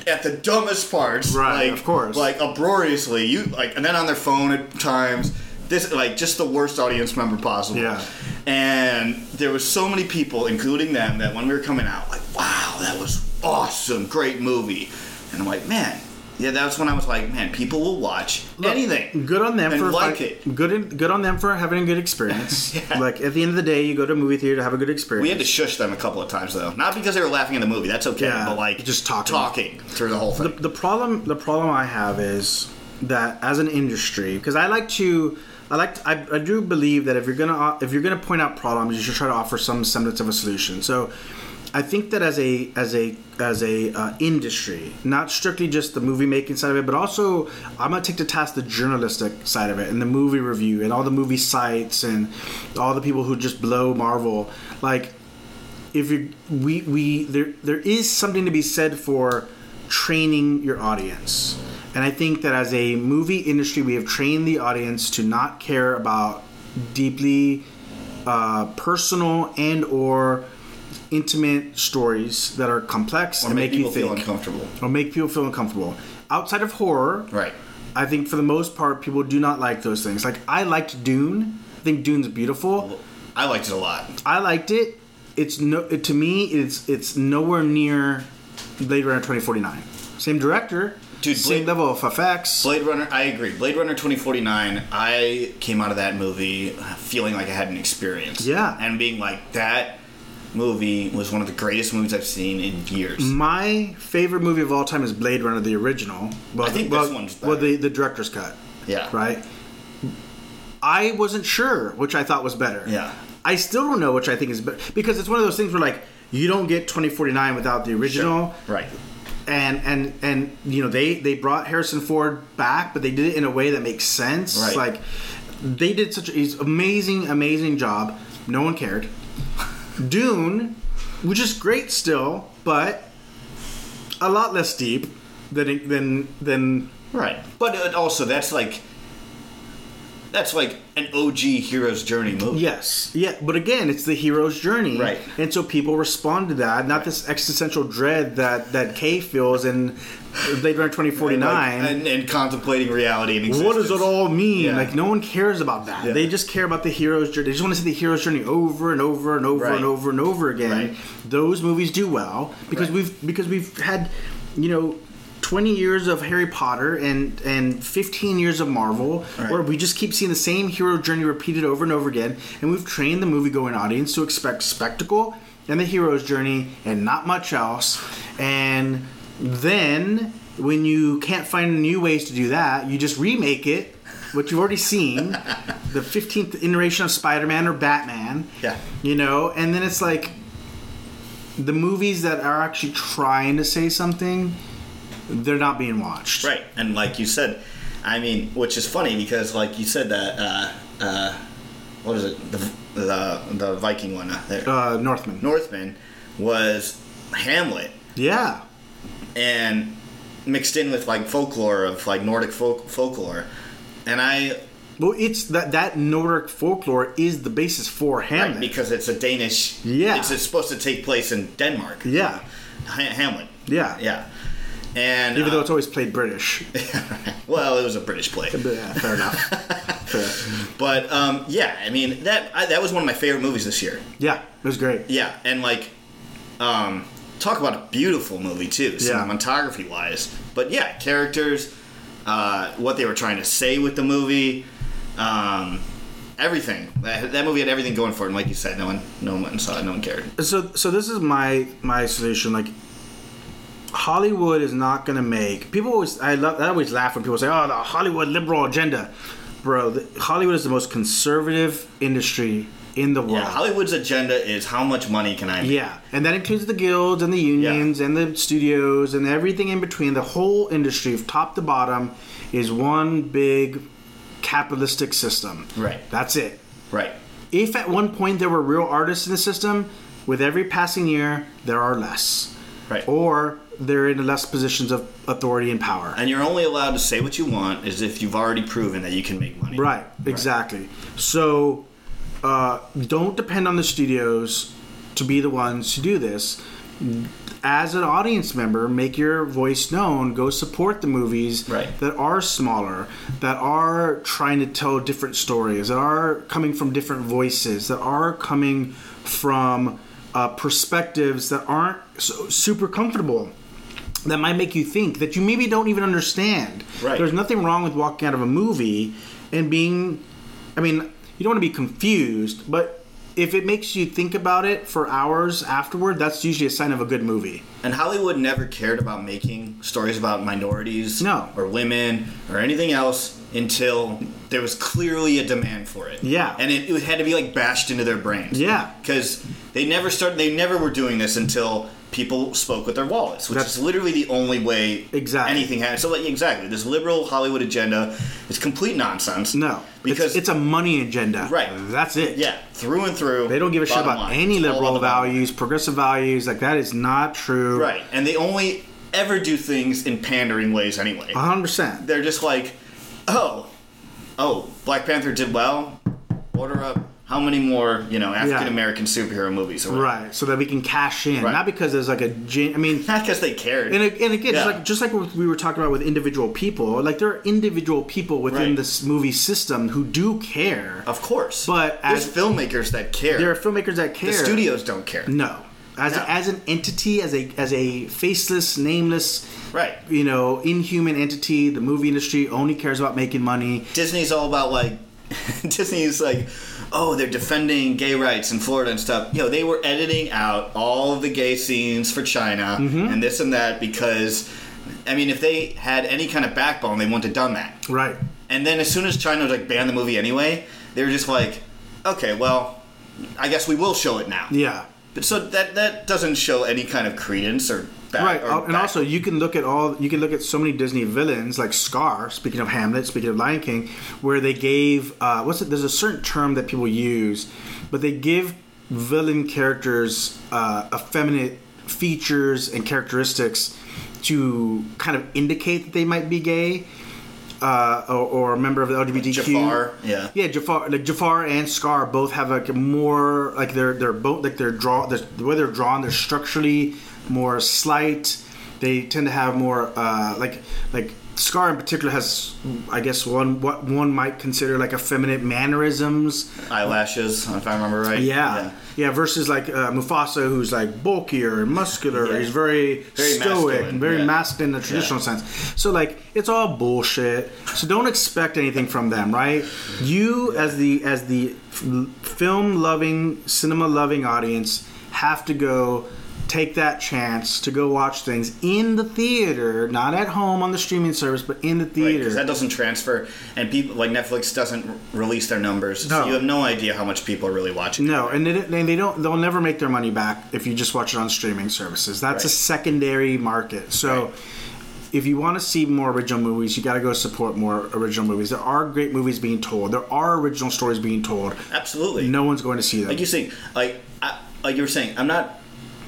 At the dumbest parts, Right, like, of course. like uproariously, you like, and then on their phone at times. This like just the worst audience member possible. Yeah. And there was so many people, including them, that when we were coming out, like, wow, that was awesome, great movie. And I'm like, man, yeah, that's when I was like, man, people will watch Look, anything. Good on them for like it. Good, good on them for having a good experience. Yeah. Like at the end of the day, you go to a movie theater to have a good experience. We had to shush them a couple of times though, not because they were laughing in the movie. That's okay, Yeah, but like just talking. talking through the whole the, thing. the problem the problem I have is that as an industry because I like to I like to, I, I do believe that if you're gonna if you're gonna point out problems you should try to offer some semblance of a solution so I think that as a as a as a uh, industry not strictly just the movie making side of it but also I'm gonna take to task the journalistic side of it and the movie review and all the movie sites and all the people who just blow Marvel. Like if you we we there there is something to be said for training your audience. And i think that as a movie industry we have trained the audience to not care about deeply uh, personal and or intimate stories that are complex or and make make, you people feel uncomfortable. or make people feel uncomfortable outside of horror Right. i think for the most part people do not like those things like i liked dune i think dune's beautiful I liked it a lot. I liked it. It's no it, to me. It's it's nowhere near Blade Runner twenty forty nine. Same director, Dude, Same Blade- level of effects. Blade Runner, I agree. Blade Runner 2049, I came out of that movie feeling like I had an experience. Yeah. And being like, that movie was one of the greatest movies I've seen in years. My favorite movie of all time is Blade Runner, the original. Well, I think well, this one's well the the director's cut, Yeah. right? I wasn't sure which I thought was better. Yeah. I still don't know which I think is better because it's one of those things where like you don't get 2049 without the original. Right. And and and you know they they brought Harrison Ford back, but they did it in a way that makes sense. Right. Like they did such an amazing amazing job. No one cared. Dune, which is great still, but a lot less deep than than than Right. But also that's like that's like an OG hero's journey movie. Yes, yeah, but again, it's the hero's journey, Right. And so people respond to that, not this existential dread that that Kay feels in Blade Runner 2049. And, like, and, and contemplating reality and What does it all mean? Yeah. Like no one cares about that. Yeah. They just care about the hero's journey. They just want to see the hero's journey over and over and over Right. and over and over again. Right. Those movies do well because Right. we've because we've had, you know. 20 years of Harry Potter and and 15 years of Marvel Right. where we just keep seeing the same hero journey repeated over and over again and we've trained the movie going audience to expect spectacle and the hero's journey and not much else and then when you can't find new ways to do that you just remake it what you've already seen the 15th iteration of Spider-Man or Batman Yeah. you know and then it's like the movies that are actually trying to say something they're not being watched Right. And like you said, I mean, which is funny because like you said that uh uh what is it? The the the Viking one uh, there. uh, Northman Northman was Hamlet yeah and mixed in with like folklore of like Nordic folk, folklore. And I Well, it's that that Nordic folklore is the basis for Hamlet. Right, because it's a Danish. Yeah. It's, it's supposed to take place in Denmark. yeah, Ha- Hamlet. yeah, Yeah. And Even uh, though it's always played British. well, it was a British play, yeah, fair enough. Fair. but um, yeah, I mean that I, that was one of my favorite movies this year. Yeah, it was great. Yeah, and like, um, talk about a beautiful movie too, cinematography wise. But yeah, characters, uh, what they were trying to say with the movie, um, everything. That, that movie had everything going for it. And like you said, no one, no one saw it. No one cared. So, so this is my my solution. Like, Hollywood is not going to make people always. I love. I always laugh when people say, "Oh, the Hollywood liberal agenda." Bro, the, Hollywood is the most conservative industry in the world. Yeah, Hollywood's agenda is how much money can I make? Yeah, and that includes the guilds and the unions and the studios and everything in between. The whole industry, from top to bottom, is one big capitalistic system. Right. That's it. Right. If at one point there were real artists in the system, with every passing year there are less, Right. or they're in less positions of authority and power. And you're only allowed to say what you want is if you've already proven that you can make money. Right, exactly. So uh, don't depend on the studios to be the ones to do this. As an audience member, make your voice known. Go support the movies Right. that are smaller, that are trying to tell different stories, that are coming from different voices, that are coming from uh, perspectives that aren't so super comfortable that might make you think that you maybe don't even understand. Right. There's nothing wrong with walking out of a movie and being, I mean, you don't want to be confused, but if it makes you think about it for hours afterward, that's usually a sign of a good movie. And Hollywood never cared about making stories about minorities No. or women or anything else until there was clearly a demand for it. Yeah. And it, it had to be like bashed into their brains. Yeah. Because they never started, they never were doing this until people spoke with their wallets, which That's- is literally the only way Exactly. anything happens. So, like, exactly, this liberal Hollywood agenda is complete nonsense. No, Because it's, it's a money agenda. Right. That's it. Yeah, through and through. They don't give a shit about line. any It's liberal about values, progressive values. Like that is not true. Right, and they only ever do things in pandering ways anyway. hundred percent. They're just like, oh, oh, Black Panther did well. Order up how many more, you know, African American superhero movies? Right. So that we can cash in, Right. not because there's like a. I mean, Not because they cared. And, and again, Yeah. just like just like what we were talking about with individual people, like there are individual people within Right. this movie system who do care. of course, But there's as- filmmakers that care. There are filmmakers that care. the studios don't care. no, as No. as an entity, as a as a faceless, nameless, Right. you know, inhuman entity, the movie industry only cares about making money. Disney's all about like Disney's like, oh, they're defending gay rights in Florida and stuff. Yo, they were editing out all of the gay scenes for China Mm-hmm. and this and that because, I mean, if they had any kind of backbone, they wouldn't have done that. Right. And then as soon as China was like banned the movie anyway, they were just like, okay, well, I guess we will show it now. Yeah. But so that that doesn't show any kind of credence or Right, uh, and back- also you can look at all you can look at so many Disney villains like Scar. Speaking of Hamlet, speaking of Lion King, where they gave uh, what's it? There's a certain term that people use, but they give villain characters uh, effeminate features and characteristics to kind of indicate that they might be gay. Uh, or, or a member of the LGBTQ. Jafar, yeah. Yeah, Jafar, like Jafar and Scar both have like a more like they're they're both like they're draw the way they're drawn they're structurally more slight. They tend to have more uh, like like Scar in particular has I guess one what one might consider like effeminate mannerisms. eyelashes, if I remember right. Yeah. Yeah, versus like uh, Mufasa, who's like bulkier and muscular. Yeah. He's very, Very stoic masculine, very yeah. masculine in the traditional sense. So like, it's all bullshit. So don't expect anything from them, right? You, as the as the film loving, cinema loving audience, have to go take that chance to go watch things in the theater, not at home on the streaming service, but in the theater. because that doesn't transfer, and people like Netflix doesn't release their numbers, No. so you have no idea how much people are really watching. No, and they, and they don't. They'll never make their money back if you just watch it on streaming services. That's a secondary market. So, Right. if you want to see more original movies, you got to go support more original movies. There are great movies being told. There are original stories being told. Absolutely. No one's going to see them. like you say, like I, like you were saying, I'm not.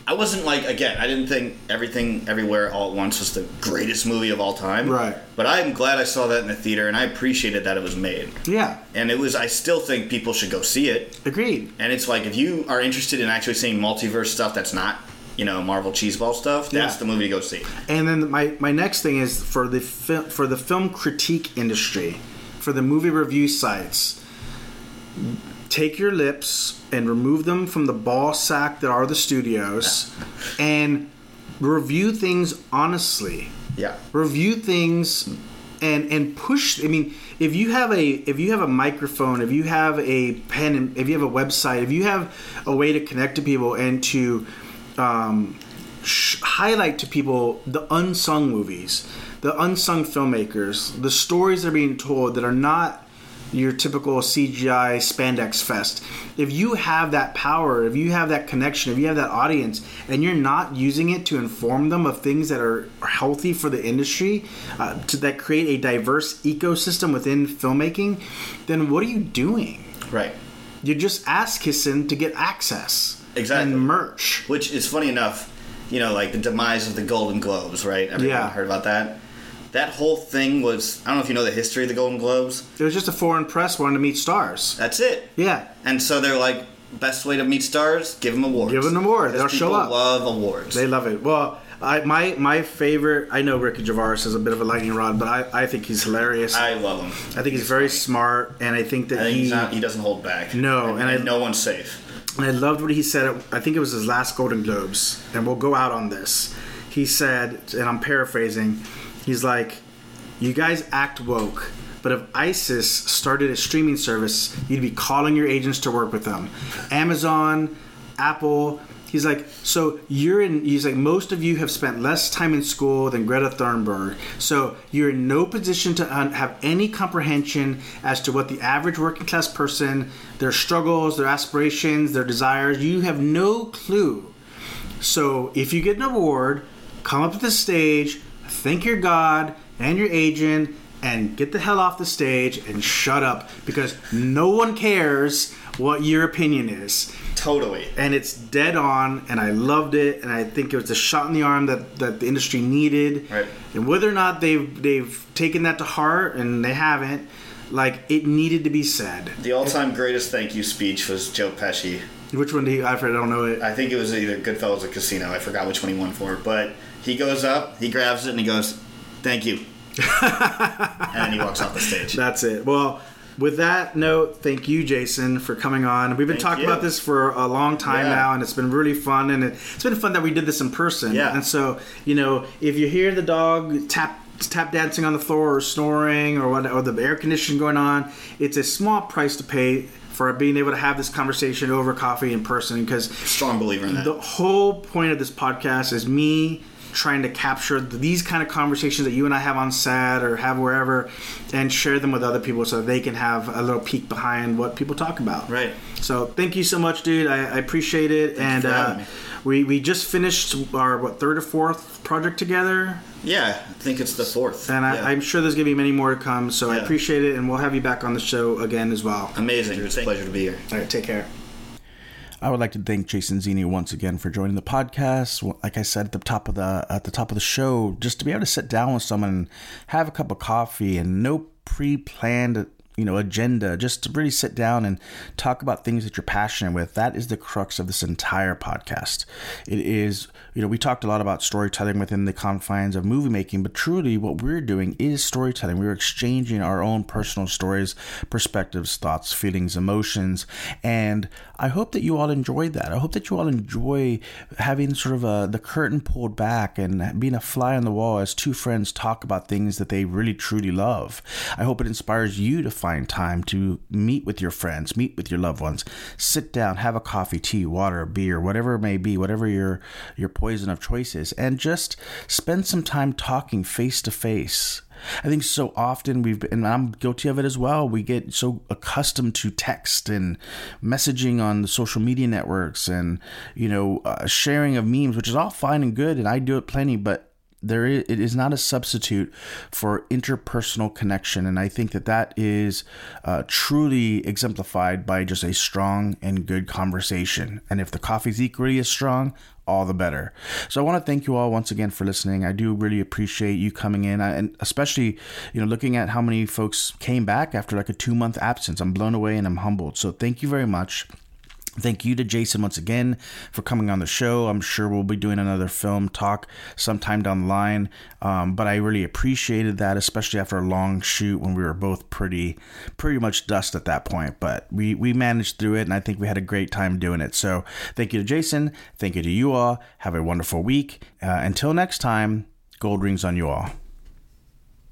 I wasn't like again. I didn't think everything everywhere all at once was the greatest movie of all time. Right. But I'm glad I saw that in the theater, and I appreciated that it was made. yeah, And it was. I still think people should go see it. agreed. And it's like if you are interested in actually seeing multiverse stuff that's not, you know, Marvel cheeseball stuff, that's Yeah. the movie to go see. And then my, my next thing is for the fil- for the film critique industry, for the movie review sites. Take your lips and remove them from the ball sack that are the studios, and review things honestly. Yeah. Review things and and push. I mean, if you have a if you have a microphone, if you have a pen, if you have a website, if you have a way to connect to people and to um, sh- highlight to people the unsung movies, the unsung filmmakers, the stories that are being told that are not your typical CGI spandex fest. If you have that power, if you have that connection, if you have that audience, and you're not using it to inform them of things that are healthy for the industry, uh, to that create a diverse ecosystem within filmmaking, then what are you doing? Right. You're just ask kissing to get access Exactly. and merch. Which is funny enough, you know, like the demise of the Golden Globes, right? Everyone Yeah. heard about that. That whole thing was I don't know if you know the history of the Golden Globes. It was just a foreign press wanting to meet stars. That's it. Yeah. And so they're like, best way to meet stars, give them awards. Give 'em an award. Because They'll show up. Love awards. They love it. Well, I, my my favorite. I know Ricky Gervais is a bit of a lightning rod, but I, I think he's hilarious. I, love him. I think he's very smart, and I think that I think he not, he doesn't hold back. No, and, and I- no one's safe. and I loved what he said. I think it was his last Golden Globes, and we'll go out on this. He said, and I'm paraphrasing. He's like, "You guys act woke." But if ISIS started a streaming service, you'd be calling your agents to work with them. Amazon, Apple. He's like, so you're in. He's like, most of you have spent less time in school than Greta Thunberg. So you're in no position to un- have any comprehension as to what the average working class person, their struggles, their aspirations, their desires. You have no clue. So if you get an award, come up to the stage, thank your God and your agent, and get the hell off the stage and shut up because no one cares what your opinion is. Totally. And it's dead on, and I loved it, and I think it was a shot in the arm that, that the industry needed. Right. And whether or not they've they've taken that to heart, and they haven't, like it needed to be said. The all-time greatest thank you speech was Joe Pesci. Which one do you? I don't know it. I think it was either Goodfellas or Casino. I forgot which one he won for. But he goes up, he grabs it, and he goes, "Thank you," and then he walks off the stage. That's it. Well, with that note, thank you, Jason, for coming on. We've been Thank talking you. about this for a long time Yeah. now, and it's been really fun. And it, it's been fun that we did this in person. Yeah. And so, you know, if you hear the dog tap tap dancing on the floor or snoring or what, or the air conditioning going on, it's a small price to pay for being able to have this conversation over coffee in person because Strong believer in that. the whole point of this podcast is me trying to capture these kind of conversations that you and I have on set or have wherever, and share them with other people so they can have a little peek behind what people talk about. Right. So thank you so much, dude. I, I appreciate it. Thank and for uh, me. we we just finished our what third or fourth project together, Yeah, I think it's the fourth. and I, Yeah. I'm sure there's gonna be many more to come. So I appreciate it, and we'll have you back on the show again as well. amazing. It's a pleasure to be here. All right, take care. I would like to thank Jason Zini once again for joining the podcast. Like I said at the top of the at the top of the show, just to be able to sit down with someone have a cup of coffee and no pre-planned you know agenda just to really sit down and talk about things that you're passionate with that is the crux of this entire podcast it is you know we talked a lot about storytelling within the confines of movie making but truly what we're doing is storytelling we're exchanging our own personal stories perspectives thoughts feelings emotions and i hope that you all enjoyed that. I hope that you all enjoy having sort of a, the curtain pulled back and being a fly on the wall as two friends talk about things that they really truly love. I hope it inspires you to find time to meet with your friends meet with your loved ones sit down have a coffee tea water beer whatever it may be whatever your your poison of choice is and just spend some time talking face to face I think so often we've been, and I'm guilty of it as well. We get so accustomed to text and messaging on the social media networks and, you know, uh, sharing of memes, which is all fine and good. And I do it plenty, but there is, it is not a substitute for interpersonal connection and i think that that is uh, truly exemplified by just a strong and good conversation. And if the coffee's equally as strong all the better. So i want to thank you all once again for listening. I do really appreciate you coming in I, and especially you know looking at how many folks came back after like a two month absence. I'm blown away and i'm humbled. So thank you very much Thank you to Jason once again for coming on the show. I'm sure we'll be doing another film talk sometime down the line. Um, but I really appreciated that, especially after a long shoot when we were both pretty, pretty much dust at that point. But we we managed through it, and I think we had a great time doing it. So thank you to Jason. Thank you to you all. Have a wonderful week. Uh, until next time, gold rings on you all.